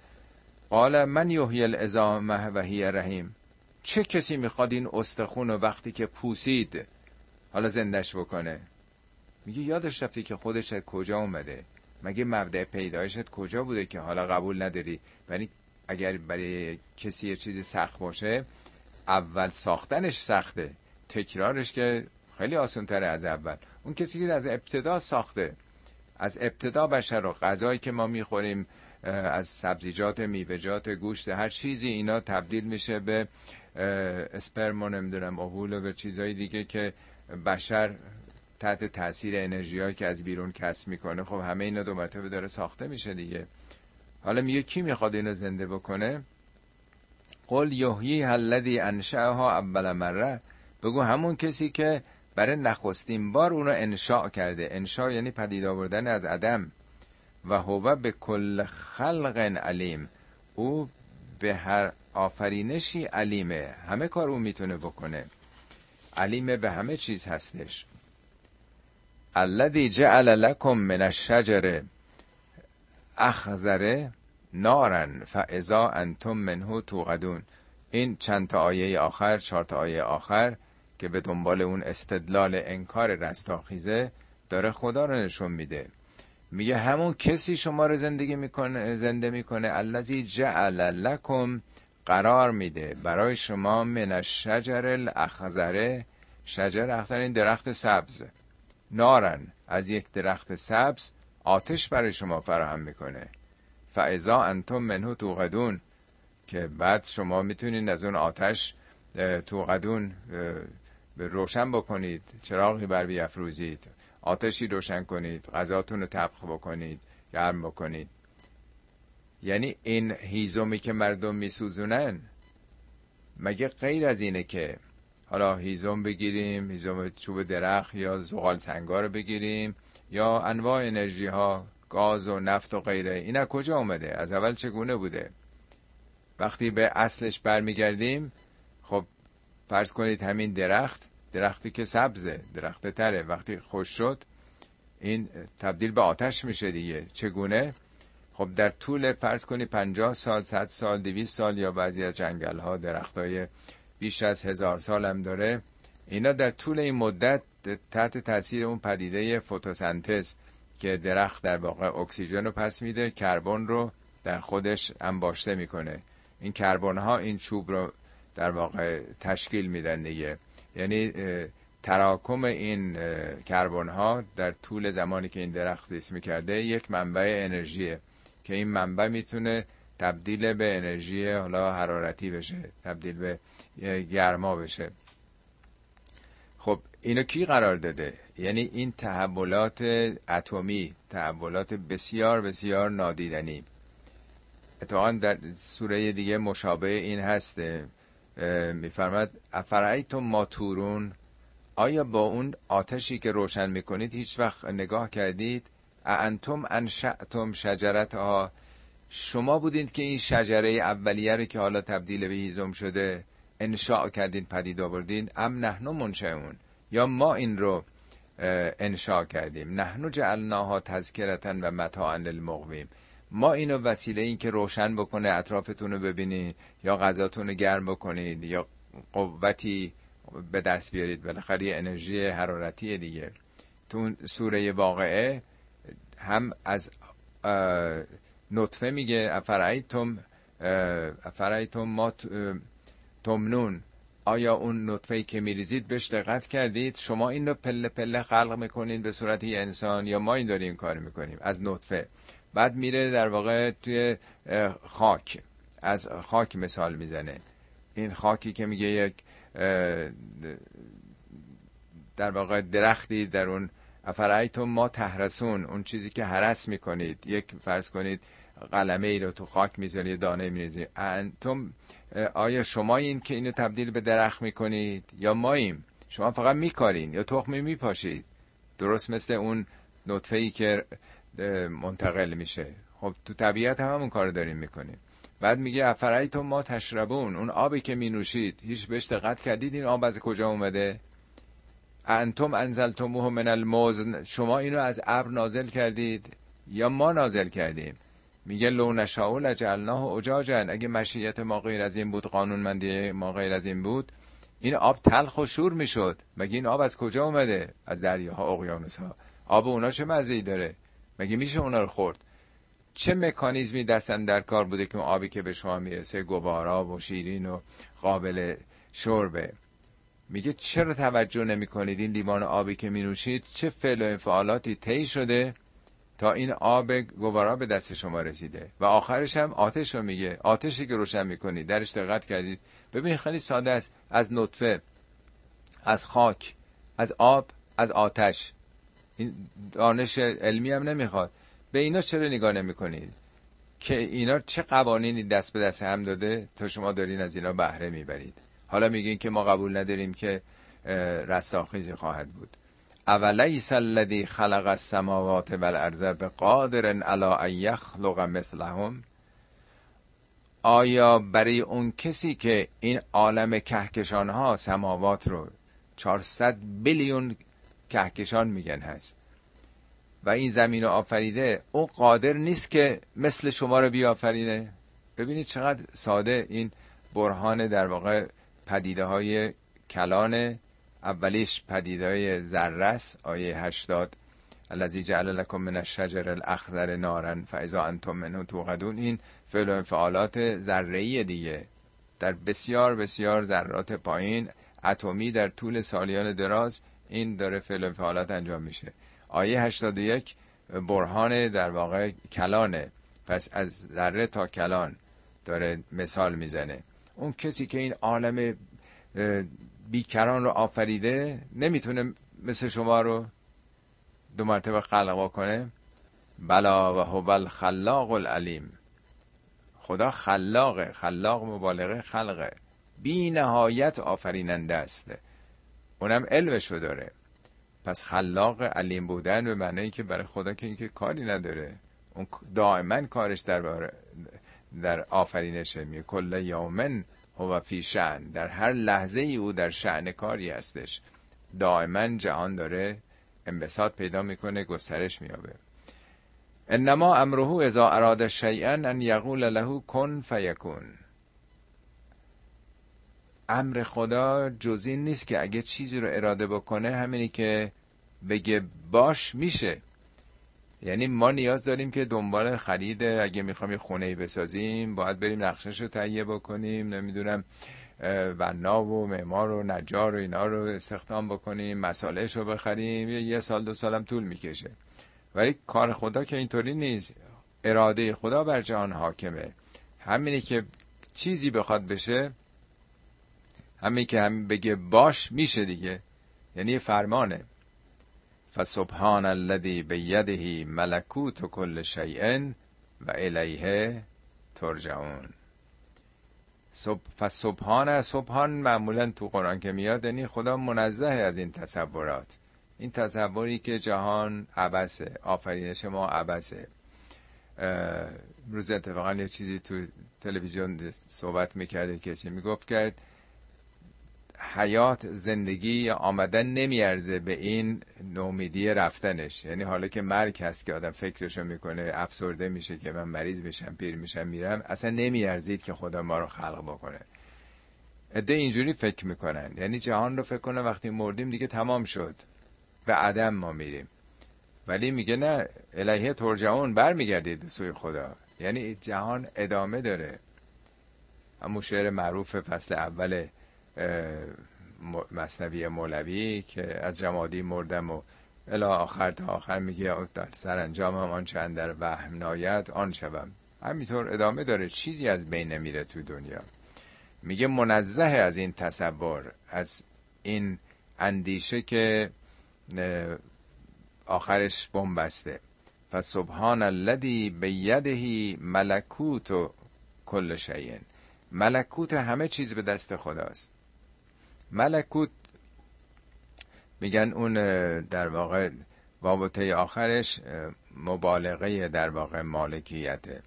قال من یحیی العظام و هی رحیم. چه کسی می‌خواد این استخون و وقتی که پوسید حالا زندش بکنه؟ میگه یادش رفتی که خودش از کجا اومده. مگه مبدع پیدایشت کجا بوده که حالا قبول نداری؟ ولی اگر برای کسی یه چیزی سخت باشه اول ساختنش سخته. تکرارش که خیلی آسان تره از اول. اون کسی که از ابتدا ساخته از ابتدا بشر رو غذایی که ما می‌خوریم از سبزیجات میوهجات گوشت هر چیزی اینا تبدیل میشه به اسپرم نمی‌دونم اوهول و به چیزهای دیگه که بشر تحت تاثیر انرژی که از بیرون کسب می‌کنه خب همه اینا دو مرتبه داره ساخته میشه دیگه. حالا میگه کی می‌خواد اینو زنده بکنه؟ قل یحیی الذی انشأها اول مره. بگو همون کسی که برای نخستین بار اونو انشاء کرده. انشاء یعنی پدید آوردن از عدم. و هو به کل خلق علیم. او به هر آفرینشی علیمه. همه کار او می‌تونه بکنه. علیمه به همه چیز هستش. الذی جعل لکم من الشجر اخزره نارن فاذا انتم منه توقدون. این چند تا آیه آخر چهار تا آیه آخر که به دنبال اون استدلال انکار رستاخیزه داره خدا رو نشون میده. میگه همون کسی شما رو زندگی می‌کنه زنده می‌کنه الذی جعل لکم قرار میده. برای شما من الشجر الاخضره شجر اخضر این درخت سبز. نارن. از یک درخت سبز آتش برای شما فراهم می‌کنه. فعضا انتم منهو توقدون. که بعد شما می‌تونید از اون آتش توقدون به روشن بکنید چراغی بر بیافروزید آتشی روشن کنید غذاتون رو طبخ بکنید گرم بکنید. یعنی این هیزومی که مردم میسوزونن مگه غیر از اینه که حالا هیزم بگیریم هیزم چوب درخت یا زغال سنگار بگیریم یا انواع انرژی ها گاز و نفت و غیره این از کجا اومده؟ از اول چگونه بوده؟ وقتی به اصلش برمیگردیم فرض کنید همین درخت درختی که سبزه درخت تره وقتی خوش شد این تبدیل به آتش میشه دیگه. چگونه؟ خب در طول فرض کنید 50 سال 100 سال 200 سال یا بعضی از جنگل ها درخت های بیش از هزار سال هم داره. اینا در طول این مدت تحت تاثیر اون پدیده فتوسنتز که درخت در واقع اکسیژن رو پس میده کربن رو در خودش انباشته می‌کنه. این کربن ها این چوب رو در واقع تشکیل میدن دیگه. یعنی تراکم این کربن ها در طول زمانی که این درخت زیست می‌کرده یک منبع انرژیه که این منبع می‌تونه تبدیل به انرژی حالا حرارتی بشه تبدیل به گرما بشه. خب اینو کی قرار داده؟ یعنی این تحولات اتمی تحولات بسیار بسیار نادیدنی. اتفاقا در سوره دیگه مشابه این هسته. میفرماد افرعیتم ما تورون؟ آیا با اون آتشی که روشن می‌کنید هیچ وقت نگاه کردید؟ انتم انشأتم شجرت ها شما بودید که این شجره اولیه رو که حالا تبدیل به هیزم شده انشاء کردین پدید آوردین؟ ام نحنو منشعون یا ما این رو انشاء کردیم. نحنو جعلناها تذکرتن و متاعا للمقویم. ما اینو وسیله این که روشن بکنه اطرافتون رو ببینید یا غذاتون رو گرم بکنید یا قوتی به دست بیارید. بالاخره یه انرژی حرارتی دیگه. تو سوره واقعه هم از نطفه میگه افرایتم افرایتم ما تمنون. آیا اون نطفه که میریزید بهش دقت کردید؟ شما این رو پله پله خلق می‌کنید به صورت انسان یا ما این داریم کار می‌کنیم از نطفه؟ بعد میره در واقع توی خاک. از خاک مثال می‌زنه. این خاکی که میگه یک در واقع درختی در اون افرایتون ما تهرسون اون چیزی که حرس می‌کنید. یک فرض کنید قلمه ای رو تو خاک می‌ذاری دانه میریزی. انتم آیا شما این که اینو تبدیل به درخت می‌کنید یا ماییم؟ شما فقط میکارین یا تخمی میپاشید؟ درست مثل اون نطفه ای که منتقل میشه. خب تو طبیعت هم همون کار داریم می‌کنیم. بعد میگه افرایتم ما تشربون اون آبی که مینوشید هیچ بهش دقت کردید این آب از کجا اومده؟ انتم انزلتموه من المزن شما اینو از ابر نازل کردید یا ما نازل کردیم؟ میگه لو نشاء لجعلناه اجاجا. اگه مشیت ما غیر از این بود قانون مندی ما غیر از این بود این آب تلخ و شور می‌شد. مگه این آب از کجا اومده؟ از دریاها اقیانوس ها آب اونا چه مزه‌ای داره؟ مگه میشه اونا رو خورد؟ چه مکانیزمی دستن در کار بوده که اون آبی که به شما می‌رسه گوارا و شیرین و قابل شربه؟ میگه چرا توجه نمی کنید این لیوان آبی که می نوشید چه فعل و انفعالاتی طی شده تا این آب گوارا به دست شما رسیده؟ و آخرش هم آتش رو میگه آتشی که روشن می‌کنید. درش دقت کردید. ببینید خیلی ساده است. از نطفه از خاک از آب از آتش. این دانش علمی هم نمی‌خواد. به اینا چرا نگاه نمی‌کنید؟ که اینا چه قوانینی دست به دست هم داده تا شما دارین از اینا بهره می‌برید. حالا میگین که ما قبول نداریم که رستاخیزی خواهد بود. اولیس الذی خلق السماوات والارض بقادر علی ان یخلق مثلهم؟ آیا برای اون کسی که این عالم کهکشان ها سماوات رو 400 بیلیون کهکشان میگن هست. و این زمین رو آفریده اون قادر نیست که مثل شما رو بیافرینه. ببینید چقدر ساده این برهان در واقع پدیده های کلان اولیش پدیده های ذرس آیه 80 الذی جعل لکم من الشجر الاخضر نارا فاذا انتم منه توقدون. این فعل و انفعالات ذره دیگه. در بسیار بسیار ذرات پایین اتمی در طول سالیان دراز این داره فعل و انفعالات انجام میشه. آیه 81 برهان در واقع کلانه. پس از ذره تا کلان داره مثال می‌زنه. اون کسی که این عالم بیکران رو آفریده نمی‌تونه مثل شما رو دو مرتبه خلق کنه بلا و هو الخلاق العلیم. خدا خلاقه خلاق مبالغه خلقه. بی نهایت آفریننده است. اونم علمشو داره. پس خلاق علیم بودن به معنی که برای خدا که اینکه کاری نداره. اون دائما کارش در در آفرینشه می کل یومن هو فی شعن در هر لحظه ای او در شعن کاری هستش. دائما جهان داره انبساط پیدا می‌کنه گسترش میابه انما امره اذا اراد شیئا ان یقول له کن فیکون. امر خدا جزی نیست که اگه چیزی رو اراده بکنه همینی که بگه باش میشه. یعنی ما نیاز داریم که دنبال خرید اگه می‌خوام یه خونه بسازیم باید بریم نقشش رو تهیه بکنیم نمی‌دونم بنا و معمار و نجار و اینا رو استخدام بکنیم مسالش رو بخریم یه سال دو سالم طول می‌کشه. ولی کار خدا که اینطوری نیست. اراده خدا بر جهان حاکمه. همینی که چیزی بخواد بشه همین که هم بگه باش میشه دیگه. یعنی فرمانه. فسبحان الذی بیده ملکوت کل شیء و الیه ترجعون. فسبحان سبحان معمولا تو قرآن که میاد یعنی خدا منزه از این تصورات. این تصوری که جهان عبسه آفرینش ما عبسه روز اتفاقا یه چیزی تو تلویزیون صحبت می‌کرده کسی می‌گفت کرد حیات زندگی آمدن نمیارزه به این نومیدی رفتنش. یعنی حالا که مرگ هست که آدم فکرشو می‌کنه افسرده میشه که من مریض میشم پیر میشم میرم اصلا نمیارزید که خدا ما رو خلق بکنه. عده اینجوری فکر می‌کنن. یعنی جهان رو فکر کنه وقتی مردیم دیگه تمام شد. به عدم ما میریم. ولی میگه نه الهیه ترجعون برمیگردید به سوی خدا. یعنی جهان ادامه داره. همون شعر معروف فصل اول مصنوی مولوی که از جمادی مردم و الا آخر تا آخر میگه در سرانجامم آن چند در وهم ناید آن شوم. همینطور ادامه داره چیزی از بین نمیره تو دنیا. میگه منزه از این تصور از این اندیشه که آخرش بمبسته فسبحان الذی بیده ملکوت و کل شیء. ملکوت همه چیز به دست خداست. ملکوت. میگن اون در واقع وابطه آخرش مبالغه در واقع مالکیته.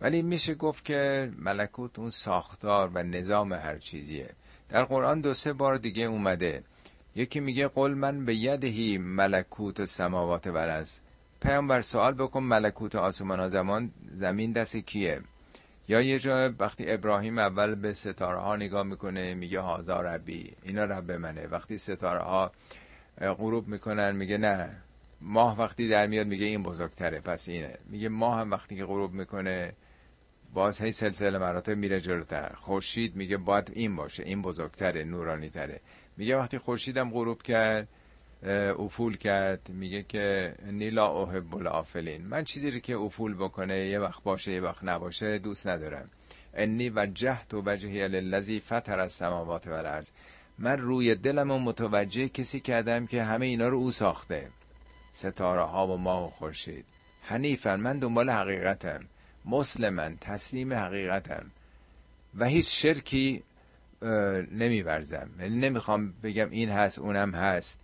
ولی میشه گفت که ملکوت اون ساختار و نظام هر چیزیه. در قرآن دو سه بار دیگه اومده. یکی میگه قل من به یدهی ملکوت سماوات و از پیامبر سوال بکن ملکوت آسمان ها زمان زمین دست کیه؟ یا یه جا وقتی ابراهیم اول به ستاره ها نگاه می‌کنه میگه هازا ربی. اینا رب منه. وقتی ستاره ها غروب می‌کنن میگه نه. ماه وقتی در میاد میگه این بزرگتره. پس اینه. میگه ماه هم وقتی که غروب می‌کنه باز هی سلسله مراتب میره جلوتر. خورشید میگه باید این باشه این بزرگتره نورانی تره میگه وقتی خورشیدم غروب کرد افول کرد. میگه که نیلا احب الافلین من چیزی رو که افول بکنه یه وقت باشه یه وقت نباشه دوست ندارم. انی وجهت و وجهی للذی فطر السماوات و الارض من روی دلم و متوجه کسی کردم که همه اینا رو او ساخته. ستاره ها و ماه و خورشید. حنیفا من دنبال حقیقتم. مسلمن تسلیم حقیقتم. و هیچ شرکی نمیورزم. یعنی نمی‌خوام بگم این هست اونم هست.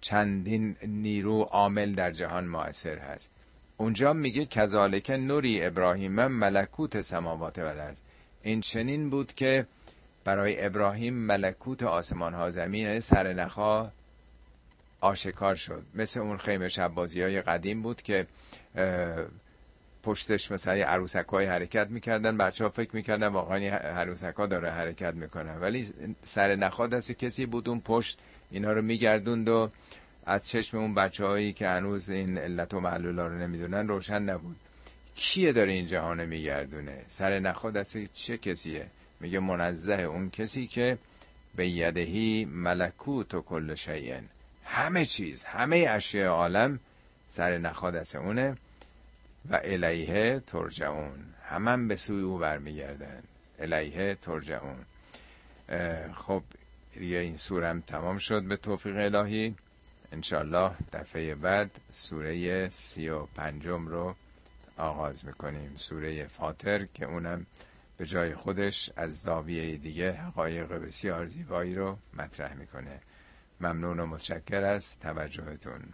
چندین نیرو عامل در جهان مؤثر هست. اونجا میگه کذالک نوری ابراهیم ملکوت سماوات و الارض. این چنین بود که برای ابراهیم ملکوت آسمان ها زمین یعنی سر نخا آشکار شد. مثل اون خیمه شبازی های قدیم بود که پشتش مثلا عروسک های حرکت می‌کردن بچه ها فکر می‌کردن واقعا عروسک ها داره حرکت می‌کنن. ولی سر نخا دست کسی بود اون پشت اینا رو میگردوند و از چشم اون بچه هایی که هنوز این علت و معلولا رو نمی‌دونن روشن نبود. کیه داره این جهان میگردونه؟ سر نخوا دست چه کسیه؟ میگه منزه اون کسی که به یدهی ملکوت و کل شیئن همه چیز همه اشیاء عالم سر نخوا دست اونه و الیه ترجعون. همه به سوی او برمیگردن. الیه ترجعون. خب دیگه این سورم تمام شد به توفیق الهی. انشالله دفعه بعد سوره سی و پنجم رو آغاز می‌کنیم. سوره فاتر که اونم به جای خودش از زاویه دیگه حقایق بسیار زیبایی رو مطرح می‌کنه. ممنون و متشکر از توجهتون.